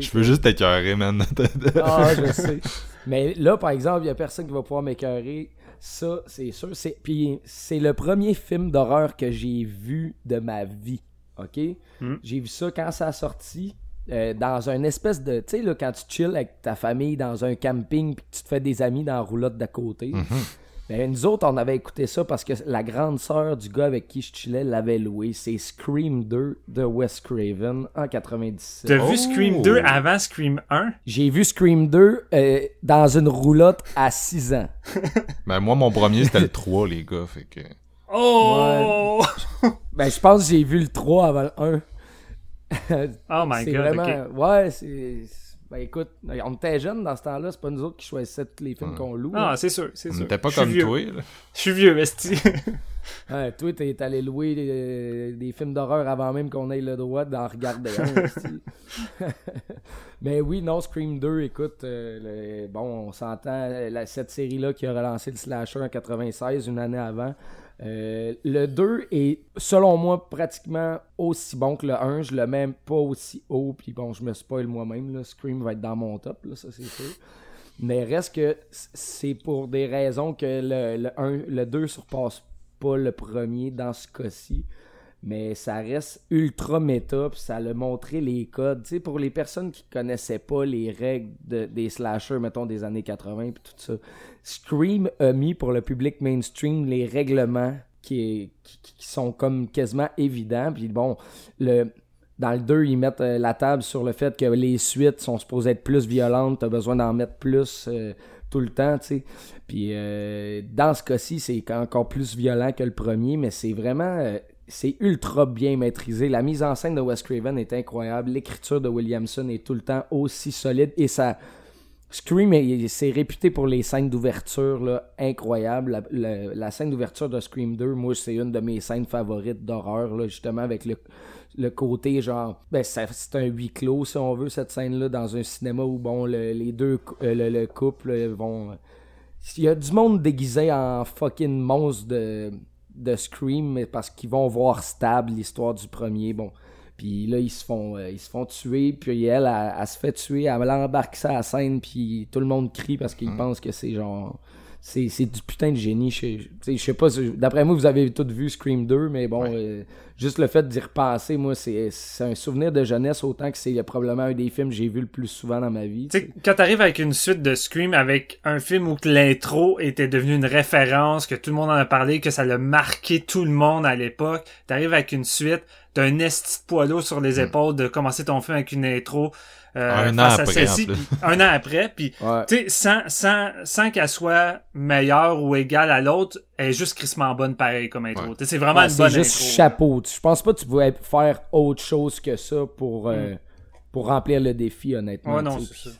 je veux juste t'écœurer, man. ah, je sais. Mais là, par exemple, il y a personne qui va pouvoir m'écœurer ça, c'est sûr. C'est, puis c'est le premier film d'horreur que j'ai vu de ma vie. OK? Hmm. J'ai vu ça quand ça a sorti. Euh, dans un espèce de. Tu sais, là, quand tu chill avec ta famille dans un camping puis tu te fais des amis dans la roulotte d'à côté. Mm-hmm. Ben, nous autres, on avait écouté ça parce que la grande sœur du gars avec qui je chillais l'avait loué. C'est Scream 2 de Wes Craven en 97. T'as vu Scream 2 avant Scream 1? J'ai vu Scream 2 euh, dans une roulotte à 6 ans. ben moi, mon premier, c'était le 3, les gars. Fait que... Oh! ben je pense que j'ai vu le 3 avant le 1. oh my god, vraiment... Ouais, c'est ben écoute, on était jeunes dans ce temps-là, c'est pas nous autres qui choisissaient tous les films qu'on loue. Ah, c'est sûr, c'est sûr. On n'était pas comme toi, là. Je suis vieux, Vesti. ouais, toi, t'es allé louer des, films d'horreur avant même qu'on ait le droit d'en regarder un, Mais oui, non, Scream 2, écoute, euh, bon, on s'entend, cette série-là qui a relancé le slasher en 96, une année avant, euh, le 2 est, selon moi, pratiquement aussi bon que le 1. Je le mets pas aussi haut. Puis bon, je me spoil moi-même. Scream va être dans mon top, là, ça c'est sûr. Mais reste que c'est pour des raisons que le, le, 1, le 2 surpasse pas le premier dans ce cas-ci. Mais ça reste ultra méta, puis ça a montré les codes. Tu pour les personnes qui connaissaient pas les règles des slashers, mettons, des années 80 puis tout ça, Scream a mis pour le public mainstream les règlements qui, sont comme quasiment évidents. Puis bon, le, dans le 2, ils mettent euh, la table sur le fait que les suites sont supposées être plus violentes, t'as besoin d'en mettre plus euh, tout le temps, tu sais. Puis euh, dans ce cas-ci, c'est encore plus violent que le premier, mais c'est vraiment c'est ultra bien maîtrisé. La mise en scène de Wes Craven est incroyable. L'écriture de Williamson est tout le temps aussi solide. Et ça. Scream, c'est réputé pour les scènes d'ouverture incroyables. La, scène d'ouverture de Scream 2, moi, c'est une de mes scènes favorites d'horreur, justement, avec le, côté genre. Ben, c'est un huis clos, si on veut, cette scène-là, dans un cinéma où, bon, les deux, euh, le, couple vont. Il y a du monde déguisé en fucking monstre de de Scream parce qu'ils vont voir stable l'histoire du premier. Bon. Puis là, ils se font, euh, ils se font tuer. Puis elle, elle, se fait tuer. Elle embarque ça à la scène. Puis tout le monde crie parce qu'ils mm. pensent que c'est genre. C'est, du putain de génie. Je, je sais pas. D'après moi, vous avez tous vu Scream 2. Mais bon, euh, juste le fait d'y repenser, moi, c'est, un souvenir de jeunesse autant que c'est probablement un des films que j'ai vu le plus souvent dans ma vie. Tu sais, quand t'arrives avec une suite de Scream, avec un film où l'intro était devenu une référence, que tout le monde en a parlé, que ça l'a marqué tout le monde à l'époque, t'arrives avec une suite d'un esti de poids sur les mm. épaules de commencer ton film avec une intro euh, un, an après, un an après, puis tu sais, sans, sans, sans qu'elle soit meilleure ou égale à l'autre, elle est juste crissement bonne pareil comme intro. C'est vraiment une bonne C'est juste chapeau. Je pense pas que tu pouvais faire autre chose que ça pour, euh, mm. pour remplir le défi, honnêtement. Ouais, non, c'est ça.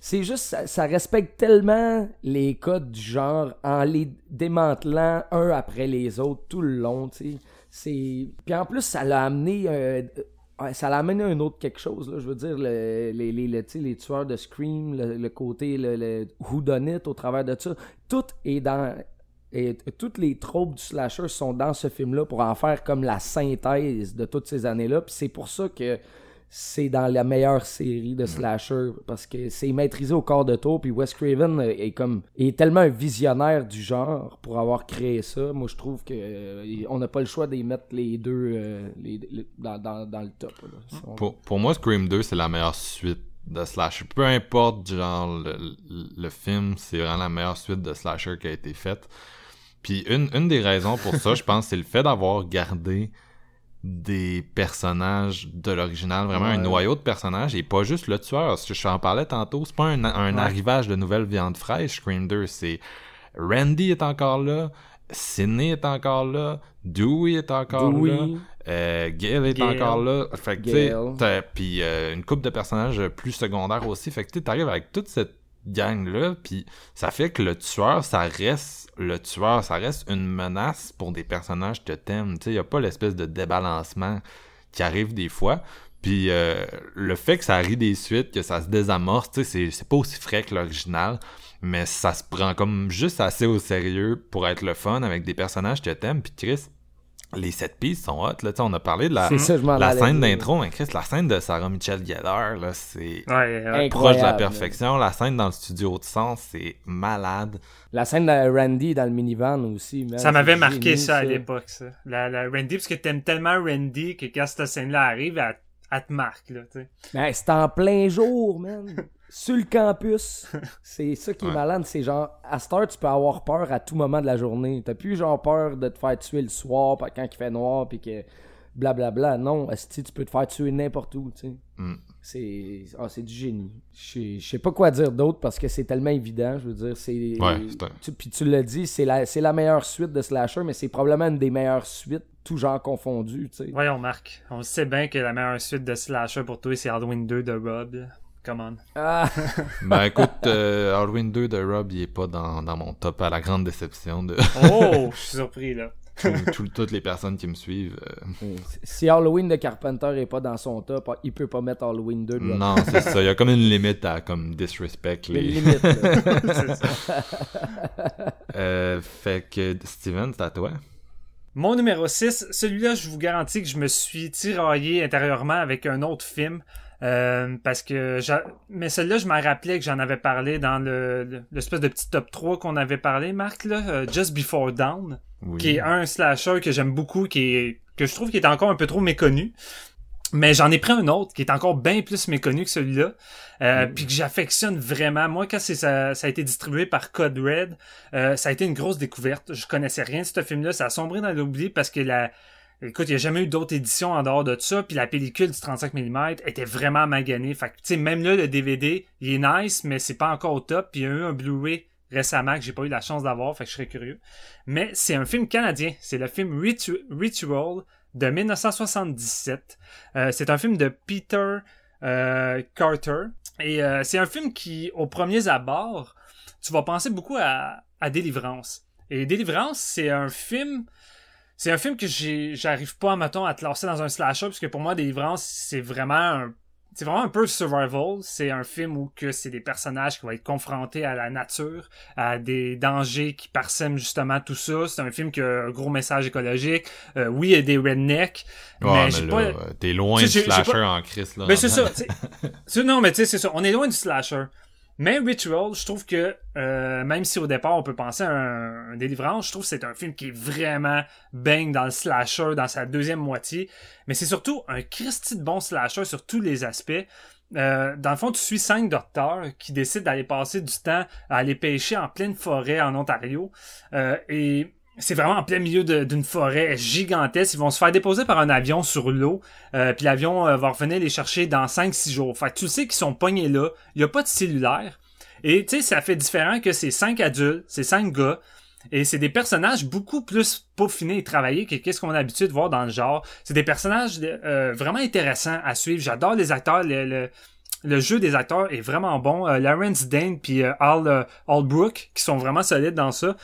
C'est juste, ça, respecte tellement les codes du genre en les démantelant un après les autres tout le long, tu sais. C'est... Puis en plus, ça l'a amené euh, ça l'a amené un autre quelque chose. Là. Je veux dire, les, les, les, tueurs de Scream, le, côté le, le au travers de ça, tout est dans Et toutes les tropes du slasher sont dans ce film-là pour en faire comme la synthèse de toutes ces années-là. Puis c'est pour ça que c'est dans la meilleure série de slasher parce que c'est maîtrisé au corps de tour puis Wes Craven est comme est tellement un visionnaire du genre pour avoir créé ça. Moi je trouve que euh, on n'a pas le choix d'y mettre les deux euh, dans, le top pour, moi Scream 2 c'est la meilleure suite de slasher. Peu importe genre le, film c'est vraiment la meilleure suite de slasher qui a été faite. Puis une, une des raisons pour ça je pense c'est le fait d'avoir gardé des personnages de l'original, vraiment un noyau de personnages et pas juste le tueur. Ce que je en parlais tantôt, c'est pas un, arrivage de nouvelles viandes fraîches, Scream 2, c'est Randy est encore là, Sidney est encore là, Dewey est encore là, euh, Gail est encore là. Fait que puis euh, une couple de personnages plus secondaires aussi. Fait que tu t'arrives avec toute cette gang là, puis ça fait que le tueur, ça reste le tueur, ça reste une menace pour des personnages que t'aimes. Tu sais, y a pas l'espèce de débalancement qui arrive des fois. Puis euh, le fait que ça arrive des suites, que ça se désamorce, tu sais, c'est pas aussi frais que l'original, mais ça se prend comme juste assez au sérieux pour être le fun avec des personnages que t'aimes. Puis Chris, les sept pistes sont hot. Là, on a parlé de la, la scène d'intro, mais Chris, la scène de Sarah Michelle Gellar, là, c'est proche de la perfection. La scène dans le studio de son, c'est malade. La scène de Randy dans le minivan aussi. ça m'avait marqué ça, à l'époque, ça. La, la, Randy, parce que t'aimes tellement Randy que quand cette scène-là arrive, elle, te marque, là. Ben, c'est en plein jour, man. sur le campus. C'est ça qui est malade. C'est genre, à Star, tu peux avoir peur à tout moment de la journée. T'as plus genre peur de te faire tuer le soir quand il fait noir puis que blablabla. Non, tu peux te faire tuer n'importe où, tu sais. Mm. C'est ah, c'est du génie. Je sais pas quoi dire d'autre parce que c'est tellement évident. Je veux dire, c'est. Puis tu l'as dit, c'est la, la meilleure suite de Slasher, mais c'est probablement une des meilleures suites, tout genre confondu. Tu sais. Voyons, Marc. On sait bien que la meilleure suite de Slasher pour toi, c'est Halloween 2 de Rob. Come on. Ah. ben écoute, euh, Halloween 2 de Rob, il est pas dans, dans, mon top à la grande déception de. oh, je suis surpris là. toutes les personnes qui me suivent. Euh. Si Halloween de Carpenter est pas dans son top, il peut pas mettre Halloween 2. Non, c'est ça. Il y a comme une limite à comme disrespect les. limites. euh, fait que Steven, c'est à toi. Mon numéro 6, celui-là, je vous garantis que je me suis tiraillé intérieurement avec un autre film. Euh, parce que mais celle-là, je m'en rappelais que j'en avais parlé dans le l'espèce de petit top 3 qu'on avait parlé, Marc, là, euh, Just Before Dawn, qui est un slasher que j'aime beaucoup, qui est que je trouve qui est encore un peu trop méconnu. Mais j'en ai pris un autre qui est encore bien plus méconnu que celui-là, euh, puis que j'affectionne vraiment. Moi, quand c'est ça, ça a été distribué par Code Red, ça a été une grosse découverte. Je connaissais rien de ce film-là, ça a sombré dans l'oubli parce que la Écoute, il n'y a jamais eu d'autres éditions en dehors de ça, puis la pellicule du 35 mm était vraiment maganée. Fait que, tu sais, même là, le DVD, il est nice, mais c'est pas encore au top, puis il y a eu un Blu-ray récemment que j'ai pas eu la chance d'avoir, fait que je serais curieux. Mais c'est un film canadien, c'est le film Ritual de 1977. Euh, c'est un film de Peter euh, Carter, et euh, c'est un film qui, au premier abord, tu vas penser beaucoup à, à Délivrance. Et Délivrance, c'est un film c'est un film que j'arrive pas, mettons, à te lancer dans un slasher, parce que pour moi, Délivrance, c'est vraiment un c'est vraiment un peu survival. C'est un film où que c'est des personnages qui vont être confrontés à la nature, à des dangers qui parsèment justement tout ça. C'est un film qui a un gros message écologique. Euh, oui, il y a des rednecks. mais, mais pas... t'es loin du slasher en crise, là. Mais c'est ça. non, mais tu sais, c'est ça. On est loin du slasher. Mais Ritual, je trouve que euh, même si au départ on peut penser à un, délivrance, je trouve que c'est un film qui est vraiment bang dans le slasher, dans sa deuxième moitié. Mais c'est surtout un Christy de bon slasher sur tous les aspects. Euh, dans le fond, tu suis cinq docteurs qui décident d'aller passer du temps à aller pêcher en pleine forêt en Ontario. Euh, et c'est vraiment en plein milieu d'une forêt gigantesque. Ils vont se faire déposer par un avion sur l'eau. Euh, puis l'avion euh, va revenir les chercher dans 5-6 jours. Fait que tu sais qu'ils sont pognés là. Il n'y a pas de cellulaire. Et tu sais, ça fait différent que c'est cinq adultes, c'est cinq gars. Et c'est des personnages beaucoup plus peaufinés et travaillés que qu'est-ce qu'on a l'habitude de voir dans le genre. C'est des personnages euh, vraiment intéressants à suivre. J'adore les acteurs. Le, le, jeu des acteurs est vraiment bon. Lawrence Dane puis Al Albrook qui sont vraiment solides dans ça.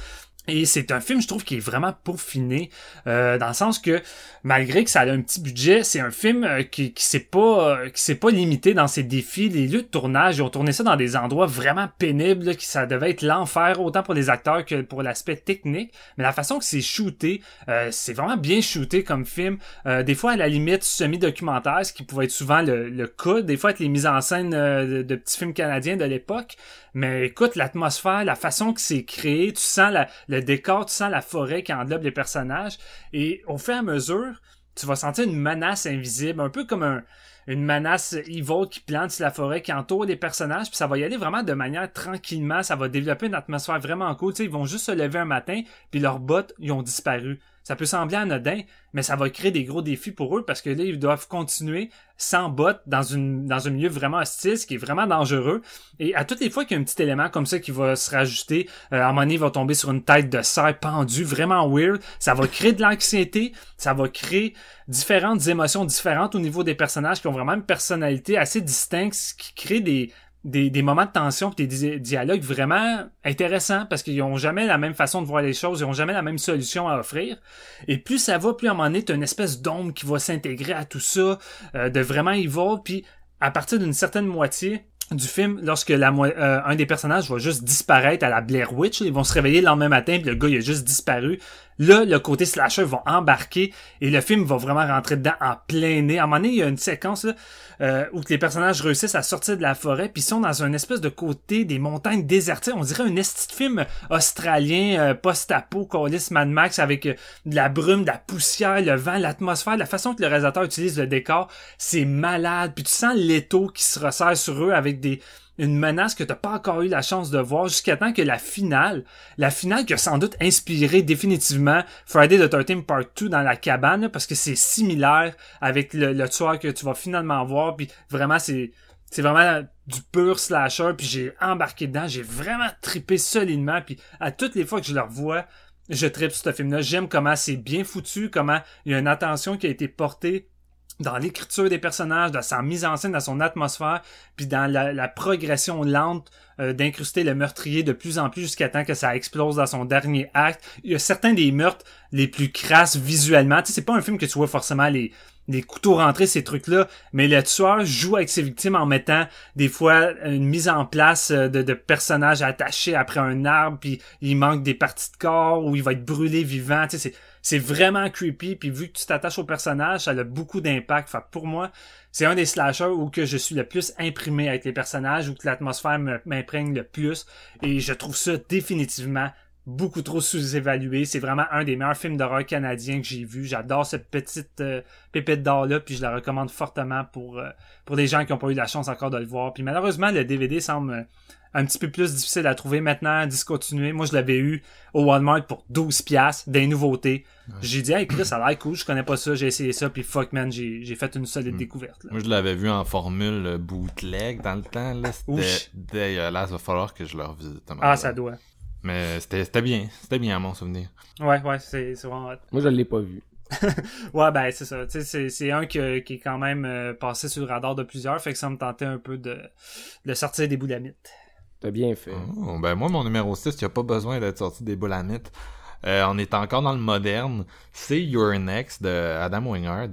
Et c'est un film, je trouve, qui est vraiment peaufiné, euh, dans le sens que malgré que ça a un petit budget, c'est un film euh, qui, qui s'est pas euh, qui s'est pas limité dans ses défis. Les lieux de tournage, ils ont tourné ça dans des endroits vraiment pénibles, qui ça devait être l'enfer autant pour les acteurs que pour l'aspect technique. Mais la façon que c'est shooté, c'est vraiment bien shooté comme film. des fois à la limite semi-documentaire, ce qui pouvait être souvent le, le cas. Des fois avec les mises en scène de, de petits films canadiens de l'époque. Mais écoute, l'atmosphère, la façon que c'est créé, tu sens le décor, tu sens la forêt qui englobe les personnages. Et au fur et à mesure, tu vas sentir une menace invisible, un peu comme un, une menace evil qui plante sur la forêt, qui entoure les personnages, puis ça va y aller vraiment de manière tranquillement, ça va développer une atmosphère vraiment cool. Sais, ils vont juste se lever un matin, puis leurs bottes, ils ont disparu. Ça peut sembler anodin, mais ça va créer des gros défis pour eux parce que là, ils doivent continuer sans bottes dans, une, dans un milieu vraiment hostile, ce qui est vraiment dangereux. Et à toutes les fois qu'il y a un petit élément comme ça qui va se rajouter, euh, à un moment va tomber sur une tête de cerf pendue, vraiment weird. Ça va créer de l'anxiété, ça va créer différentes émotions différentes au niveau des personnages qui ont vraiment une personnalité assez distincte, ce qui crée des, des, moments de tension et des dialogues vraiment intéressants parce qu'ils ont jamais la même façon de voir les choses, ils ont jamais la même solution à offrir. Et plus ça va, plus à un moment donné, une espèce d'ombre qui va s'intégrer à tout ça, euh, de vraiment y voir, puis à partir d'une certaine moitié, du film, lorsque la euh, un des personnages va juste disparaître à la Blair Witch, ils vont se réveiller le lendemain matin, puis le gars il a juste disparu. Là, le côté slasher va embarquer et le film va vraiment rentrer dedans en plein nez. À un moment donné, il y a une séquence là, euh, où les personnages réussissent à sortir de la forêt, puis sont dans un espèce de côté des montagnes désertées. On dirait un esti de film australien, euh, post-apo, Callis Mad Max, avec euh, de la brume, de la poussière, le vent, l'atmosphère, la façon que le réalisateur utilise le décor, c'est malade. Puis tu sens l'étau qui se resserre sur eux avec des une menace que t'as pas encore eu la chance de voir jusqu'à temps que la finale, la finale qui a sans doute inspiré définitivement Friday the 13 Part 2 dans la cabane, parce que c'est similaire avec le, le tueur que tu vas finalement voir, puis vraiment c'est c'est vraiment du pur slasher, puis j'ai embarqué dedans, j'ai vraiment tripé solidement, puis à toutes les fois que je le revois, je tripe ce film-là. J'aime comment c'est bien foutu, comment il y a une attention qui a été portée dans l'écriture des personnages, dans sa mise en scène, dans son atmosphère, puis dans la, progression lente euh, d'incruster le meurtrier de plus en plus jusqu'à temps que ça explose dans son dernier acte. Il y a certains des meurtres les plus crasses visuellement. Tu sais, c'est pas un film que tu vois forcément les, les couteaux rentrés, ces trucs-là, mais le tueur joue avec ses victimes en mettant des fois une mise en place euh, de, de personnages attachés après un arbre, puis il manque des parties de corps, ou il va être brûlé vivant. Tu sais, c'est vraiment creepy puis vu que tu t'attaches au personnage ça a beaucoup d'impact fait pour moi c'est un des slashers où que je suis le plus imprimé avec les personnages où que l'atmosphère m'imprègne le plus et je trouve ça définitivement beaucoup trop sous-évalué. C'est vraiment un des meilleurs films d'horreur canadiens que j'ai vu. J'adore cette petite euh, pépite d'or là, puis je la recommande fortement pour euh, pour les gens qui n'ont pas eu la chance encore de le voir. Puis malheureusement, le DVD semble un petit peu plus difficile à trouver maintenant, discontinué. Moi, je l'avais eu au Walmart pour 12 pièces des nouveautés. J'ai dit, hey Chris, ça a l'air cool, je connais pas ça, j'ai essayé ça, puis fuck man, j'ai fait une solide hmm. découverte. Moi, je l'avais vu en formule bootleg dans le temps, là. C'était dégueulasse, va falloir que je le revisite. Ah, ça doit. Mais c'était bien, c'était bien à mon souvenir. Ouais, ouais, c'est vraiment Moi, je l'ai pas vu. ouais, ben c'est ça. C'est un qui, qui, est quand même euh, passé sur le radar de plusieurs, fait que ça me tentait un peu de, de sortir des boulamites. T'as bien fait. Oh, ben moi, mon numéro 6, il n'y a pas besoin d'être sorti des boulamites. Euh, on est encore dans le moderne. C'est Your Next de Adam Wingard.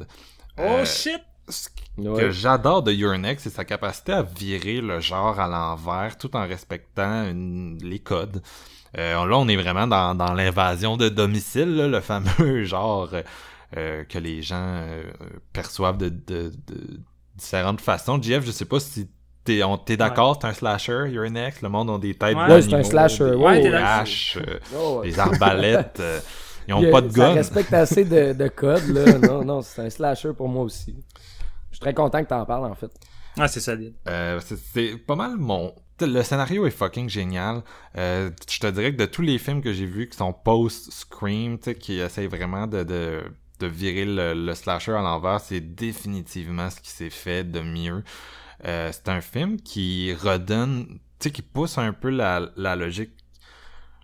Oh euh, shit! Ce que j'adore de Your Next, c'est sa capacité à virer le genre à l'envers tout en respectant les codes. Euh, là, on est vraiment dans, dans l'invasion de domicile, le fameux genre que les gens perçoivent de, de, de, différentes façons. Jeff, je sais pas si T'es, d'accord, c'est un slasher, You're Next, le monde a des têtes ouais, c'est un slasher. des haches, euh, des arbalètes, euh, ils ont pas de gun. Ça respecte assez de, de codes, là. non, non, c'est un slasher pour moi aussi. Je suis très content que t'en parles, en fait. Ouais, c'est solide. Euh, c'est, pas mal mon... Le scénario est fucking génial. Euh, je te dirais que de tous les films que j'ai vus qui sont post-Scream, qui essayent vraiment de, de, de virer le, le slasher à l'envers, c'est définitivement ce qui s'est fait de mieux. Euh, c'est un film qui redonne, tu sais, qui pousse un peu la, la logique.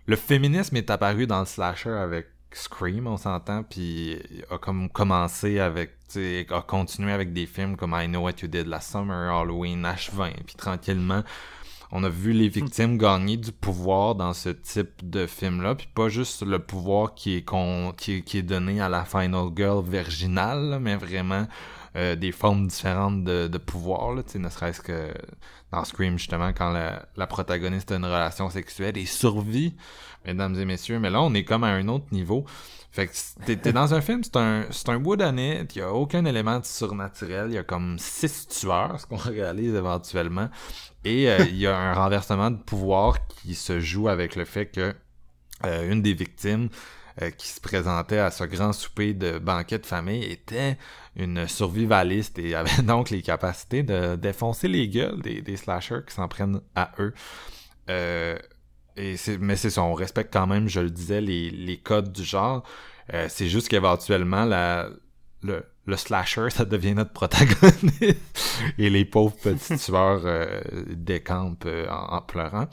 Le féminisme est apparu dans le slasher avec Scream, on s'entend, puis a comme commencé avec, tu sais, a continué avec des films comme I Know What You Did Last Summer, Halloween, H20, puis tranquillement, on a vu les victimes gagner du pouvoir dans ce type de film-là, puis pas juste le pouvoir qui est, qui, est, donné à la Final Girl virginale, mais vraiment euh, des formes différentes de, de pouvoir, là, ne serait-ce que dans Scream, justement, quand la, la, protagoniste a une relation sexuelle et survit, mesdames et messieurs, mais là, on est comme à un autre niveau. Fait que t'es, dans un film, c'est un, c'est un il y a aucun élément de surnaturel, il y a comme six tueurs, ce qu'on réalise éventuellement, et euh, il y a un renversement de pouvoir qui se joue avec le fait que euh, une des victimes euh, qui se présentait à ce grand souper de banquet de famille était une survivaliste et avait donc les capacités de défoncer les gueules des, des slashers qui s'en prennent à eux. Euh, et c'est, mais c'est ça, on respecte quand même, je le disais, les, les codes du genre. Euh, c'est juste qu'éventuellement, la, le, le slasher, ça devient notre protagoniste. et les pauvres petits tueurs euh, décampent euh, en, pleurant.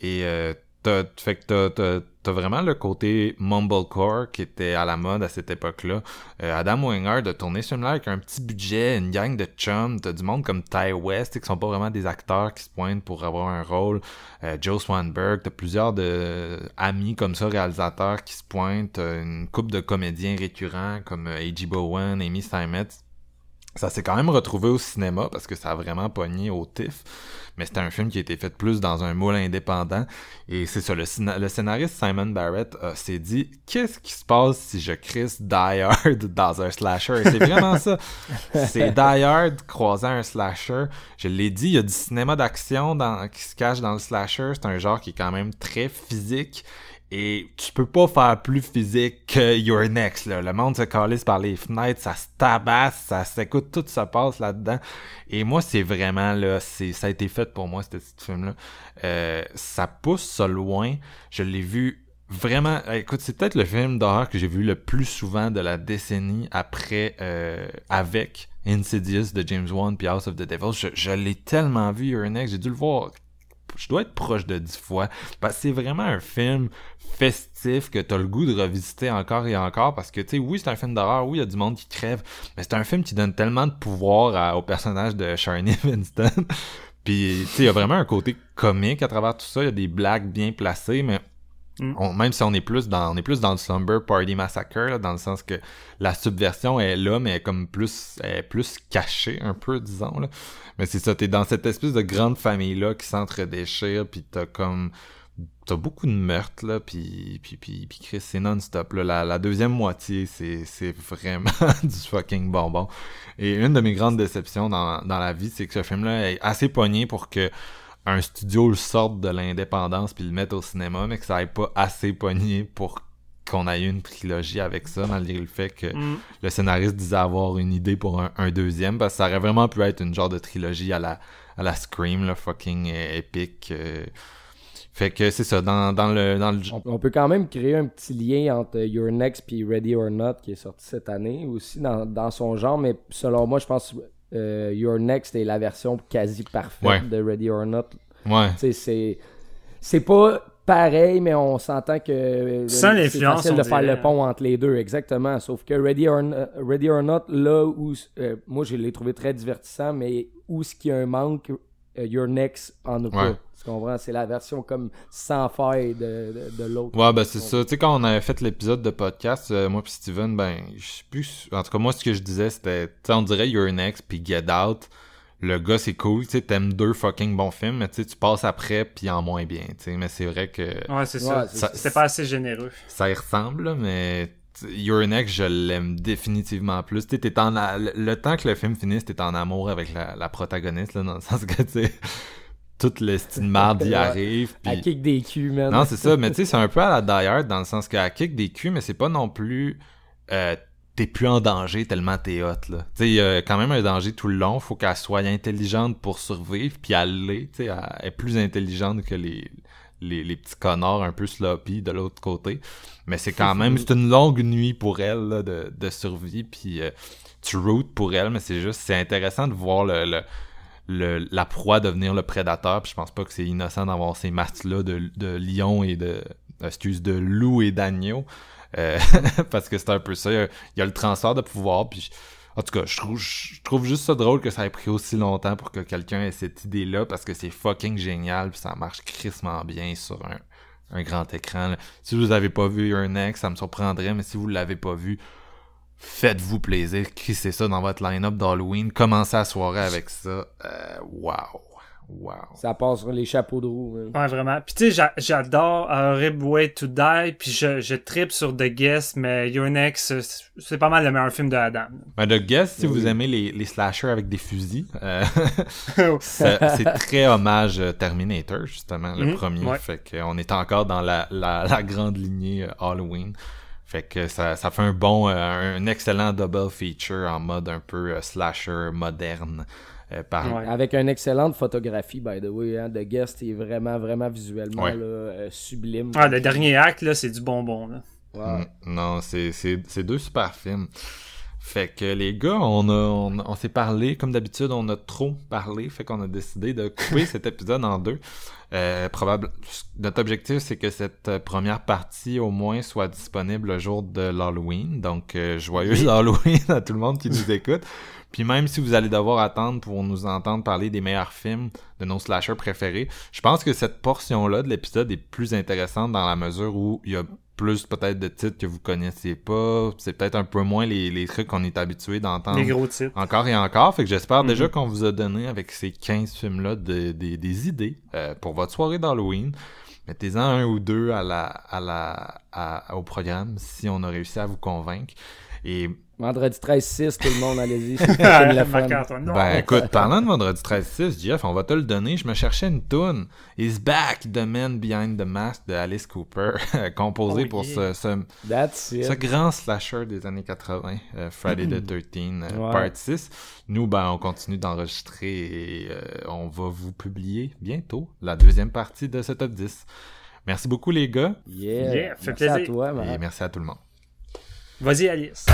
Et euh, t'as, fait que t'as, t'as vraiment le côté mumblecore qui était à la mode à cette époque-là. Euh, Adam Wingard a tourné ce film-là avec un petit budget, une gang de chums, t'as du monde comme Ty West, qui sont pas vraiment des acteurs qui se pointent pour avoir un rôle. Euh, Joe Swanberg, t'as plusieurs de amis comme ça, réalisateurs qui se pointent, une couple de comédiens récurrents comme A.G. Bowen, Amy Steinmetz ça s'est quand même retrouvé au cinéma parce que ça a vraiment pogné au tif. Mais c'était un film qui a été fait plus dans un moule indépendant. Et c'est ça, le, scénariste Simon Barrett s'est dit Qu'est-ce qui se passe si je crisse Die Hard dans un slasher? Et c'est vraiment ça. C'est Die Hard croisant un slasher. Je l'ai dit, il y a du cinéma d'action qui se cache dans le slasher. C'est un genre qui est quand même très physique. Et tu peux pas faire plus physique que Your Next, là. Le monde se calisse par les fenêtres, ça se tabasse, ça s'écoute, tout se passe là-dedans. Et moi, c'est vraiment, là, c'est, ça a été fait pour moi, ce petit film-là. Euh, ça pousse ça loin. Je l'ai vu vraiment, écoute, c'est peut-être le film d'horreur que j'ai vu le plus souvent de la décennie après, euh, avec Insidious de James Wan puis House of the Devil. Je, je l'ai tellement vu, Your Next, j'ai dû le voir je dois être proche de dix fois. Parce que c'est vraiment un film festif que t'as le goût de revisiter encore et encore. Parce que, tu sais, oui, c'est un film d'horreur, oui, il y a du monde qui crève, mais c'est un film qui donne tellement de pouvoir au personnage de Sharney Winston. Puis, tu sais, il y a vraiment un côté comique à travers tout ça. Il y a des blagues bien placées, mais Mm. même si on est plus dans on est plus dans le Slumber Party Massacre, dans le sens que la subversion est là, mais elle est comme plus est plus cachée un peu, disons. Là. Mais c'est ça, t'es dans cette espèce de grande famille-là qui s'entre-déchire, puis t'as comme t'as beaucoup de meurtres là puis puis puis, puis Chris c'est non-stop la, la deuxième moitié c'est c'est vraiment du fucking bonbon et une de mes grandes déceptions dans, dans la vie c'est que ce film là est assez pogné pour que un studio le sorte de l'indépendance puis le mette au cinéma, mais que ça ait pas assez pogné pour qu'on ait une trilogie avec ça, malgré le fait que mm. le scénariste disait avoir une idée pour un, deuxième, parce que ça aurait vraiment pu être une genre de trilogie à la, à la Scream, là, fucking épique. Euh. Fait que c'est ça, dans, dans, le, dans le... On, peut quand même créer un petit lien entre Your Next puis Ready or Not qui est sorti cette année aussi dans, dans son genre, mais selon moi, je pense euh, Your Next est la version quasi parfaite de Ready or Not. Ouais. C'est, c'est pas pareil, mais on s'entend que Sans c'est facile de faire le pont entre les deux, exactement. Sauf que Ready or, Ready or Not, là où euh, moi je l'ai trouvé très divertissant, mais où ce qu'il y a un manque, euh, Your Next en a pas. Tu comprends? C'est la version comme sans faille de, de, l'autre. Ouais, ben c'est ça. Tu sais, quand on avait fait l'épisode de podcast, euh, moi puis Steven, ben, je sais plus. En tout cas, moi, ce que je disais, c'était, tu sais, on dirait Your Next puis Get Out. Le gars, c'est cool, tu sais, t'aimes deux fucking bons films, mais tu sais, tu passes après puis en moins bien, tu sais. Mais c'est vrai que. Ouais, c'est ça. c'est pas assez généreux. Ça y ressemble, mais Your Next, je l'aime définitivement plus. Sais, en le, temps que le film finisse, t'es en amour avec la, la protagoniste, là, dans le sens que, tu toute l'estime marde y arrive. Elle kick des culs, man. Non, c'est ça. Mais tu sais, c'est un peu à la Hard dans le sens qu'elle kick des culs, mais c'est pas non plus... Euh, t'es plus en danger tellement t'es hot, là. Tu sais, il y a quand même un danger tout le long. Faut qu'elle soit intelligente pour survivre, puis elle l'est. Tu sais, elle est plus intelligente que les, les, les, petits connards un peu sloppy de l'autre côté. Mais c'est quand même... C'est une longue nuit pour elle, là, de, de survie, puis... Euh, tu routes pour elle, mais c'est juste... C'est intéressant de voir le, le la proie devenir le prédateur. Puis je pense pas que c'est innocent d'avoir ces masques-là de, de lion et de. Excuse, de loup et d'agneau. Euh, parce que c'est un peu ça. Il y, a, le transfert de pouvoir. Puis. En tout cas, je trouve, juste ça drôle que ça ait pris aussi longtemps pour que quelqu'un ait cette idée-là parce que c'est fucking génial puis ça marche crissement bien sur un, grand écran. Si vous avez pas vu un ex, ça me surprendrait, mais si vous l'avez pas vu, faites-vous plaisir, c'est ça dans votre line-up d'Halloween, commencez la soirée avec ça. Euh, wow. Wow. Ça passe sur les chapeaux de roue. Ouais, vraiment. Puis tu sais, j'adore A Horrible Way to Die, puis je, je tripe sur The Guest, mais Your Next, c'est pas mal le meilleur film de Adam. Ben, The Guest, si vous aimez les, les slashers avec des fusils, euh, c'est très hommage euh, Terminator, justement, le mhm. premier. Fait qu'on est encore dans la, la, la grande lignée Halloween. Fait que ça, ça fait un bon, euh, un excellent double feature en mode un peu euh, slasher moderne. Euh, par... Avec une excellente photographie, by the way. Hein. The Guest est vraiment, vraiment visuellement sublime. Ah, le dernier acte, là, c'est du bonbon. Là. Mm, non, c'est deux super films. Fait que les gars, on a, on, s'est parlé, comme d'habitude, on a trop parlé, fait qu'on a décidé de couper cet épisode en deux. Euh, probable, notre objectif, c'est que cette euh, première partie, au moins, soit disponible le jour de l'Halloween. Donc, euh, joyeux Halloween à tout le monde qui nous écoute. Puis même si vous allez devoir attendre pour nous entendre parler des meilleurs films de nos slashers préférés, je pense que cette portion-là de l'épisode est plus intéressante dans la mesure où il y a plus peut-être de titres que vous connaissiez pas. C'est peut-être un peu moins les, les trucs qu'on est habitué d'entendre. Les gros titres. Encore et encore. Fait que j'espère déjà mhm. qu'on vous a donné avec ces 15 films-là des idées euh, pour votre soirée d'Halloween. Mettez-en un ou deux à la, à la, au programme si on a réussi à vous convaincre. Et Vendredi 13-6, tout le monde, allez-y. ben écoute, parlant de vendredi 13-6, Jeff, on va te le donner. Je me cherchais une tune. Is Back, The Man Behind the Mask de Alice Cooper, composé oh, pour ce, ce, grand slasher des années 80, euh, Friday the 13, euh, part 6. Nous, ben, on continue d'enregistrer et euh, on va vous publier bientôt la deuxième partie de ce top 10. Merci beaucoup, les gars. Yeah, merci à toi, Et merci à tout le monde. Vas-y, Alice.